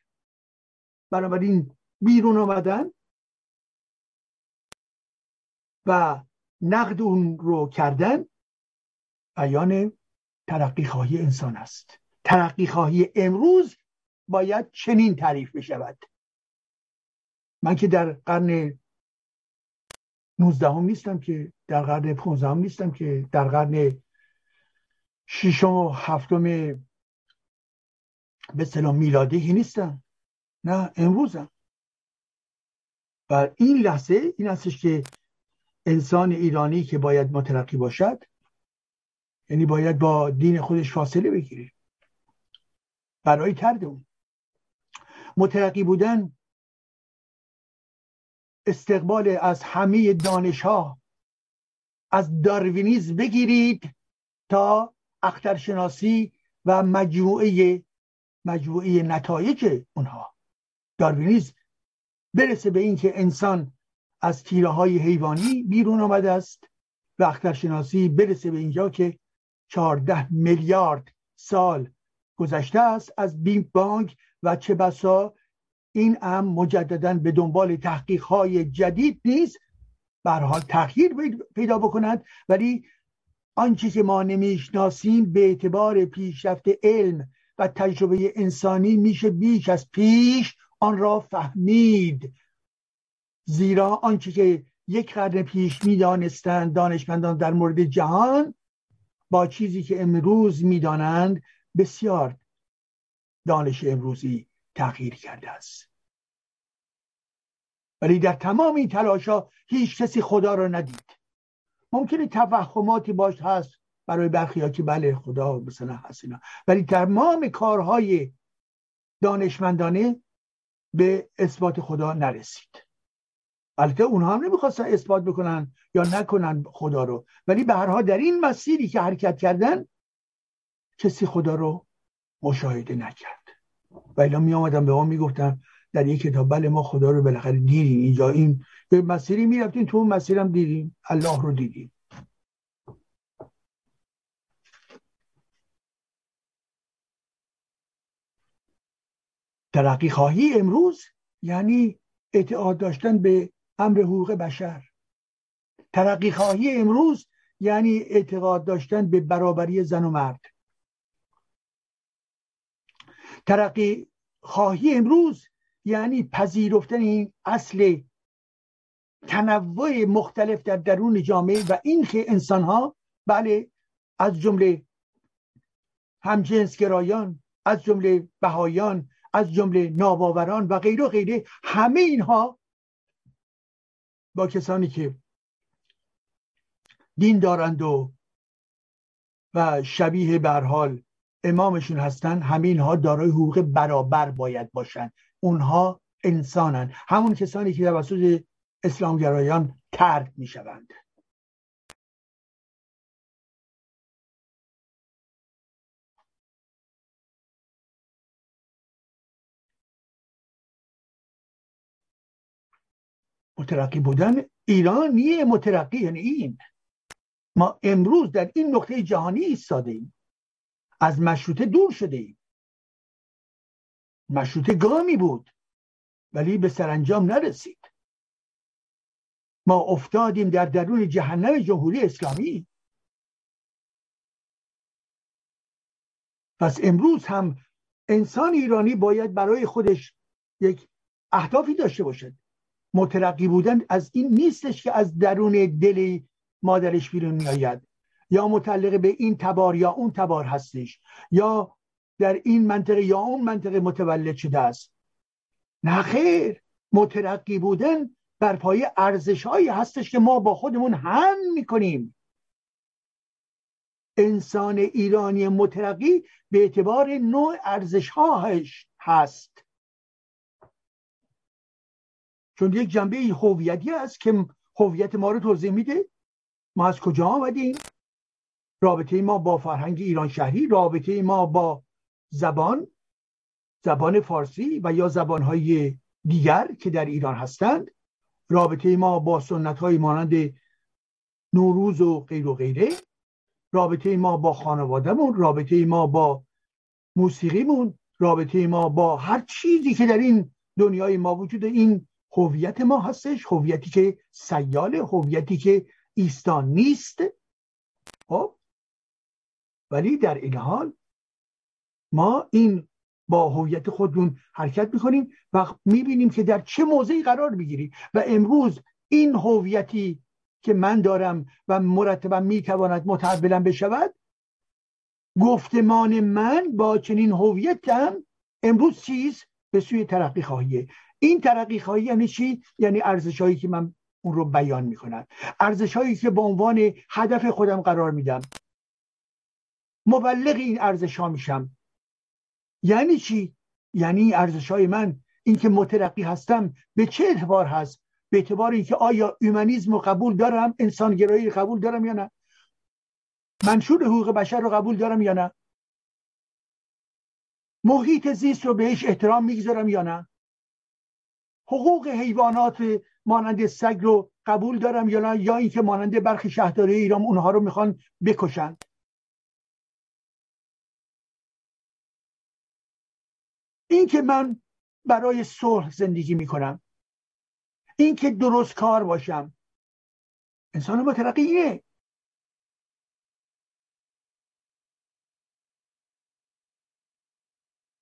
Speaker 1: بنابراین بیرون آمدن و نقد اون رو کردن بیان ترقی خواهی انسان است. ترقی خواهی امروز باید چنین تعریف بشود. من که در قرن 19 هم نیستم که در قرن 15 هم نیستم که در قرن ششم و هفتم به سلام میلادی نیستم. نه امروزم. و این لحظه این هستش که انسان ایرانی که باید مترقی باشد یعنی باید با دین خودش فاصله بگیره. برای ترد اون. مترقی بودن استقبال از همه دانش ها از داروینیز بگیرید تا اخترشناسی و مجموعه مجموعه نتایج اونها. داروینیزم برسه به اینکه انسان از تیره های حیوانی بیرون آمده است و اخترشناسی برسه به اینجا که 14 میلیارد سال گذشته است از بیم بانک و چه بسا این هم مجددا به دنبال تحقیق های جدید نیست. به حال پیدا بکنند. ولی آنچه که ما نمی‌شناسیم به اعتبار پیشرفت علم و تجربه انسانی میشه بیش از پیش آن را فهمید. زیرا آنچه که یک قرن پیش می‌دانستند دانشمندان در مورد جهان با چیزی که امروز می‌دانند بسیار دانش امروزی. تغییر کرده است. ولی در تمام این تلاشا هیچ کسی خدا را ندید. ممکنه توهماتی باش هست برای برخی که بله خدا مثلا هست اینا. ولی تمام کارهای دانشمندانه به اثبات خدا نرسید. البته اونها هم نمی‌خواستن اثبات بکنن یا نکنن خدا رو. ولی به هر در این مسیری که حرکت کردن کسی خدا رو مشاهده نکرد. و الا می آمدن به ما می‌گفتن در یک کتاب بله ما خدا رو بالاخره دیدیم اینجا. این به مسیری می‌رفتیم تو اون مسیرم دیدیم. الله رو دیدیم. ترقی خواهی امروز یعنی اعتقاد داشتن به امر حقوق بشر. ترقی خواهی امروز یعنی اعتقاد داشتن به برابری زن و مرد. ترقی خواهی امروز یعنی پذیرفتن این اصل تنوع مختلف در درون جامعه و این که انسان ها بله از جمله همجنسگرایان از جمله بهایان از جمله ناباوران و غیره و غیره همه اینها با کسانی که دین دارند و و شبیه برحال امامشون هستن همه اینها دارای حقوق برابر باید باشند اونها انسانن. همون کسانی که توسط اسلامگرایان ترد می‌شوند. مترقی بودن ایران نیه مترقی یعنی این. ما امروز در این نقطه جهانی ایستاده ایم از مشروطه دور شده ایم. مشروطه گامی بود ولی به سرانجام نرسید. ما افتادیم در درون جهنم جمهوری اسلامی. پس امروز هم انسان ایرانی باید برای خودش یک اهدافی داشته باشد. مترقی بودن از این نیستش که از درون دل مادرش بیرون میآید. یا متعلق به این تبار یا اون تبار هستش یا در این منطقه یا اون منطقه متولد شده است. نه خیر مترقی بودن بر پای ارزش هایی هستش که ما با خودمون هم می‌کنیم. انسان ایرانی مترقی به اعتبار نوع ارزش هاش هست. چون یک جنبه هویتی است که هویت ما رو توضیح میده. ما از کجا آمدیم؟ رابطه ما با فرهنگ ایران شهری رابطه ما با زبان زبان فارسی و یا زبانهای دیگر که در ایران هستند. رابطه ما با سنت های مانند نوروز و غیر و غیره. رابطه ما با خانوادهمون رابطه ما با موسیقیمون رابطه ما با هر چیزی که در این دنیای ما وجود این هویت ما هستش هویتی که سیال هویتی که ایستان نیست. خب؟ ولی در این حال ما این با هویت خودمون حرکت می‌کنیم و می‌بینیم که در چه موضعی قرار می‌گیریم و امروز این هویتی که من دارم و مرتبا می‌تواند متحولا بشود گفتمان من با چنین هویتم امروز چیز به سوی ترقی خواهیه. این ترقی خواهی یعنی چی؟ یعنی ارزش هایی که من اون رو بیان می‌کنم. ارزش هایی که به عنوان هدف خودم قرار میدم. مبلغ این ارزش ها میشم. یعنی چی؟ یعنی ارزش های من اینکه مترقی هستم به چه اعتبار هست؟ به اعتبار اینکه آیا اومانیزم رو قبول دارم؟ انسانگرایی رو قبول دارم یا نه؟ منشور حقوق بشر رو قبول دارم یا نه؟ محیط زیست رو بهش احترام می‌گذارم یا نه؟ حقوق حیوانات مانند سگ رو قبول دارم یا نه؟ یا اینکه مانند برخی شهرداری ایران اونها رو می‌خوان بکشند این که من برای صلح زندگی می‌کنم این که درست کار باشم انسان مترقیه.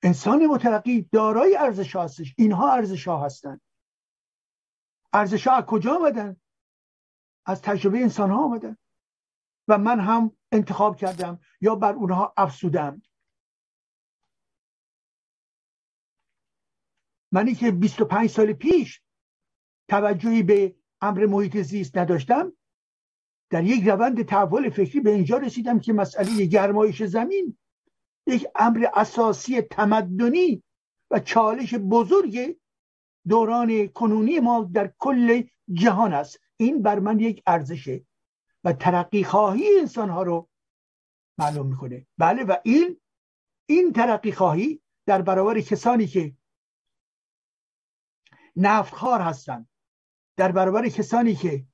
Speaker 1: انسان مترقی دارای ارزش هستش. اینها ارزش ها هستند ارزش ها از کجا آمدن؟ از تجربه انسان ها آمدن. و من هم انتخاب کردم یا بر اونها افسودم منی که 25 سال پیش توجهی به امر محیط زیست نداشتم در یک روند تحول فکری به اینجا رسیدم که مسئله گرمایش زمین یک امر اساسی تمدنی و چالش بزرگ دوران کنونی ما در کل جهان است. این بر من یک ارزشه و ترقی خواهی انسان ها رو معلوم می‌کنه. بله و این این ترقی خواهی در برابر کسانی که نفتخوار هستند. در برابر کسانی که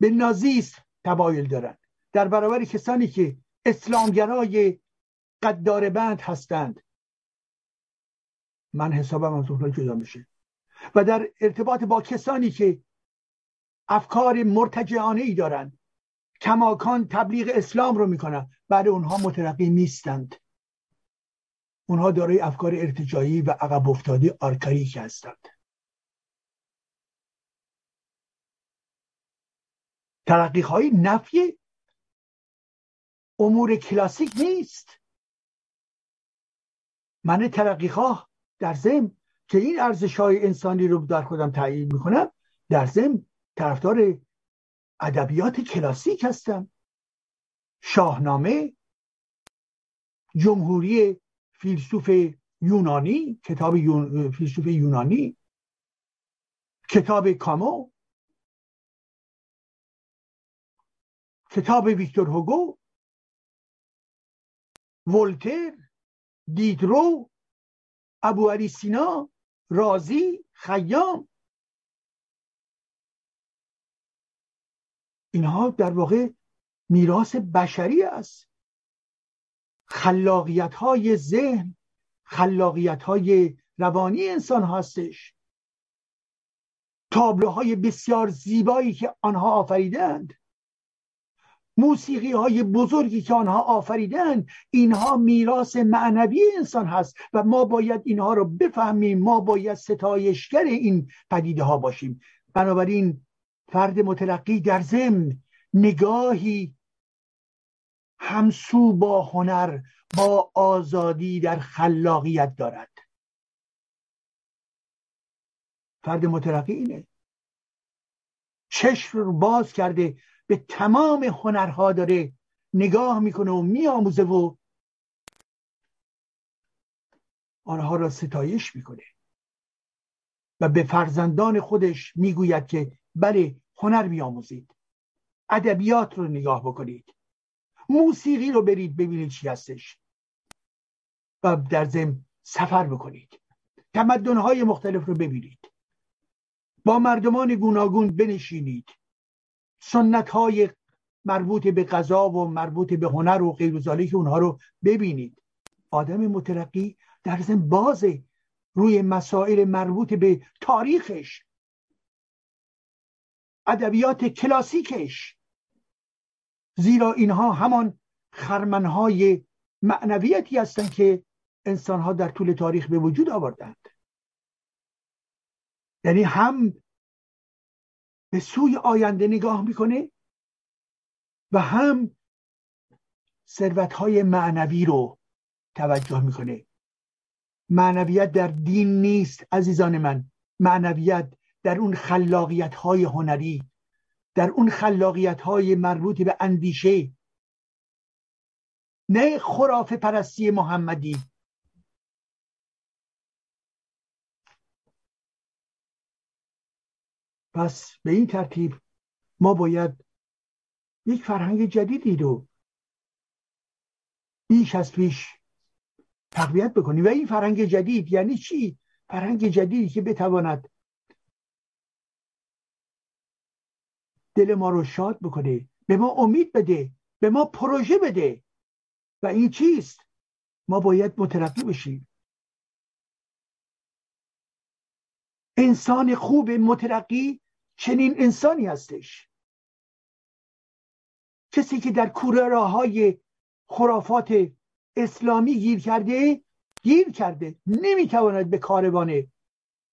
Speaker 1: به نازیست تبایل دارند. در برابر کسانی که اسلامگرای قدار بند هستند. من حسابم از اونها جدا میشه. و در ارتباط با کسانی که افکار مرتجعانه ای دارند کماکان تبلیغ اسلام رو می‌کنن بعد اونها مترقی نیستند. اونها دارای افکار ارتجایی و عقب افتادی آرکاییک هستند. ترقی های نفی امور کلاسیک نیست. من ترقی خواه در ضمن که این ارزش های انسانی رو در خودم تعیین می‌کنم در ضمن طرفدار ادبیات کلاسیک هستم. شاهنامه جمهوری فیلسوف یونانی کتاب یون... فیلسوف یونانی کتاب کامو کتاب ویکتور هوگو ولتر دیدرو ابو علی سینا رازی خیام. اینها در واقع میراث بشری است. خلاقیت های ذهن خلاقیت های روانی انسان هستش. تابلوهای بسیار زیبایی که آنها آفریدند موسیقی های بزرگی که آنها آفریدن اینها میراث معنوی انسان هست و ما باید اینها رو بفهمیم ما باید ستایشگر این پدیده ها باشیم. بنابراین فرد متلقی در ضمن نگاهی همسو با هنر با آزادی در خلاقیت دارد. فرد متلقی اینه. چشم رو باز کرده به تمام هنرها داره نگاه می‌کنه و میآموزه و آنها را ستایش می‌کنه. و به فرزندان خودش می‌گوید که بله هنر بیاموزید ادبیات رو نگاه بکنید. موسیقی رو برید ببینید چی هستش. و در ضمن سفر بکنید. تمدنهای مختلف رو ببینید. با مردمان گوناگون بنشینید. سنت های مربوط به غذا و مربوط به هنر و غیر که اونها رو ببینید. آدم مترقی در ضمن بازه روی مسائل مربوط به تاریخش ادبیات کلاسیکش زیرا اینها همان خرمنهای معنویتی هستند که انسانها در طول تاریخ به وجود آوردند. یعنی هم به سوی آینده نگاه می‌کنه و هم ثروت های معنوی رو توجه می‌کنه. معنویت در دین نیست عزیزان من. معنویت در اون خلاقیت های هنری در اون خلاقیت های مربوط به اندیشه. نه خرافه پرستی محمدی. پس به این ترتیب ما باید یک فرهنگ جدیدی رو بیش از پیش تقویت بکنیم. و این فرهنگ جدید یعنی چی؟ فرهنگ جدیدی که بتواند دل ما رو شاد بکنه به ما امید بده به ما پروژه بده. و این چیست؟ ما باید مترقی بشیم. انسان خوب مترقی چنین انسانی هستش. کسی که در کوره راه های خرافات اسلامی گیر کرده گیر کرده نمی‌تواند به کاروان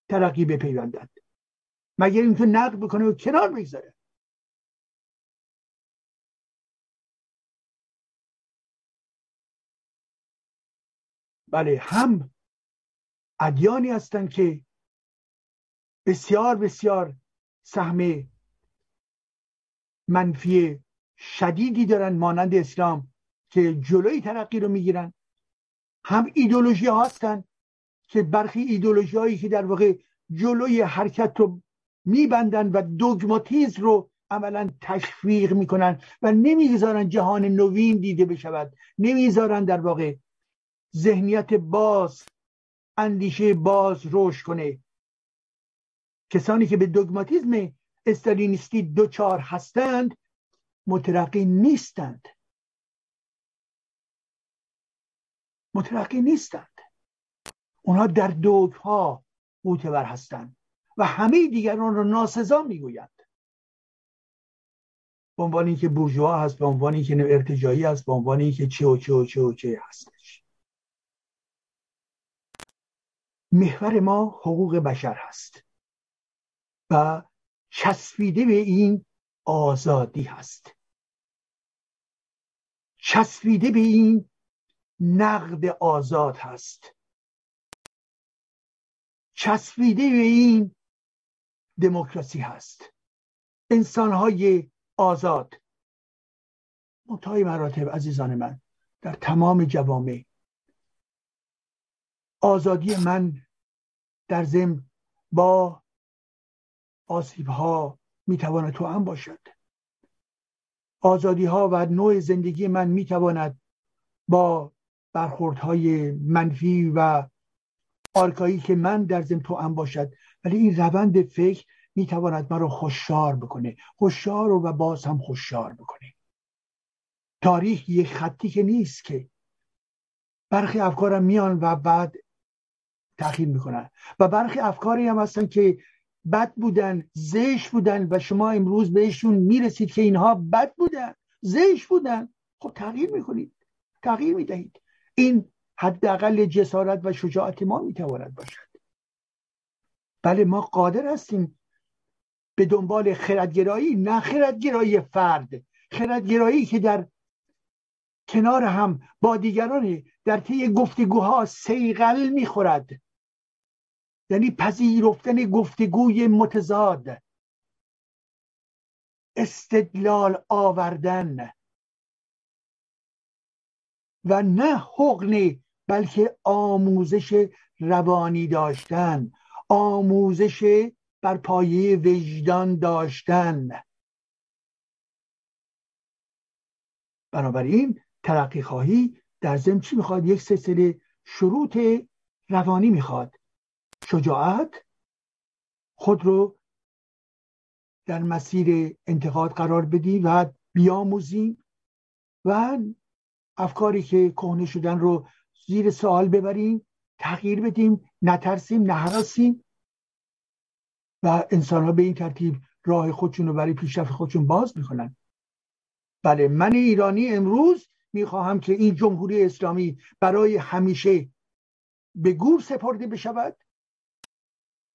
Speaker 1: ترقی بپیوندد. مگر اینکه نقد بکنه و کنار بگذاره. بله هم ادیانی هستند که بسیار بسیار سهم منفی شدیدی دارن مانند اسلام که جلوی ترقی رو می‌گیرن. هم ایدولوژی هستن که برخی ایدولوژی هایی که در واقع جلوی حرکت رو میبندن و دوگماتیز رو عملا تشویق می‌کنن و نمی‌گذارن جهان نوین دیده بشود. نمی‌ذارن در واقع ذهنیت باز اندیشه باز روش کنه. کسانی که به دوگماتیزم استالینیستی دوچار هستند مترقی نیستند. مترقی نیستند. اونها در دوگ ها معتبر هستند و همه دیگران را ناسزا می‌گویند. به عنوان اینکه بورژوا هست به عنوان اینکه ارتجایی هست به عنوان اینکه چه و چه و چه و چه هستش. محور ما حقوق بشر هست. و چسبیده به این آزادی هست. چسبیده به این نقد آزاد هست. چسبیده به این دموکراسی هست. انسانهای آزاد. منتهای مراتب عزیزان من در تمام جوامع آزادی من در ضمن با آسیب ها می‌تواند تو هم باشد. آزادی ها و نوع زندگی من می‌تواند با برخوردهای منفی و آرکایی که من در زم تو هم باشد. ولی این روند فکر می‌تواند مرا خوششار بکنه. خوششار و باز هم خوششار بکنه. تاریخ یک خطی که نیست که برخی افکارم میان و بعد تأخیر می‌کنن. و برخی افکاری هم هستن که بد بودن زش بودن و شما امروز بهشون می‌رسید که اینها بد بودن زش بودن. خب تغییر می‌کنید تغییر می‌دهید. این حداقل جسارت و شجاعت ما می‌تواند باشد. بله ما قادر هستیم به دنبال خردگرایی نه خردگرایی فرد خردگرایی که در کنار هم با دیگران در طی گفتگوها سیغل می‌خورد. یعنی پذیرفتن گفتگوی متضاد. استدلال آوردن. و نه حقنی بلکه آموزش روانی داشتن. آموزش بر پایه وجدان داشتن. بنابراین ترقی خواهی در ضمن چی می‌خواد؟ یک سلسله شروط روانی می‌خواد. شجاعت خود رو در مسیر انتقاد قرار بدیم و بیاموزیم و افکاری که کهنه شدن رو زیر سوال ببریم تغییر بدیم نترسیم نهراسیم و انسان ها به این ترتیب راه خودشون رو برای پیشرفت خودشون باز می‌کنن. بله من ایرانی امروز می‌خواهم که این جمهوری اسلامی برای همیشه به گور سپرده بشود.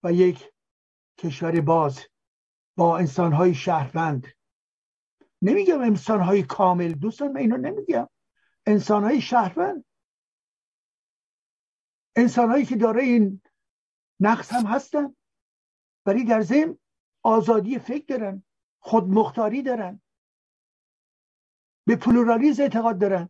Speaker 1: و یک کشور باز با انسانهای شهروند. نمیگم انسانهای کامل دوستان من اینو نمیگم. انسانهای شهروند. انسانهایی که داره این نقص هم هستن ولی در ضمن آزادی فکر دارن خودمختاری دارن به پلورالیز اعتقاد دارن.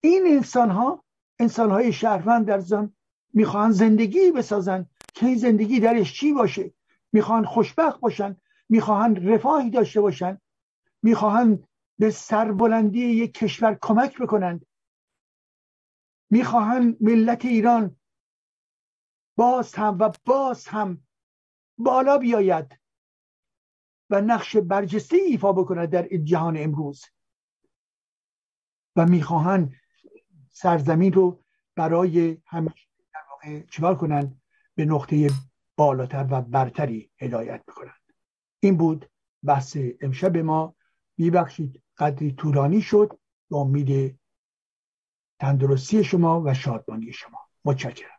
Speaker 1: این انسان ها انسان های شهروند در زن می‌خوان زندگی بسازن. که زندگی درش چی باشه؟ می‌خوان خوشبخت باشن می‌خواهند رفاهی داشته باشن می‌خواهند به سربلندی یک کشور کمک بکنند. می‌خواهند ملت ایران باز هم و باز هم بالا بیاید و نقش برجسته ایفا بکند در جهان امروز. و می‌خواهند سرزمین رو برای همیشه در واقع چیکار کنند؟ به نقطه بالاتر و برتری هدایت بکنند این بود بحث امشب ما. میبخشید قدری طولانی شد. به امید تندرستی شما و شادمانی شما. متشکرم.